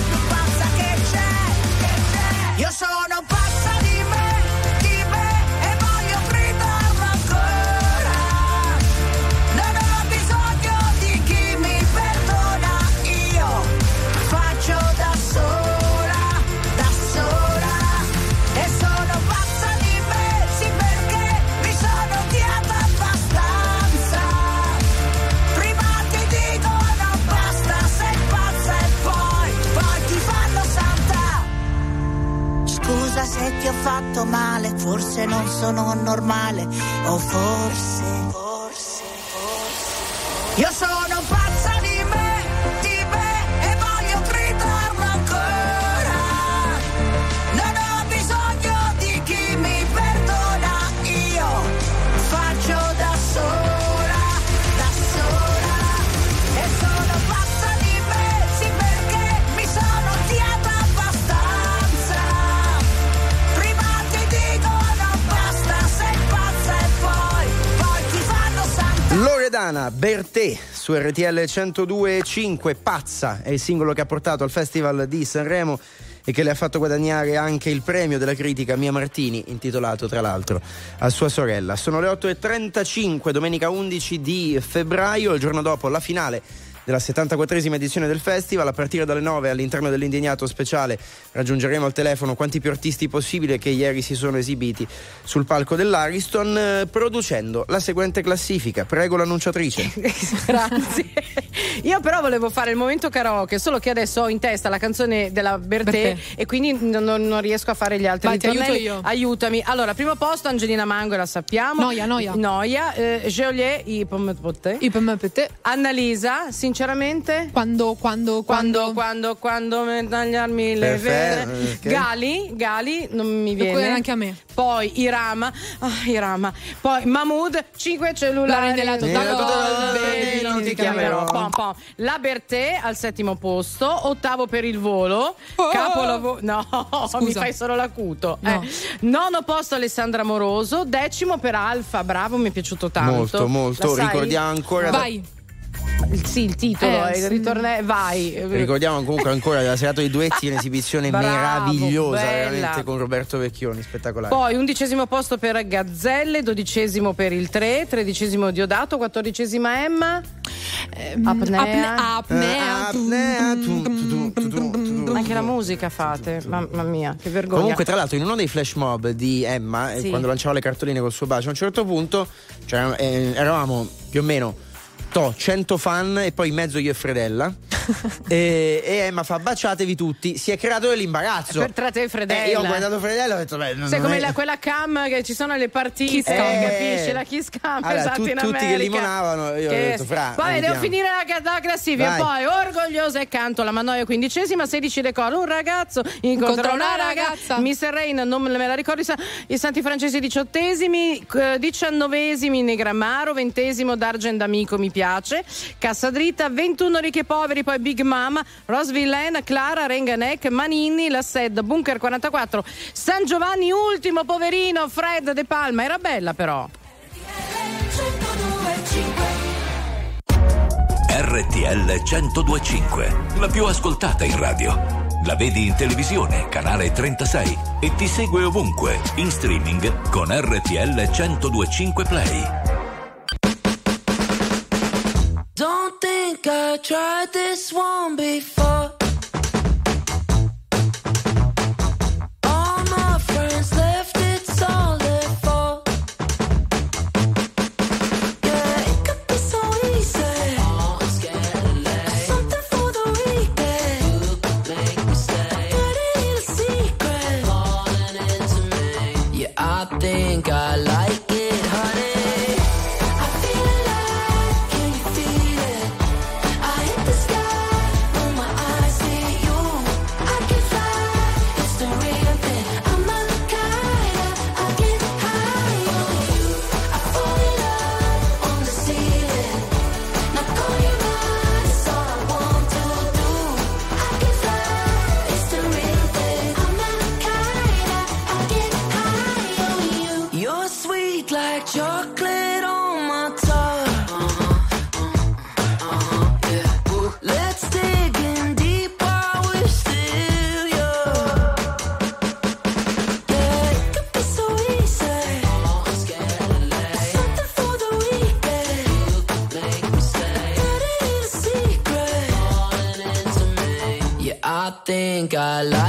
Io sono su RTL 102.5 Pazza è il singolo che ha portato al Festival di Sanremo e che le ha fatto guadagnare anche il premio della critica Mia Martini, intitolato tra l'altro a sua sorella. Sono le 8.35, domenica 11 di febbraio, il giorno dopo la finale della 74esima edizione del festival. A partire dalle 9 all'interno dell'Indignato speciale raggiungeremo al telefono quanti più artisti possibile che ieri si sono esibiti sul palco dell'Ariston, eh, producendo la seguente classifica. Prego l'annunciatrice. Grazie. Io però volevo fare il momento karaoke, solo che adesso ho in testa la canzone della Bertè Bertè. e quindi non, non- riesco a fare gli altri Vai, ti aiuto io. Aiutami. Allora, primo posto Angelina Mango, la sappiamo. Noia, noia. Noia. Eh, Geolier, i pommes de poté. Sinceramente? Quando, quando, Quando, quando, quando me- tagliarmi le vene. Gali, Gali, non mi viene. puoi anche a me. Poi Irama, ah, Irama. Poi Mahmood, 5 cellulari. Nella Gold, baby, non ti chiamerò. Pom, pom. La Bertè al settimo posto, ottavo per il volo. Oh! Capolavoro. No, Scusa. mi fai solo l'acuto. No. Eh. Nono posto Alessandra Moroso, decimo per Alfa, bravo, mi è piaciuto tanto. Molto, molto. La? Ricordiamo ancora. Vai. Il- sì, il titolo, Eh, il sì. ritorne- vai. Ricordiamo comunque ancora della serata dei duetti, un'esibizione Bravo, meravigliosa, bella. veramente con Roberto Vecchioni, spettacolare. Poi undicesimo posto per Gazzelle, dodicesimo per il 3, tredicesimo Diodato, quattordicesima Emma. Apnea. Apne- apnea. Eh, apnea. Anche la musica fate, mamma mia, che vergogna. Comunque, tra l'altro, in uno dei flash mob di Emma, eh, Sì. quando lanciava le cartoline col suo bacio, a un certo punto cioè, eh, eravamo più o meno to, 100 fan e poi in mezzo io e Fredella. e, e Emma fa baciatevi tutti. Si è creato dell'imbarazzo. Per tra te e Fredella. Eh, io ho guardato Fredella e ho detto, beh, non Sai non come è- la- quella cam che ci sono le partite, Kiss cam. capisci? La kiss cam, Allora, esatto, tu- in tutti che limonavano, io ho detto, fra, Vabbè, devo finire la, la classifica. Vai. Poi, orgogliosa e canto la Manoia quindicesima, 16 decoro, un ragazzo incontra una una ragazza. ragazza. Mr. Rain, non me la ricordo, i Sa- i Santi Francesi diciottesimi, eh, diciannovesimi Negramaro, ventesimo D'Argent D'Amico mi piace, Cassa Dritta, 21 ricchi e poveri, poi Big Mama, Rose Villain, Clara, Renganek, Manini, La Sed, Bunker 44, San Giovanni ultimo, poverino, Fred De Palma, era bella però. RTL 1025, la più ascoltata in radio. La vedi in televisione, canale 36 e ti segue ovunque, in streaming con RTL 1025 Play. Don't think I tried this one before. Think I like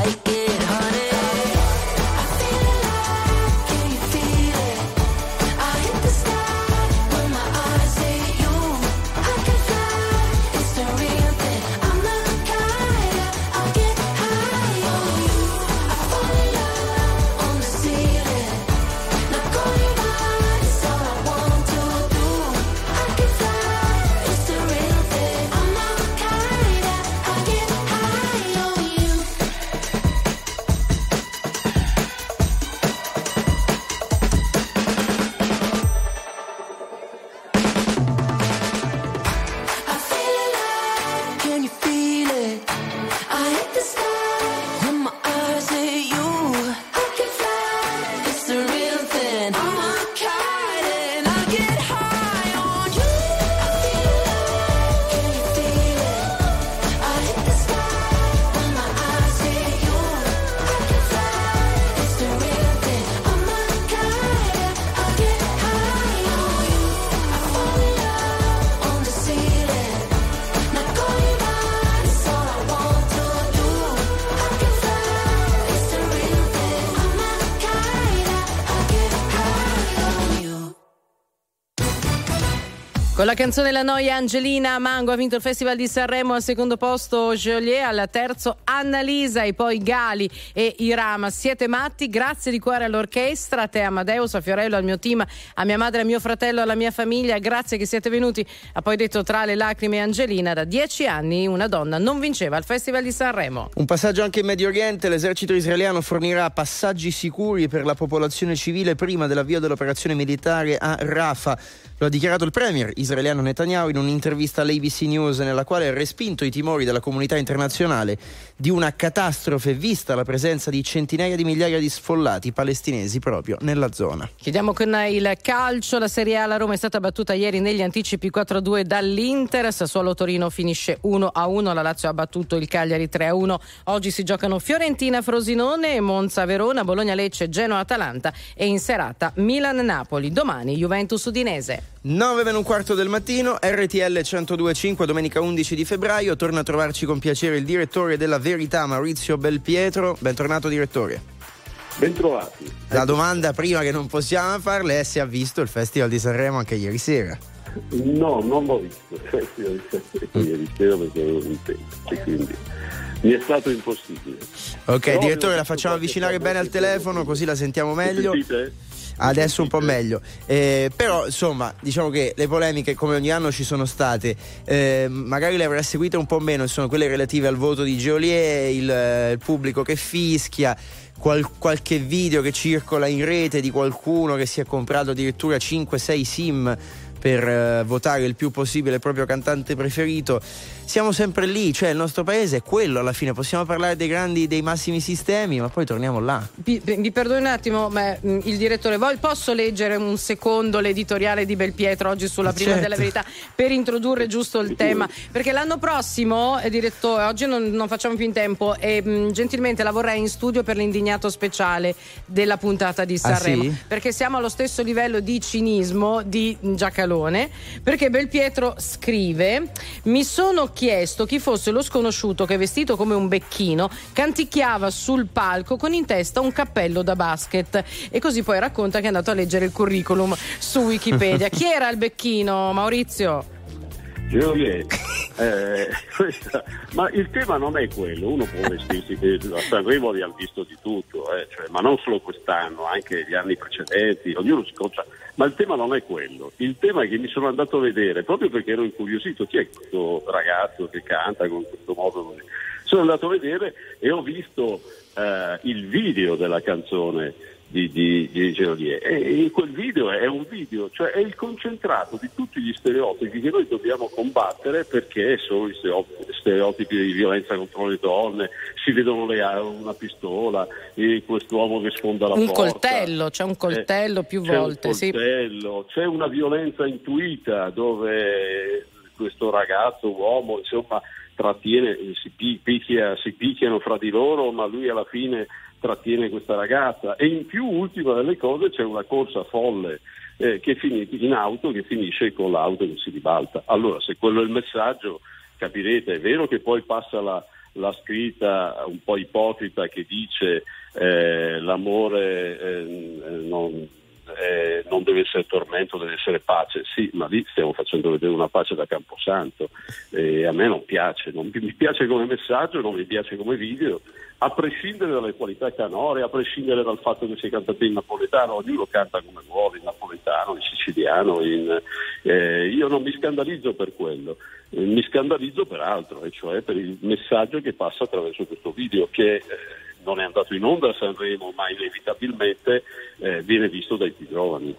canzone La Noia Angelina Mango ha vinto il Festival di Sanremo al secondo posto Joliet, al terzo Annalisa e poi Gali e Irama. Siete matti? Grazie di cuore all'orchestra, a te Amadeus, a Fiorello, al mio team, a mia madre, a mio fratello, alla mia famiglia. Grazie che siete venuti. Ha poi detto tra le lacrime Angelina, da dieci anni una donna non vinceva al Festival di Sanremo. Un passaggio anche in Medio Oriente, l'esercito israeliano fornirà passaggi sicuri per la popolazione civile prima dell'avvio dell'operazione militare a Rafah. Lo ha dichiarato il premier israeliano Netanyahu in un'intervista all'ABC News nella quale ha respinto i timori della comunità internazionale di una catastrofe vista la presenza di centinaia di migliaia di sfollati palestinesi proprio nella zona. Chiudiamo con il calcio, la Serie A, la Roma è stata battuta ieri negli anticipi 4-2 dall'Inter, Sassuolo Torino finisce 1-1, la Lazio ha battuto il Cagliari 3-1, oggi si giocano Fiorentina Frosinone, Monza Verona, Bologna Lecce, Genoa Atalanta e in serata Milan Napoli, domani Juventus Udinese. 9 meno un quarto del mattino, RTL 1025, domenica 11 di febbraio. Torna a trovarci con piacere il direttore della Verità, Maurizio Belpietro. Bentornato, direttore. Bentrovati. La domanda prima che non possiamo farle è se ha visto il Festival di Sanremo anche ieri sera. No, non l'ho visto il festival di Sanremo ieri sera perché ero in tempo e quindi mi è stato impossibile. Ok, Però direttore, la facciamo avvicinare bene al telefono così la sentiamo meglio. Sentite? Adesso un po' meglio. Eh, però, insomma, diciamo che le polemiche, come ogni anno, ci sono state. Eh, magari le avrà seguite un po' meno, sono quelle relative al voto di Geolier, il, il pubblico che fischia. qual- qualche video che circola in rete di qualcuno che si è comprato addirittura 5-6 sim per eh, votare il più possibile il proprio cantante preferito. Siamo sempre lì, cioè il nostro paese è quello alla fine. Possiamo parlare dei grandi, dei massimi sistemi, ma poi torniamo là. Vi, vi perdoni un attimo, ma mh, il direttore, voi posso leggere un secondo l'editoriale di Belpietro oggi sulla prima Certo. della verità per introdurre giusto il tema? Perché l'anno prossimo, eh, direttore, oggi non, non facciamo più in tempo e mh, gentilmente la vorrei in studio per l'indignato speciale della puntata di Ah, Sanremo. sì? Perché siamo allo stesso livello di cinismo di Giacalone. Perché Belpietro scrive: Mi sono chiesto chi fosse lo sconosciuto che vestito come un becchino canticchiava sul palco con in testa un cappello da basket. E così poi racconta che è andato a leggere il curriculum su Wikipedia. chi era il becchino, Maurizio? Geolier, eh, ma il tema non è quello, uno può vestirsi, a Sanremo abbiamo visto di tutto, eh, cioè, ma non solo quest'anno, anche gli anni precedenti, ognuno si concia, ma il tema non è quello, il tema è che mi sono andato a vedere, proprio perché ero incuriosito, chi è questo ragazzo che canta con questo modo? Sono andato a vedere e ho visto eh, il video della canzone di, di, di Geolier e in quel video è un video, cioè è il concentrato di tutti gli stereotipi che noi dobbiamo combattere perché sono gli stereotipi, di violenza contro le donne, si vedono le, una pistola, e quest'uomo che sfonda la un porta. coltello, c'è un coltello più C'è volte. un sì. coltello, c'è una violenza intuita dove questo ragazzo, uomo, insomma, trattiene, si, pi- picchia- si picchiano fra di loro, ma lui alla fine trattiene questa ragazza. E in più, ultima delle cose, c'è una corsa folle eh, che fini- in auto che finisce con l'auto che si ribalta. Allora, se quello è il messaggio, capirete, è vero che poi passa la, la scritta un po' ipocrita che dice eh, l'amore eh, eh, non, eh, non deve essere tormento, deve essere pace. Sì, ma lì stiamo facendo vedere una pace da Camposanto e a me non piace, non mi piace come messaggio, non mi piace come video, a prescindere dalle qualità canore, a prescindere dal fatto che sia cantato in napoletano, ognuno canta come vuole, in napoletano, in siciliano, in, eh, io non mi scandalizzo per quello, eh, mi scandalizzo per altro, e cioè per il messaggio che passa attraverso questo video che eh, non è andato in onda a Sanremo, ma inevitabilmente eh, viene visto dai più giovani.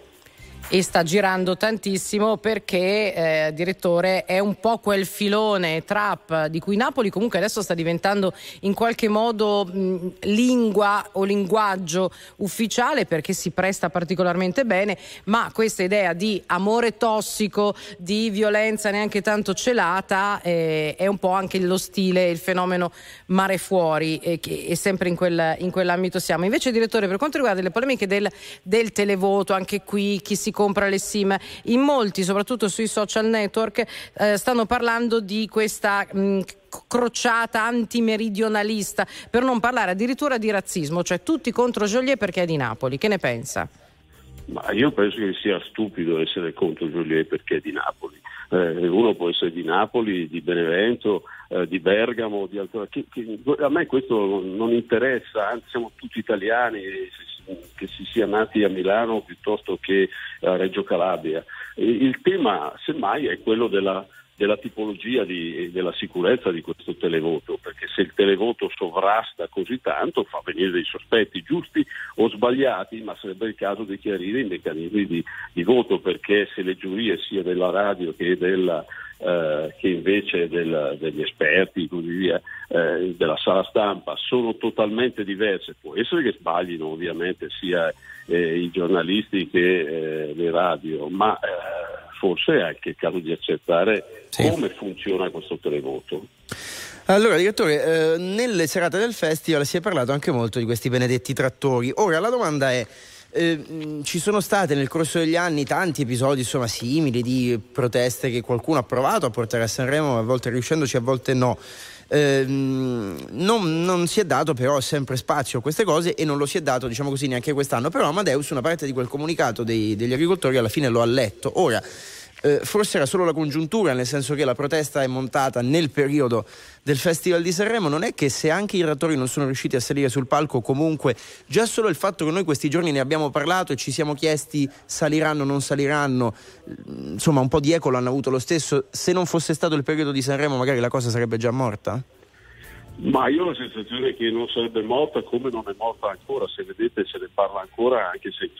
E sta girando tantissimo perché eh, direttore è un po' quel filone trap di cui Napoli comunque adesso sta diventando in qualche modo mh, lingua o linguaggio ufficiale perché si presta particolarmente bene ma questa idea di amore tossico di violenza neanche tanto celata eh, è un po' anche lo stile il fenomeno mare fuori e che e sempre in, quel- in quell'ambito siamo. Invece direttore per quanto riguarda le polemiche del, del televoto anche qui chi si compra le sim in molti soprattutto sui social network eh, stanno parlando di questa mh, crociata antimeridionalista per non parlare addirittura di razzismo cioè tutti contro Joliet perché è di Napoli che ne pensa? Ma io penso che sia stupido essere contro Joliet perché è di Napoli. Eh, uno può essere di Napoli, di Benevento, eh, di Bergamo, di altro- che- che- a me questo non, interessa, anzi siamo tutti italiani, che si sia nati a Milano piuttosto che a Reggio Calabria. Il tema semmai è quello della, della tipologia di- della sicurezza di questo televoto, perché se il televoto sovrasta così tanto fa venire dei sospetti giusti o sbagliati, ma sarebbe il caso di chiarire i meccanismi di, di voto, perché se le giurie sia della radio che della eh, che invece del- degli esperti così via, eh, della sala stampa sono totalmente diverse. Può essere che sbaglino ovviamente sia eh, i giornalisti che eh, le radio, ma eh, forse è anche il caso di accertare come funziona questo televoto. Allora, direttore, nelle serate del festival si è parlato anche molto di questi benedetti trattori. Ora la domanda è. Eh, mh, ci sono state nel corso degli anni tanti episodi insomma, simili di proteste che qualcuno ha provato a portare a Sanremo, a volte riuscendoci, a volte no. Ehm, non, non si è dato però sempre spazio a queste cose e non lo si è dato diciamo così neanche quest'anno però Amadeus una parte di quel comunicato dei- degli agricoltori alla fine lo ha letto ora eh, forse era solo la congiuntura, nel senso che la protesta è montata nel periodo del Festival di Sanremo. Non è che se anche i rattori non sono riusciti a salire sul palco, comunque già solo il fatto che noi questi giorni ne abbiamo parlato e ci siamo chiesti saliranno o non saliranno, insomma un po' di eco l'hanno avuto lo stesso. Se non fosse stato il periodo di Sanremo, magari la cosa sarebbe già morta? Ma io ho la sensazione che non sarebbe morta come non è morta ancora, se vedete se ne parla ancora anche se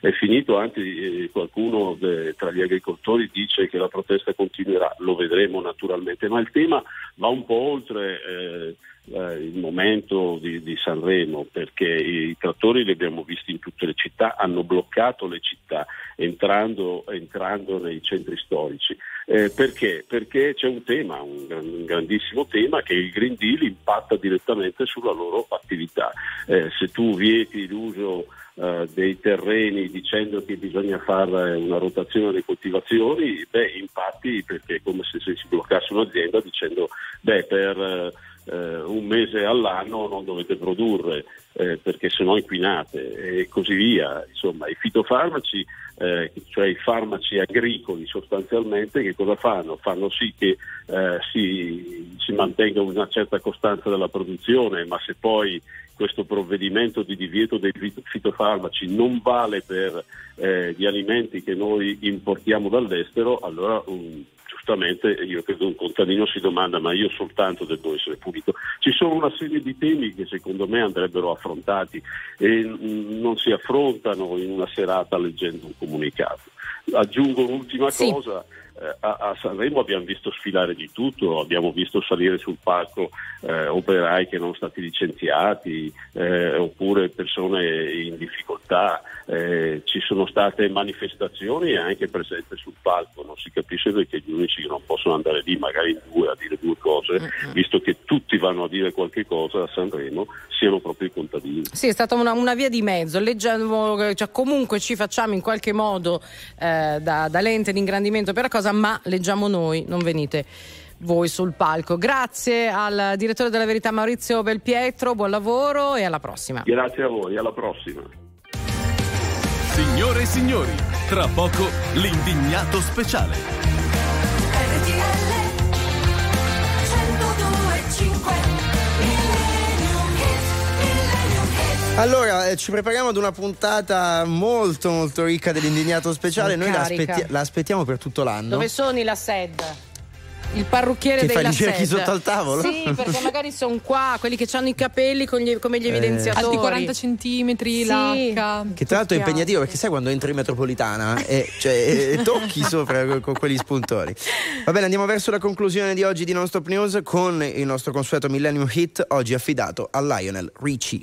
è finito, anche eh, qualcuno de- tra gli agricoltori dice che la protesta continuerà, lo vedremo naturalmente, ma il tema va un po' oltre eh, eh, il momento di, di Sanremo perché i trattori li abbiamo visti in tutte le città, hanno bloccato le città entrando, entrando nei centri storici. Eh, perché? Perché c'è un tema, un, un grandissimo tema che il Green Deal impatta direttamente sulla loro attività. Eh, se tu vieti l'uso eh, dei terreni dicendo che bisogna fare una rotazione delle coltivazioni, beh, impatti perché è come se, se si bloccasse un'azienda dicendo beh, per eh, un mese all'anno non dovete produrre eh, perché sennò inquinate e così via. Insomma, i fitofarmaci, eh, cioè i farmaci agricoli sostanzialmente, che cosa fanno? Fanno sì che eh, si, si mantenga una certa costanza della produzione, ma se poi questo provvedimento di divieto dei fit- fitofarmaci non vale per eh, gli alimenti che noi importiamo dall'estero, allora um, giustamente io credo un contadino si domanda ma io soltanto devo essere pulito. Ci sono una serie di temi che secondo me andrebbero affrontati e mm, non si affrontano in una serata leggendo un comunicato. Aggiungo un'ultima Sì. cosa. Eh, A, a Sanremo abbiamo visto sfilare di tutto, abbiamo visto salire sul palco eh, operai che erano stati licenziati eh, oppure persone in difficoltà, eh, ci sono state manifestazioni anche presenti sul palco, non si capisce perché gli unici che non possono andare lì magari in due a dire due cose, visto che tutti vanno a dire qualche cosa a Sanremo, siano proprio i contadini. Sì, è stata una, una via di mezzo. Leggiamo, cioè, comunque ci facciamo in qualche modo eh, da, da lente di ingrandimento per la cosa, ma leggiamo noi, non venite voi sul palco. Grazie al direttore della Verità Maurizio Belpietro, buon lavoro e alla prossima. Grazie a voi, alla prossima. Signore e signori, tra poco l'indignato speciale. Allora, eh, ci prepariamo ad una puntata molto molto ricca dell'indignato speciale. Sono Noi la, aspetti- la aspettiamo per tutto l'anno. Dove sono i Lassed? Il parrucchiere Che dei fai, li Lassed. cerchi sotto al tavolo? Sì, perché magari sono qua, quelli che hanno i capelli con gli- come gli evidenziatori. Alti 40 centimetri, Sì. l'H. Che tra l'altro è impegnativo perché sai quando entri in metropolitana e, cioè, e tocchi sopra con, con quegli spuntori. Va bene, andiamo verso la conclusione di oggi di Non Stop News con il nostro consueto Millennium Hit, oggi affidato a Lionel Richie.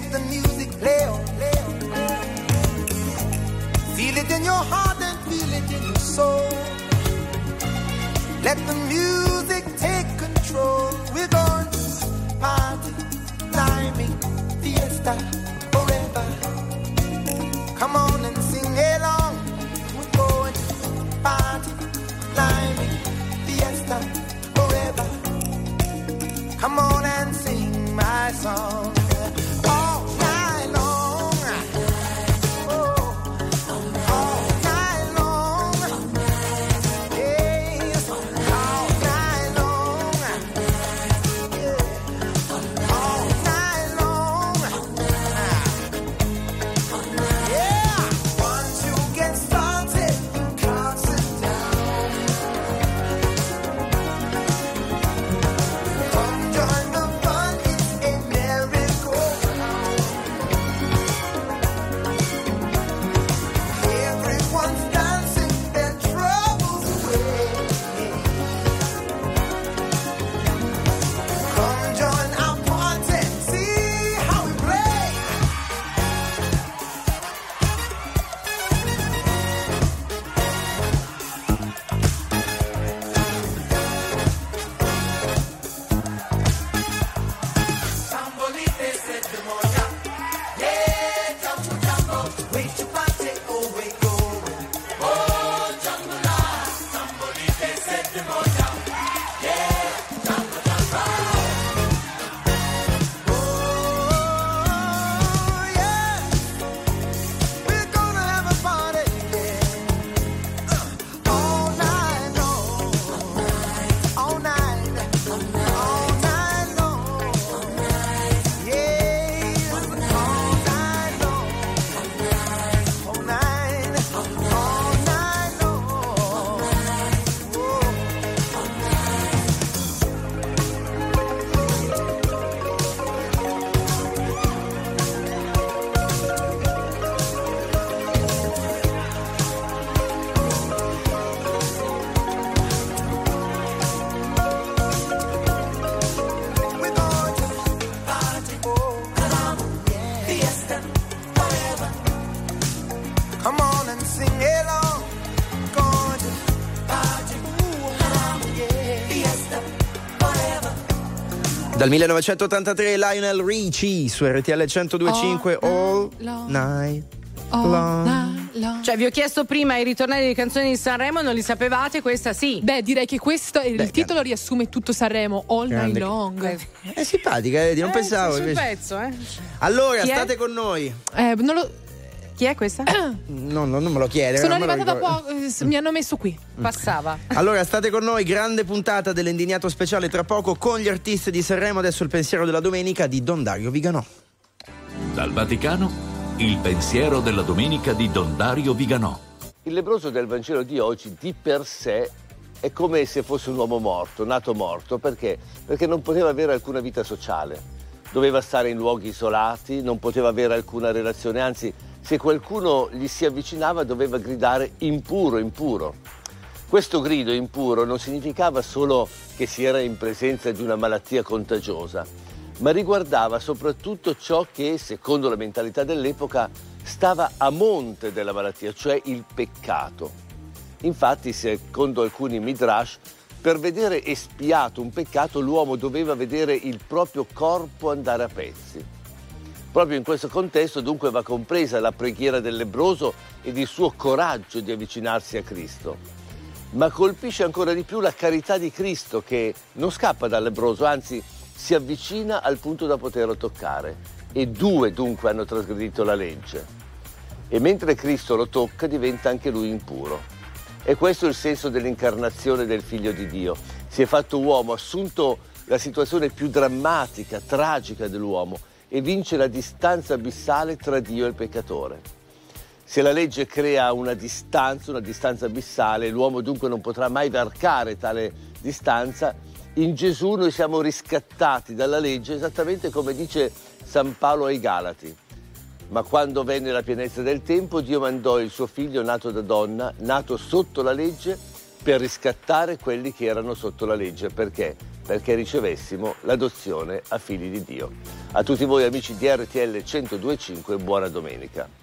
Let the music play on. Feel it in your heart and feel it in your soul. Let the music take control. We're going to party, climbing, fiesta, forever. Come on and sing along. We're going to party, climbing, fiesta, forever. Come on and sing my song. Dal 1983 Lionel Richie su RTL 1025 All Night Long. Cioè, vi ho chiesto prima i ritornelli di canzoni di Sanremo, non li sapevate? Questa sì. Beh, direi che questo il titolo riassume tutto Sanremo all night long. È simpatica, vedi, non Eh, pensavo. sì, sul invece. pezzo, eh. Allora, Chi è? state con noi. Eh, non lo- Chi è questa? No, no, non me lo chiede. sono lo arrivata da poco, eh, mi hanno messo qui. Passava. Allora, state con noi, grande puntata dell'indignato speciale tra poco con gli artisti di Sanremo. Adesso il pensiero della domenica di Don Dario Viganò. Dal Vaticano, il pensiero della domenica di Don Dario Viganò. Il lebroso del Vangelo di oggi di per sé è come se fosse un uomo morto, nato morto, perché? Perché non poteva avere alcuna vita sociale, doveva stare in luoghi isolati, non poteva avere alcuna relazione, anzi se qualcuno gli si avvicinava doveva gridare impuro, impuro. Questo grido impuro non significava solo che si era in presenza di una malattia contagiosa, ma riguardava soprattutto ciò che, secondo la mentalità dell'epoca, stava a monte della malattia, cioè il peccato. Infatti, secondo alcuni midrash, per vedere espiato un peccato l'uomo doveva vedere il proprio corpo andare a pezzi. Proprio in questo contesto dunque va compresa la preghiera del lebroso ed il suo coraggio di avvicinarsi a Cristo. Ma colpisce ancora di più la carità di Cristo che non scappa dal lebroso, anzi si avvicina al punto da poterlo toccare. E due dunque hanno trasgredito la legge. E mentre Cristo lo tocca diventa anche lui impuro. E questo è il senso dell'incarnazione del Figlio di Dio. Si è fatto uomo, ha assunto la situazione più drammatica, tragica dell'uomo e vince la distanza abissale tra Dio e il peccatore. Se la legge crea una distanza, una distanza abissale, l'uomo dunque non potrà mai varcare tale distanza, in Gesù noi siamo riscattati dalla legge esattamente come dice San Paolo ai Galati. Ma quando venne la pienezza del tempo, Dio mandò il suo figlio nato da donna, nato sotto la legge, per riscattare quelli che erano sotto la legge. Perché? Perché ricevessimo l'adozione a figli di Dio. A tutti voi amici di RTL 1025, buona domenica.